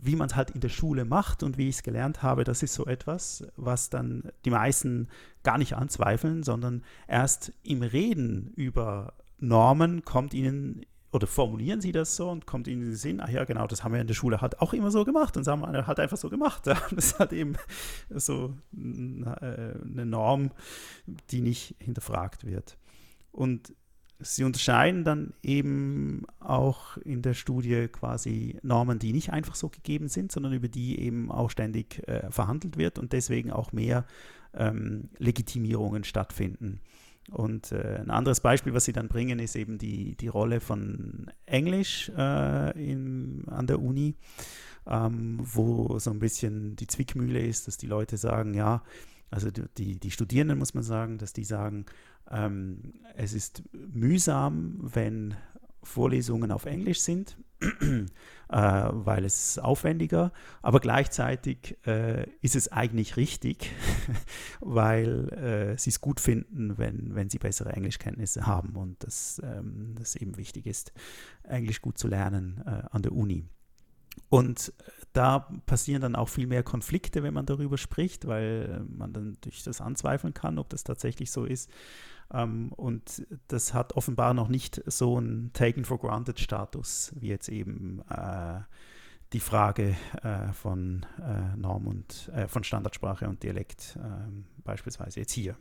wie man es halt in der Schule macht und wie ich es gelernt habe, das ist so etwas, was dann die meisten gar nicht anzweifeln, sondern erst im Reden über Normen kommt ihnen oder formulieren sie das so und kommt ihnen in den Sinn, ach ja, genau, das haben wir in der Schule halt auch immer so gemacht und das haben wir halt einfach so gemacht. Das halt eben so eine Norm, die nicht hinterfragt wird. Und sie unterscheiden dann eben auch in der Studie quasi Normen, die nicht einfach so gegeben sind, sondern über die eben auch ständig äh, verhandelt wird und deswegen auch mehr ähm, Legitimierungen stattfinden. Und äh, ein anderes Beispiel, was sie dann bringen, ist eben die, die Rolle von Englisch äh, in, an der Uni, ähm, wo so ein bisschen die Zwickmühle ist, dass die Leute sagen, ja, also die, die Studierenden muss man sagen, dass die sagen, ähm, es ist mühsam, wenn Vorlesungen auf Englisch sind, äh, weil es aufwendiger, aber gleichzeitig äh, ist es eigentlich richtig, weil äh, sie es gut finden, wenn, wenn sie bessere Englischkenntnisse haben und dass ähm, das eben wichtig ist, Englisch gut zu lernen äh, an der Uni. Und da passieren dann auch viel mehr Konflikte, wenn man darüber spricht, weil man dann durch das anzweifeln kann, ob das tatsächlich so ist. Ähm, und das hat offenbar noch nicht so einen Taken for Granted Status, wie jetzt eben äh, die Frage äh, von äh, Norm und äh, von Standardsprache und Dialekt ähm, beispielsweise jetzt hier.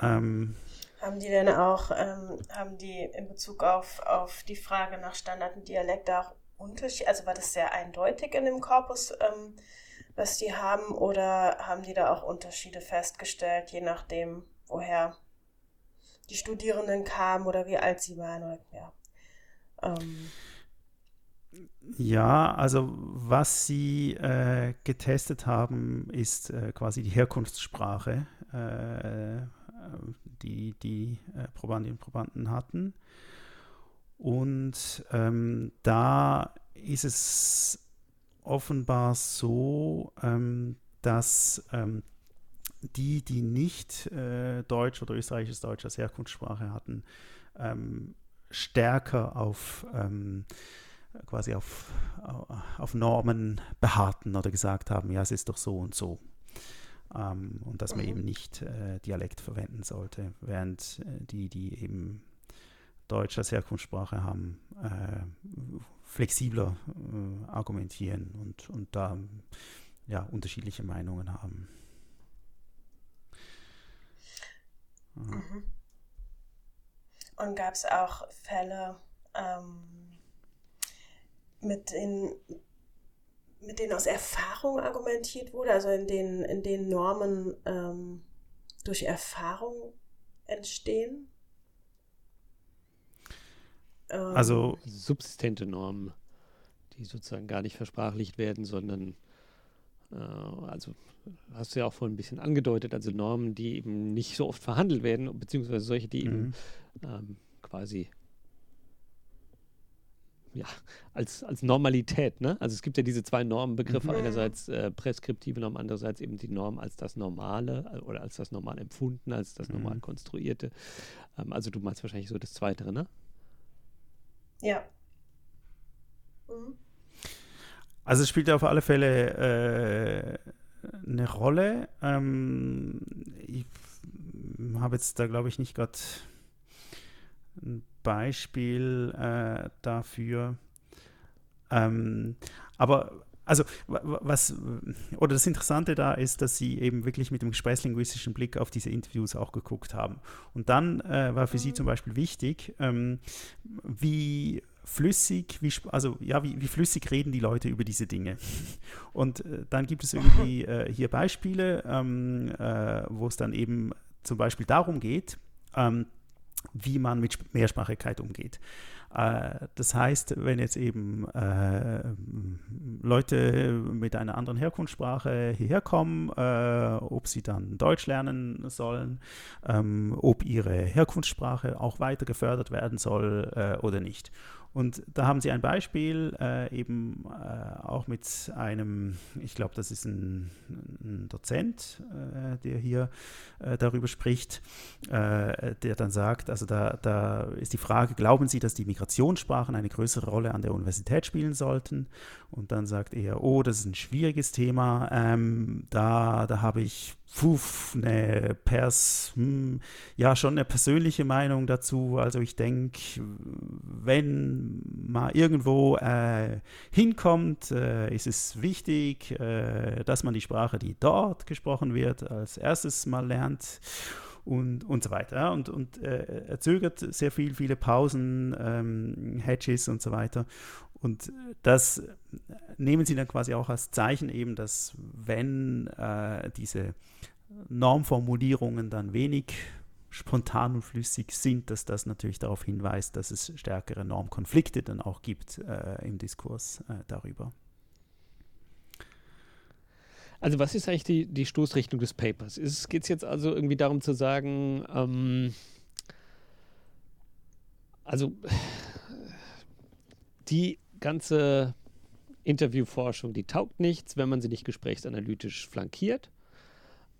Ähm, haben die denn auch, ähm, haben die in Bezug auf, auf die Frage nach Standard und Dialekt auch Unterschiede, also war das sehr eindeutig in dem Korpus, ähm, was die haben, oder haben die da auch Unterschiede festgestellt, je nachdem, woher die Studierenden kamen oder wie alt sie waren? Oder, ja. Ähm. Ja, also was sie äh, getestet haben, ist äh, quasi die Herkunftssprache, äh, die die äh, Probandinnen und Probanden hatten. Und ähm, da ist es offenbar so, ähm, dass ähm, die, die nicht äh, Deutsch oder österreichisches Deutsch als Herkunftssprache hatten, ähm, stärker auf ähm, quasi auf, auf Normen beharrten oder gesagt haben, ja, es ist doch so und so. Ähm, und dass man mhm. eben nicht äh, Dialekt verwenden sollte, während äh, die, die eben Deutsch als Herkunftssprache haben, äh, flexibler äh, argumentieren und, und da ja, unterschiedliche Meinungen haben. Mhm. Und gab es auch Fälle, ähm, mit, denen, mit denen aus Erfahrung argumentiert wurde, also in denen, in denen Normen ähm, durch Erfahrung entstehen? Ähm, also subsistente Normen, die sozusagen gar nicht versprachlicht werden, sondern äh, also hast du ja auch vorhin ein bisschen angedeutet, also Normen, die eben nicht so oft verhandelt werden, beziehungsweise solche, die mhm. eben ähm, quasi ja, als, als Normalität, ne? Also es gibt ja diese zwei Normenbegriffe, mhm. einerseits äh, preskriptive Norm, andererseits eben die Norm als das Normale äh, oder als das normal empfunden, als das normal mhm. konstruierte. Ähm, also du meinst wahrscheinlich so das Zweite, ne? Ja. Mhm. Also es spielt auf alle Fälle äh, eine Rolle. Ähm, ich habe jetzt da, glaube ich, nicht gerade ein Beispiel äh, dafür. Ähm, aber also was oder das Interessante da ist, dass sie eben wirklich mit dem gesprächslinguistischen Blick auf diese Interviews auch geguckt haben. Und dann äh, war für sie zum Beispiel wichtig, ähm, wie flüssig, wie, also ja, wie, wie, flüssig reden die Leute über diese Dinge. Und äh, dann gibt es irgendwie äh, hier Beispiele, ähm, äh, wo es dann eben zum Beispiel darum geht, ähm, wie man mit Mehrsprachigkeit umgeht. Äh, das heißt, wenn jetzt eben äh, Leute mit einer anderen Herkunftssprache hierher kommen, äh, ob sie dann Deutsch lernen sollen, ähm, ob ihre Herkunftssprache auch weiter gefördert werden soll oder nicht. Und da haben sie ein Beispiel eben auch mit einem, ich glaube, das ist ein, ein Dozent, der hier darüber spricht, der dann sagt, also da, da ist die Frage, glauben Sie, dass die Migrationssprachen eine größere Rolle an der Universität spielen sollten? Und dann sagt er, oh, das ist ein schwieriges Thema, ähm, da, da habe ich Puff, eine Pers, hm, ja, schon eine persönliche Meinung dazu. Also ich denke, wenn man irgendwo äh, hinkommt, äh, ist es wichtig, äh, dass man die Sprache, die dort gesprochen wird, als erstes mal lernt und, und so weiter. Und, und äh, er zögert sehr viel, viele Pausen, ähm, Hedges und so weiter. Und das nehmen sie dann quasi auch als Zeichen eben, dass wenn äh, diese Normformulierungen dann wenig spontan und flüssig sind, dass das natürlich darauf hinweist, dass es stärkere Normkonflikte dann auch gibt äh, im Diskurs äh, darüber. Also was ist eigentlich die, die Stoßrichtung des Papers? Geht es jetzt also irgendwie darum zu sagen, ähm, also die ganze Interviewforschung, die taugt nichts, wenn man sie nicht gesprächsanalytisch flankiert.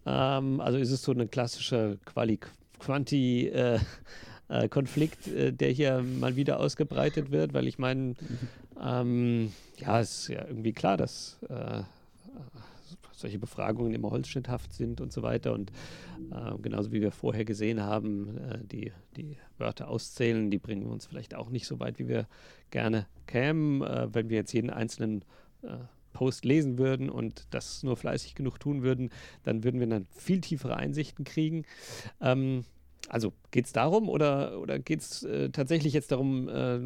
Ähm, also ist es so ein klassischer Quali-Quanti-Konflikt, äh, äh, der hier mal wieder ausgebreitet wird, weil ich meine, ähm, ja, es ist ja irgendwie klar, dass äh, solche Befragungen immer holzschnitthaft sind und so weiter. Und äh, genauso wie wir vorher gesehen haben, äh, die, die Wörter auszählen, die bringen uns vielleicht auch nicht so weit, wie wir gerne kämen, äh, wenn wir jetzt jeden einzelnen äh, Post lesen würden und das nur fleißig genug tun würden, dann würden wir dann viel tiefere Einsichten kriegen. Ähm, also geht es darum oder, oder geht es äh, tatsächlich jetzt darum, äh,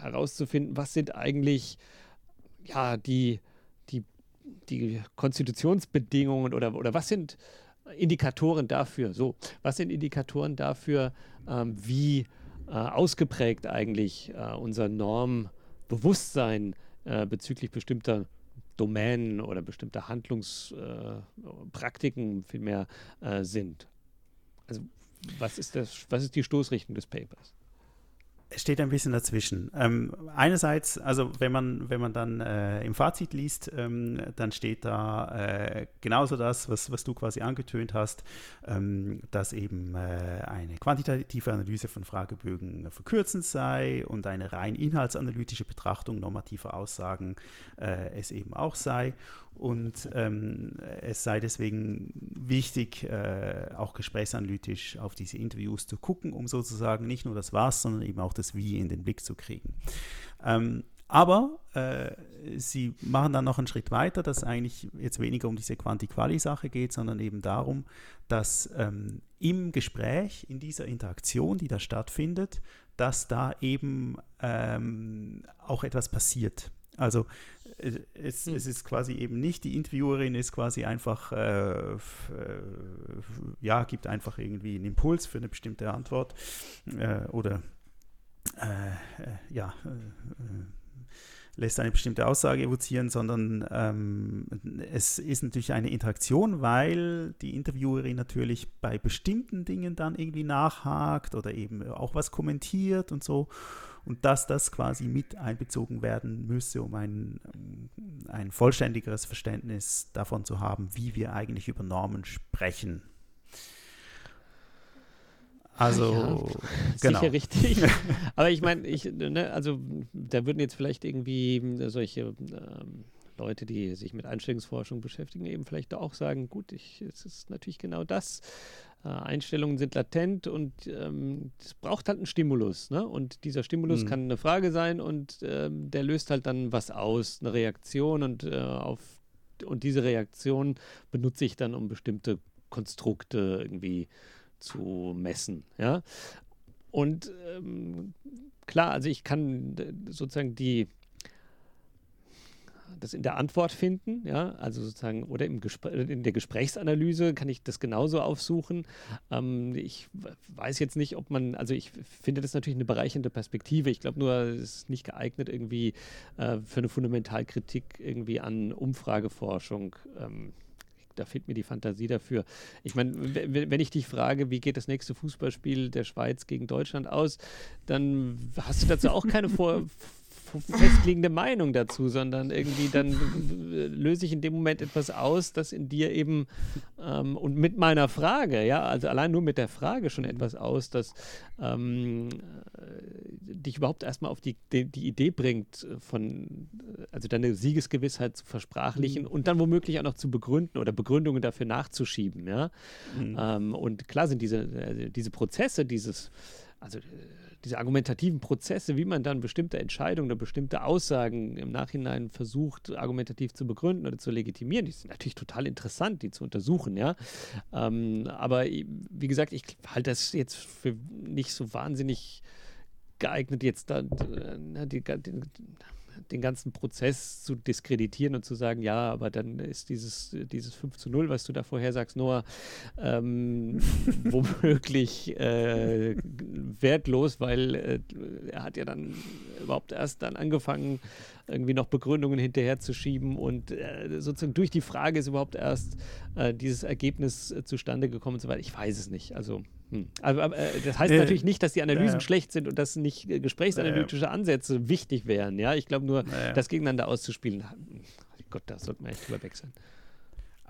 herauszufinden, was sind eigentlich ja, die, die, Konstitutionsbedingungen oder, oder was sind Indikatoren dafür? So, was sind Indikatoren dafür, ähm, wie äh, ausgeprägt eigentlich äh, unser Normbewusstsein äh, bezüglich bestimmter Domänen oder bestimmter Handlungspraktiken vielmehr äh, sind. Also was ist, das, was ist die Stoßrichtung des Papers? Steht ein bisschen dazwischen. Ähm, einerseits, also wenn man, wenn man dann äh, im Fazit liest, ähm, dann steht da äh, genauso das, was, was du quasi angetönt hast, ähm, dass eben äh, eine quantitative Analyse von Fragebögen verkürzend sei und eine rein inhaltsanalytische Betrachtung normativer Aussagen äh, es eben auch sei. Und ähm, es sei deswegen wichtig, äh, auch gesprächsanalytisch auf diese Interviews zu gucken, um sozusagen nicht nur das Was, sondern eben auch das Wie in den Blick zu kriegen. Ähm, Aber äh, sie machen dann noch einen Schritt weiter, dass eigentlich jetzt weniger um diese Quanti-Quali-Sache geht, sondern eben darum, dass ähm, im Gespräch, in dieser Interaktion, die da stattfindet, dass da eben ähm, auch etwas passiert. Also äh, es, hm. es, ist quasi eben nicht, die Interviewerin ist quasi einfach, äh, äh, ja, gibt einfach irgendwie einen Impuls für eine bestimmte Antwort äh, oder äh, äh, ja, lässt eine bestimmte Aussage evozieren, sondern ähm, es ist natürlich eine Interaktion, weil die Interviewerin natürlich bei bestimmten Dingen dann irgendwie nachhakt oder eben auch was kommentiert und so. Und dass das quasi mit einbezogen werden müsse, um ein, ein vollständigeres Verständnis davon zu haben, wie wir eigentlich über Normen sprechen. Also, ja, genau. Sicher richtig. Aber ich meine, ich, ne, also da würden jetzt vielleicht irgendwie solche ähm, Leute, die sich mit Einstellungsforschung beschäftigen, eben vielleicht auch sagen, gut, ich, es ist natürlich genau das. Äh, Einstellungen sind latent und ähm, es braucht halt einen Stimulus. Ne? Und dieser Stimulus mhm. kann eine Frage sein und ähm, der löst halt dann was aus, eine Reaktion und äh, auf und diese Reaktion benutze ich dann, um bestimmte Konstrukte irgendwie zu messen. Ja? Und ähm, klar, also ich kann sozusagen die das in der Antwort finden, ja, also sozusagen, oder im in der Gesprächsanalyse kann ich das genauso aufsuchen. Ähm, ich weiß jetzt nicht, ob man, also ich finde das natürlich eine bereichernde Perspektive. Ich glaube nur, es ist nicht geeignet, irgendwie äh, für eine Fundamentalkritik irgendwie an Umfrageforschung ähm, da fehlt mir die Fantasie dafür. Ich meine, wenn ich dich frage, wie geht das nächste Fußballspiel der Schweiz gegen Deutschland aus, dann hast du dazu auch keine Vor festliegende Meinung dazu, sondern irgendwie dann löse ich in dem Moment etwas aus, das in dir eben ähm, und mit meiner Frage, ja, also allein nur mit der Frage schon etwas aus, das ähm, äh, dich überhaupt erstmal auf die, die, die, Idee bringt, von, also deine Siegesgewissheit zu versprachlichen mhm. und dann womöglich auch noch zu begründen oder Begründungen dafür nachzuschieben, ja. Mhm. Ähm, und klar sind diese, also diese Prozesse, dieses, also äh, diese argumentativen Prozesse, wie man dann bestimmte Entscheidungen oder bestimmte Aussagen im Nachhinein versucht, argumentativ zu begründen oder zu legitimieren, die sind natürlich total interessant, die zu untersuchen, ja. Ähm, aber wie gesagt, ich halte das jetzt für nicht so wahnsinnig geeignet, jetzt da äh, die, die, den ganzen Prozess zu diskreditieren und zu sagen, ja, aber dann ist dieses, dieses 5 zu 0, was du da vorher sagst, Noah, ähm, womöglich äh, wertlos, weil äh, er hat ja dann überhaupt erst dann angefangen, irgendwie noch Begründungen hinterherzuschieben und äh, sozusagen durch die Frage ist überhaupt erst äh, dieses Ergebnis äh, zustande gekommen und so weiter. Ich weiß es nicht. Also hm. Aber, aber äh, das heißt äh, natürlich nicht, dass die Analysen äh, schlecht sind und dass nicht äh, gesprächsanalytische Ansätze wichtig wären. Ja, ich glaube nur, das gegeneinander auszuspielen. Gott, da sollte man echt drüber weg sein.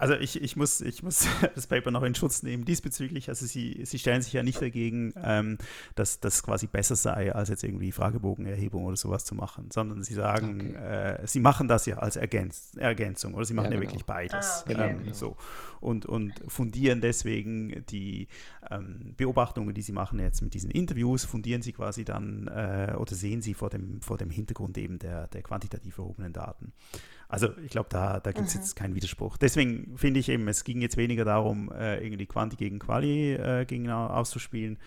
Also ich, ich, muss, ich muss das Paper noch in Schutz nehmen diesbezüglich. Also sie, sie stellen sich ja nicht dagegen, ähm, dass das quasi besser sei, als jetzt irgendwie Fragebogenerhebung oder sowas zu machen, sondern sie sagen, okay. äh, sie machen das ja als Ergänz Ergänzung oder sie machen ja, ja genau. wirklich beides. Ah, okay. ähm, genau. so. und, und fundieren deswegen die ähm, Beobachtungen, die sie machen jetzt mit diesen Interviews, fundieren sie quasi dann äh, oder sehen sie vor dem, vor dem Hintergrund eben der, der quantitativ erhobenen Daten. Also ich glaube, da, da gibt es mhm. jetzt keinen Widerspruch. Deswegen finde ich eben, es ging jetzt weniger darum, äh, irgendwie Quanti gegen Quali äh, gegeneinander auszuspielen,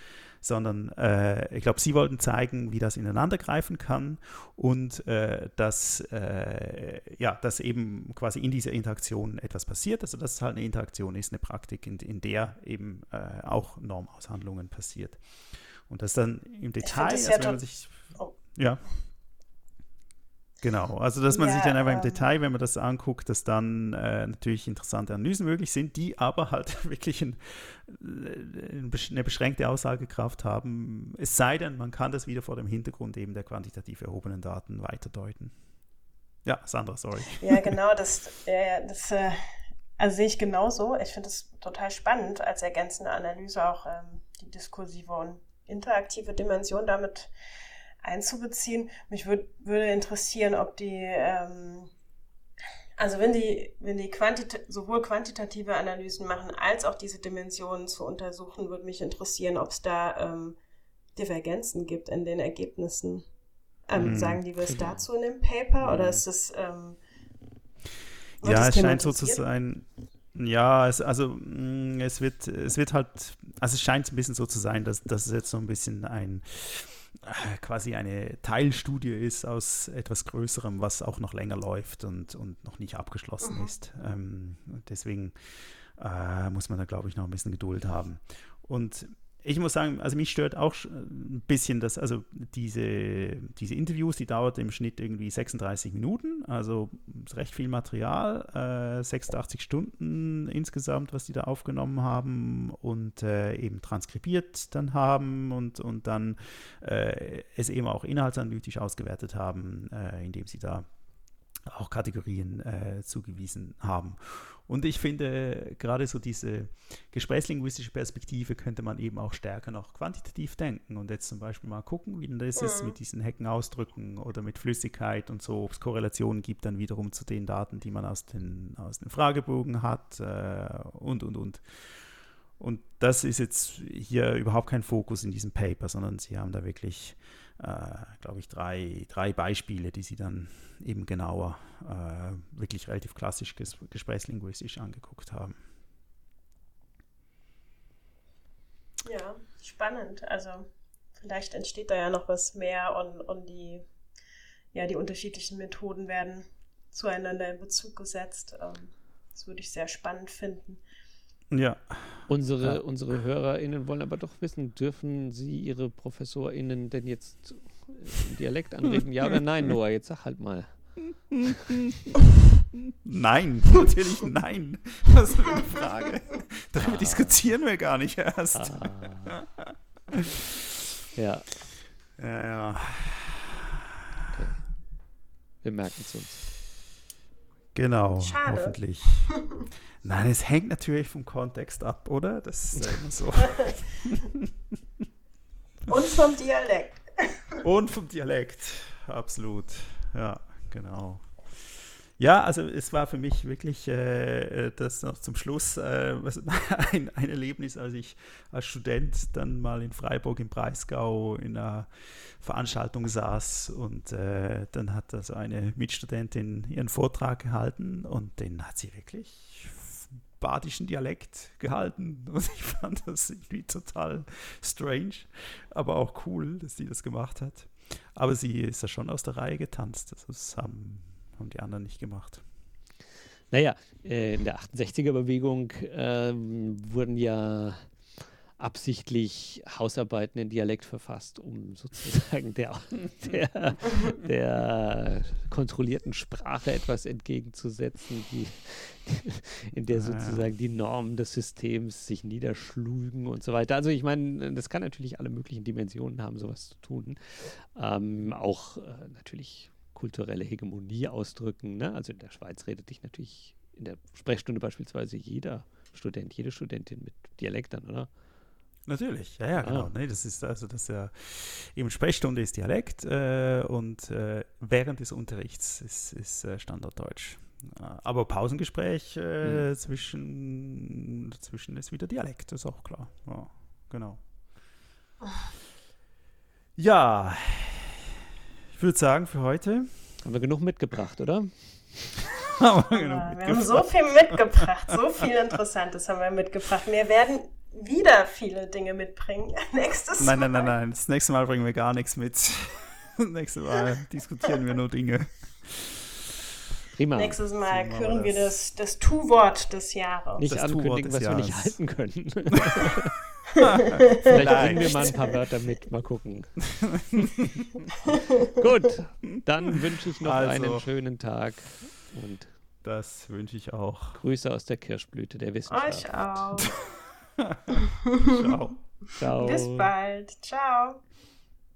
sondern äh, ich glaube, sie wollten zeigen, wie das ineinandergreifen kann und äh, dass, äh, ja, dass eben quasi in dieser Interaktion etwas passiert. Also dass es halt eine Interaktion ist, eine Praktik, in, in der eben äh, auch Normaushandlungen passiert. Und das dann im Detail, also wenn man sich... Oh. Ja. Genau, also dass man ja, sich dann einfach im Detail, wenn man das anguckt, dass dann äh, natürlich interessante Analysen möglich sind, die aber halt wirklich ein, äh, eine beschränkte Aussagekraft haben. Es sei denn, man kann das wieder vor dem Hintergrund eben der quantitativ erhobenen Daten weiterdeuten. Ja, Sandra, sorry. Ja, genau, das, ja, das äh, also sehe ich genauso. Ich finde es total spannend, als ergänzende Analyse auch ähm, die diskursive und interaktive Dimension damit einzubeziehen. Mich würd, würde interessieren, ob die, ähm, also wenn die, wenn die quantita sowohl quantitative Analysen machen, als auch diese Dimensionen zu untersuchen, würde mich interessieren, ob es da ähm, Divergenzen gibt in den Ergebnissen. Ähm, Mhm. Sagen die was dazu in dem Paper oder ist das. Ähm, Ja, das es scheint so zu sein. Ja, es, also mh, es wird, es wird halt, also es scheint ein bisschen so zu sein, dass, dass es jetzt so ein bisschen ein quasi eine Teilstudie ist aus etwas Größerem, was auch noch länger läuft und, und noch nicht abgeschlossen Mhm. ist. Ähm, deswegen äh, muss man da, glaube ich, noch ein bisschen Geduld haben. Und ich muss sagen, also mich stört auch ein bisschen, dass also diese, diese Interviews, die dauert im Schnitt irgendwie 36 Minuten, also recht viel Material, äh, 86 Stunden insgesamt, was die da aufgenommen haben und äh, eben transkribiert dann haben und, und dann äh, es eben auch inhaltsanalytisch ausgewertet haben, äh, indem sie da auch Kategorien äh, zugewiesen haben. Und ich finde, gerade so diese gesprächslinguistische Perspektive könnte man eben auch stärker noch quantitativ denken und jetzt zum Beispiel mal gucken, wie denn das ist Mhm. mit diesen Heckenausdrücken oder mit Flüssigkeit und so, ob es Korrelationen gibt dann wiederum zu den Daten, die man aus den, aus den Fragebogen hat äh, und, und, und. Und das ist jetzt hier überhaupt kein Fokus in diesem Paper, sondern sie haben da wirklich, glaube ich, drei, drei Beispiele, die sie dann eben genauer, äh, wirklich relativ klassisch ges gesprächslinguistisch angeguckt haben. Ja, spannend. Also vielleicht entsteht da ja noch was mehr und, und die, ja, die unterschiedlichen Methoden werden zueinander in Bezug gesetzt. Ähm, Das würde ich sehr spannend finden. Ja. Unsere, Ja. unsere HörerInnen wollen aber doch wissen, dürfen sie ihre ProfessorInnen denn jetzt im Dialekt anreden? Ja oder nein, Noah? Jetzt sag halt mal. Nein, natürlich nein. Was für eine Frage. Darüber diskutieren wir gar nicht erst. Ah. Ja, Ja, ja. wir merken es uns. Genau, Schade. hoffentlich. Nein, es hängt natürlich vom Kontext ab, oder? Das ist immer so. Und vom Dialekt. Und vom Dialekt, absolut. Ja, genau. Ja, also es war für mich wirklich äh, das noch zum Schluss äh, ein, ein Erlebnis, als ich als Student dann mal in Freiburg im Breisgau in einer Veranstaltung saß und äh, dann hat also eine Mitstudentin ihren Vortrag gehalten und den hat sie wirklich badischen Dialekt gehalten und ich fand das irgendwie total strange, aber auch cool, dass sie das gemacht hat. Aber sie ist ja schon aus der Reihe getanzt. Das haben, haben die anderen nicht gemacht. Naja, äh, in der 68er-Bewegung ähm, wurden ja absichtlich Hausarbeiten in Dialekt verfasst, um sozusagen der, der, der kontrollierten Sprache etwas entgegenzusetzen, die, in der Ah, sozusagen die Normen des Systems sich niederschlugen und so weiter. Also ich meine, das kann natürlich alle möglichen Dimensionen haben, sowas zu tun. Ähm, auch äh, natürlich kulturelle Hegemonie ausdrücken. Ne? Also in der Schweiz redet dich natürlich in der Sprechstunde beispielsweise jeder Student, jede Studentin mit Dialekt oder? Natürlich, ja, ja, genau. Ah. Nee, das ist also das ist ja eben Sprechstunde ist Dialekt äh, und äh, während des Unterrichts ist, ist äh, Standarddeutsch. Äh, Aber Pausengespräch äh, zwischen, dazwischen ist wieder Dialekt, das ist auch klar. Ja, genau. Ja, ich würde sagen, für heute Haben wir genug mitgebracht, oder? haben wir Ja, genug wir haben so mitgebracht. viel mitgebracht, so viel Interessantes haben wir mitgebracht. Wir werden wieder viele Dinge mitbringen. Nächstes Nein, Mal. nein, nein, nein. Das nächste Mal bringen wir gar nichts mit. Das nächste Mal diskutieren wir nur Dinge. Prima. Nächstes Mal So küren wir wir das, das Tu-Wort des Jahres. Nicht Das Tu-Wort ankündigen, was wir nicht Jahres. halten können. Vielleicht bringen wir mal ein paar Wörter mit, mal gucken. Gut, dann wünsche ich noch Also. einen schönen Tag und Das wünsche ich auch. Grüße aus der Kirschblüte der Wissenschaft. Euch auch. Ciao. Ciao. Bis bald. Ciao.